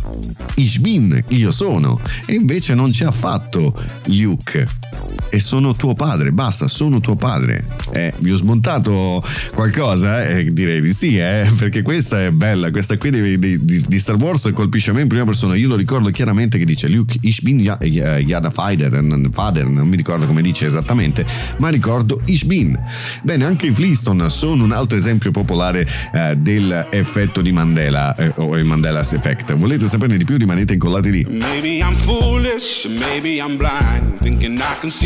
Ich bin, io sono. E invece non ci ha fatto Luke. E sono tuo padre, basta, sono tuo padre. Eh, vi ho smontato qualcosa? Eh, direi di sì, eh, perché questa è bella. Questa qui di, di- di- Star Wars colpisce me in prima persona. Io lo ricordo chiaramente che dice Luke, ich bin ja- Yada Fader, Fader, non mi ricordo come dice esattamente, ma ricordo ich bin. Bene, anche i Flintstone sono un altro esempio popolare eh, dell'effetto di Mandela eh, o il Mandela's Effect. Volete saperne di più? Rimanete incollati lì. Maybe I'm foolish, maybe I'm blind. Thinking I can see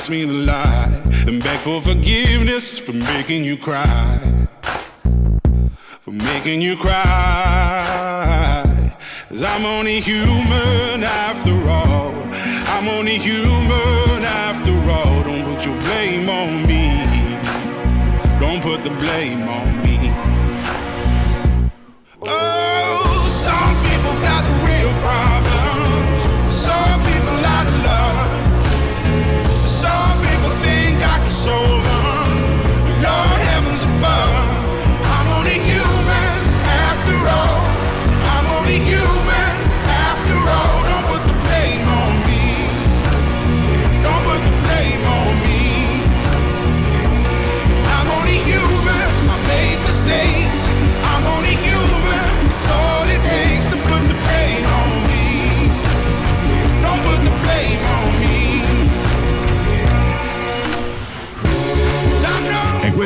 Ask me to lie. And beg for forgiveness for making you cry. For making you cry. Cause I'm only human after all. I'm only human after all. Don't put your blame on me. Don't put the blame on me.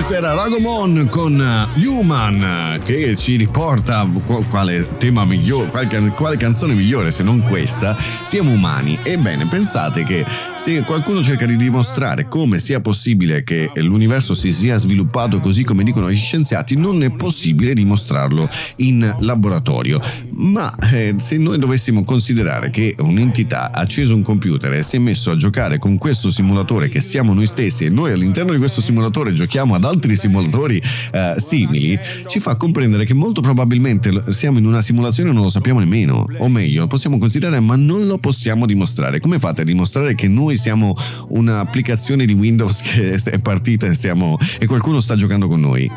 Questo era Ragomon con eh, Human che ci riporta qu- quale tema migliore, quale, quale canzone migliore se non questa, siamo umani. Ebbene, pensate che se qualcuno cerca di dimostrare come sia possibile che l'universo si sia sviluppato così come dicono gli scienziati, non è possibile dimostrarlo in laboratorio. Ma eh, se noi dovessimo considerare che un'entità ha acceso un computer e si è messo a giocare con questo simulatore che siamo noi stessi e noi all'interno di questo simulatore giochiamo ad altri simulatori eh, simili, ci fa comprendere che molto probabilmente siamo in una simulazione e non lo sappiamo nemmeno. O meglio, possiamo considerare, ma non lo possiamo dimostrare. Come fate a dimostrare che noi siamo un'applicazione di Windows che è partita e, stiamo, e qualcuno sta giocando con noi?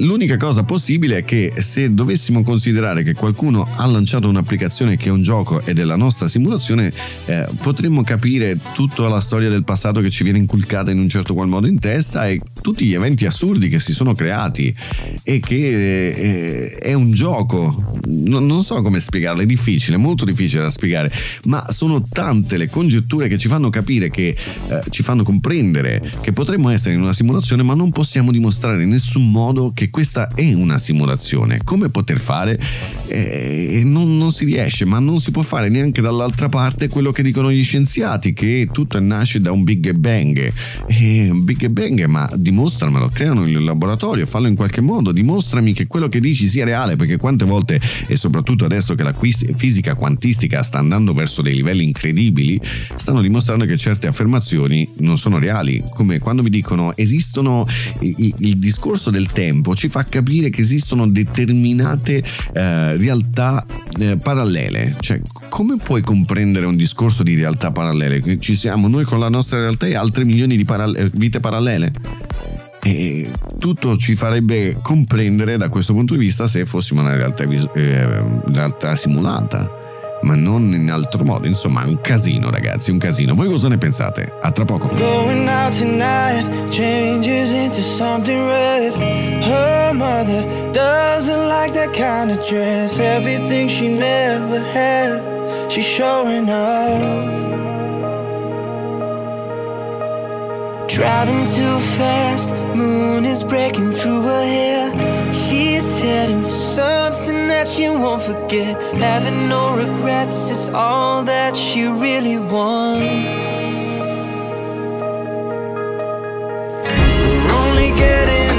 L'unica cosa possibile è che se dovessimo considerare che qualcuno ha lanciato un'applicazione che è un gioco ed è la nostra simulazione, eh, potremmo capire tutta la storia del passato che ci viene inculcata in un certo qual modo in testa e tutti gli eventi assurdi che si sono creati e che eh, è un gioco. Non, non so come spiegarlo, è difficile, molto difficile da spiegare, ma sono tante le congetture che ci fanno capire che eh, ci fanno comprendere che potremmo essere in una simulazione, ma non possiamo dimostrare in nessun modo che questa è una simulazione. Come poter fare? Eh, non, non si riesce, ma non si può fare neanche dall'altra parte quello che dicono gli scienziati, che tutto nasce da un Big Bang. E Big Bang, ma dimostramelo, creano il laboratorio, fallo in qualche modo, dimostrami che quello che dici sia reale, perché quante volte, e soprattutto adesso che la fisica quantistica sta andando verso dei livelli incredibili, stanno dimostrando che certe affermazioni non sono reali, come quando mi dicono esistono i- i- il discorso del tempo ci fa capire che esistono determinate eh, realtà eh, parallele, cioè come puoi comprendere un discorso di realtà parallele? Ci siamo noi con la nostra realtà e altre milioni di paral- eh, vite parallele? E tutto ci farebbe comprendere da questo punto di vista se fossimo una realtà, vis- eh, realtà simulata, ma non in altro modo. Insomma, è un casino, ragazzi, un casino. Voi cosa ne pensate? A tra poco. Going out tonight changes into something red. Her mother doesn't like that kind of dress. Everything she never had, she's showing off. Driving too fast, moon is breaking through her hair. She's heading for something that she won't forget. Having no regrets is all that she really wants. We're only getting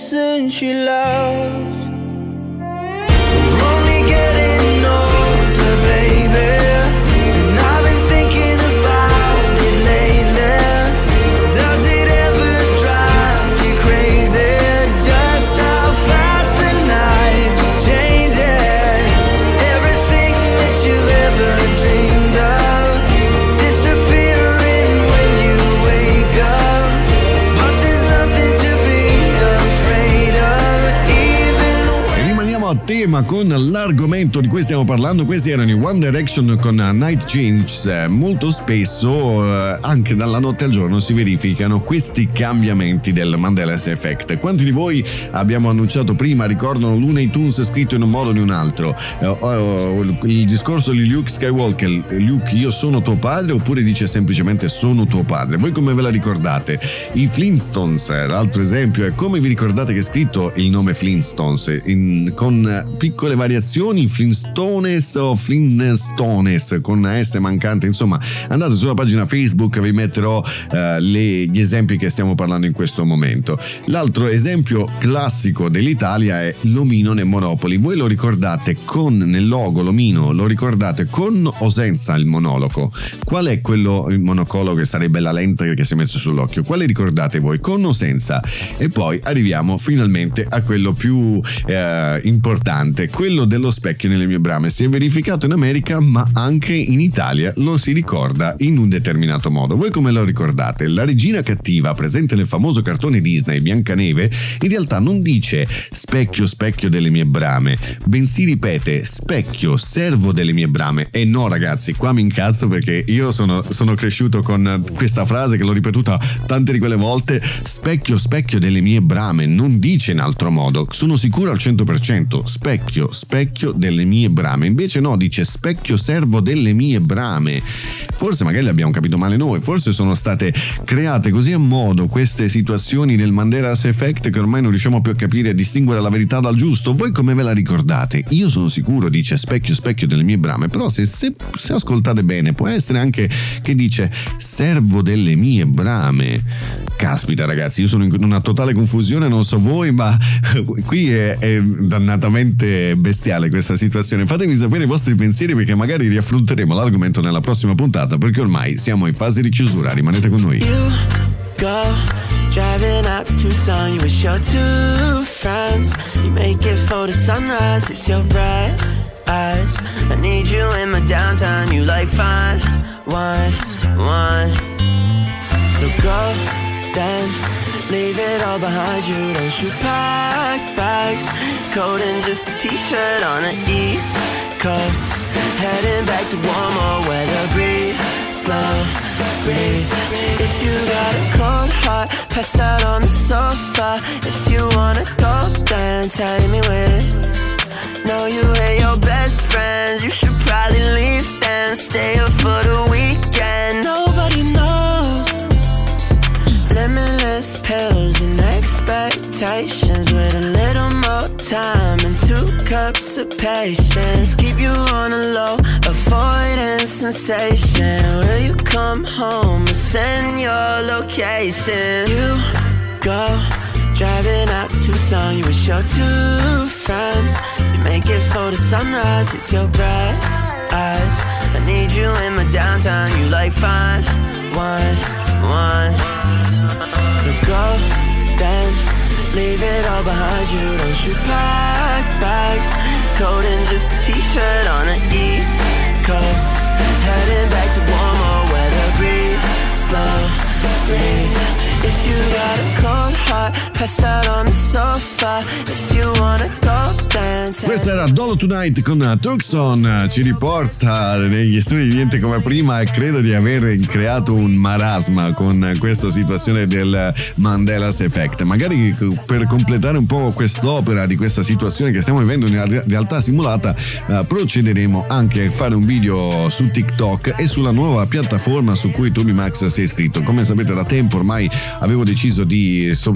of innocence she lost. Tema con l'argomento di cui stiamo parlando. Questi erano i One Direction con Night Changes. Eh, Molto spesso, eh, anche dalla notte al giorno, si verificano questi cambiamenti del Mandela's Effect. Quanti di voi abbiamo annunciato prima ricordano Looney Tunes scritto in un modo o in un altro? Eh, oh, il discorso di Luke Skywalker, Luke io sono tuo padre oppure dice semplicemente sono tuo padre? Voi come ve la ricordate? I Flintstones, l'altro esempio è come vi ricordate che è scritto il nome Flintstones in- con piccole variazioni Flintstones o Flintstones con S mancante insomma andate sulla pagina Facebook vi metterò eh, le- gli esempi che stiamo parlando in questo momento. L'altro esempio classico dell'Italia è l'omino nel Monopoli. Voi lo ricordate con nel logo l'omino lo ricordate con o senza il monologo qual è quello il monocolo che sarebbe la lente che si è messo sull'occhio? Quale ricordate voi con o senza? E poi arriviamo finalmente a quello più eh, importante, quello dello specchio nelle mie brame. Si è verificato in America, ma anche in Italia lo si ricorda in un determinato modo. Voi come lo ricordate? La regina cattiva, presente nel famoso cartone Disney Biancaneve, in realtà non dice specchio, specchio delle mie brame, bensì ripete specchio, servo delle mie brame. E no, ragazzi, qua mi incazzo perché io sono, sono cresciuto con questa frase che l'ho ripetuta tante di quelle volte: specchio, specchio delle mie brame. Non dice in altro modo, sono sicuro al 100%. Specchio, specchio delle mie brame. Invece no, dice specchio, servo delle mie brame. Forse magari l'abbiamo capito male noi, forse sono state create così a modo queste situazioni del Mandela's Effect che ormai non riusciamo più a capire e distinguere la verità dal giusto. Voi come ve la ricordate? Io sono sicuro, dice specchio, specchio delle mie brame, però se, se, se ascoltate bene può essere anche che dice servo delle mie brame. Caspita ragazzi, io sono in una totale confusione, non so voi, ma qui è, è dannatamente bestiale questa situazione. Fatemi sapere i vostri pensieri perché magari riaffronteremo l'argomento nella prossima puntata perché ormai siamo in fase di chiusura, rimanete con noi. driving out to Tucson. You wish your two friends. You make it for the sunrise. It's your bright eyes. I need you in my downtown. You like fine wine, wine. So go then. Leave it all behind you. Don't you pack bags? Cold in just a t-shirt on the east coast. Heading back to warmer weather. Breathe slow, breathe. If you got a cold heart, pass out on the sofa. If you wanna go, then take me with it. Know you and your best friends, you should probably leave them. Stay up for the expectations with a little more time and two cups of patience. Keep you on a low, avoiding sensation. Will you come home and send your location? You go driving out to Tucson. You wish your two friends. You make it for the sunrise. It's your bright eyes. I need you in my downtown. You like fine wine, wine. So go then, leave it all behind you. Don't you pack bags? Cold in just a t-shirt on the east coast. Heading back to warmer weather. Breathe slow, breathe. If you got a cold heart, pass out on the sofa. If you wanna go, Questa era Dolo Tonight con Tucson, ci riporta negli studi di Niente come prima e credo di aver creato un marasma con questa situazione del Mandela's Effect. Magari per completare un po' quest'opera di questa situazione che stiamo vivendo real- realtà simulata, eh, procederemo anche a fare un video su TikTok e sulla nuova piattaforma su cui Toby Max si è iscritto. Come sapete da tempo ormai avevo deciso di so-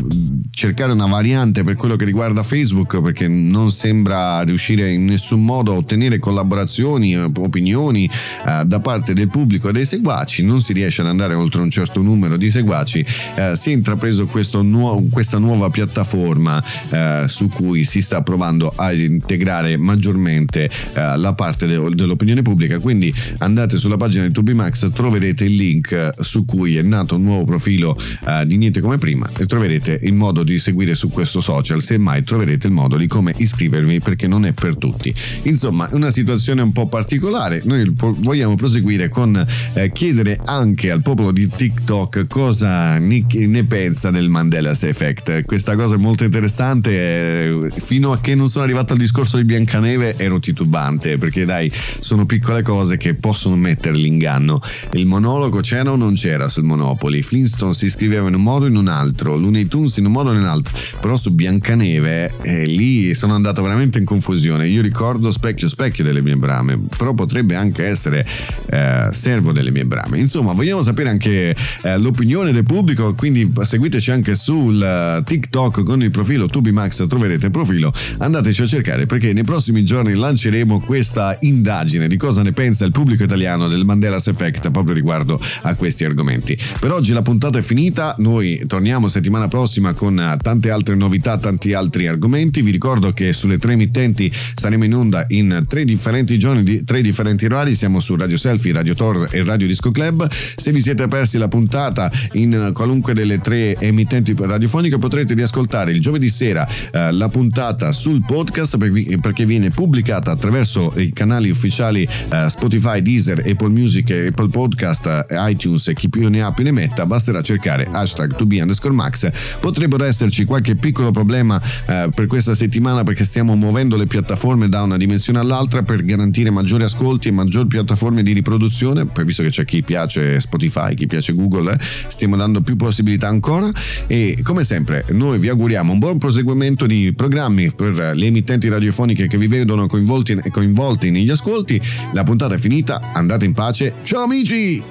cercare una variante per quello che riguarda Facebook perché non sembra riuscire in nessun modo a ottenere collaborazioni, eh, opinioni eh, da parte del pubblico e dei seguaci, non si riesce ad andare oltre un certo numero di seguaci, eh, si è intrapreso nuo- questa nuova piattaforma eh, su cui si sta provando a integrare maggiormente eh, la parte de- dell'opinione pubblica, quindi andate sulla pagina di Tubimax, troverete il link eh, su cui è nato un nuovo profilo di Niente come prima troverete il modo di seguire su questo social, semmai troverete il modo di come iscrivervi perché non è per tutti. Insomma, una situazione un po' particolare. Noi vogliamo proseguire con eh, chiedere anche al popolo di TikTok cosa ne, ne pensa del Mandela's Effect. Questa cosa è molto interessante. eh, fino a che non sono arrivato al discorso di Biancaneve ero titubante perché dai, sono piccole cose che possono mettere l'inganno. Il monologo c'era o non c'era sul Monopoli? Flintstone si scriveva in un modo o in un altro, Looney Tunes in un modo o in un altro. Però su Biancaneve eh, lì sono andato veramente in confusione. Io ricordo specchio specchio delle mie brame, però potrebbe anche essere eh, servo delle mie brame. Insomma, vogliamo sapere anche eh, l'opinione del pubblico, quindi seguiteci anche sul eh, TikTok con il profilo Tubimax, troverete il profilo, andateci a cercare perché nei prossimi giorni lanceremo questa indagine di cosa ne pensa il pubblico italiano del Mandela's Effect proprio riguardo a questi argomenti. Per oggi la puntata è finita, noi torniamo settimana prossima con eh, tante altre novità, tanti altri argomenti. Vi ricordo che sulle tre emittenti staremo in onda in tre differenti giorni, tre differenti orari. Siamo su Radio Selfie, Radio Tor e Radio Disco Club. Se vi siete persi la puntata in qualunque delle tre emittenti radiofoniche, potrete riascoltare il giovedì sera eh, la puntata sul podcast per- perché viene pubblicata attraverso i canali ufficiali eh, Spotify, Deezer, Apple Music, Apple Podcast, eh, iTunes e chi più ne ha più ne metta. Basterà cercare hashtag 2B underscore max. Potrebbero esserci qualche piccolo problema eh, per questa settimana perché stiamo muovendo le piattaforme da una dimensione all'altra per garantire maggiori ascolti e maggiori piattaforme di riproduzione, visto che c'è chi piace Spotify, chi piace Google, eh, stiamo dando più possibilità ancora e come sempre noi vi auguriamo un buon proseguimento di programmi per le emittenti radiofoniche che vi vedono coinvolti, coinvolti negli ascolti. La puntata è finita, andate in pace. Ciao amici!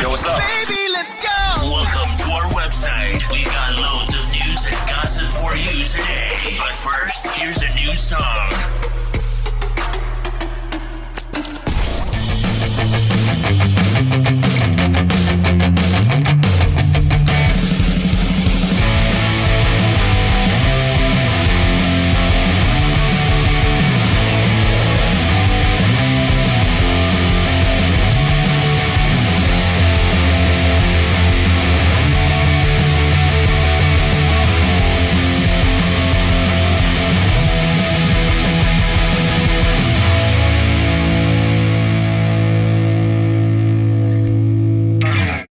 Yo, website. We got loads of news and gossip for you today. But first, here's a new song.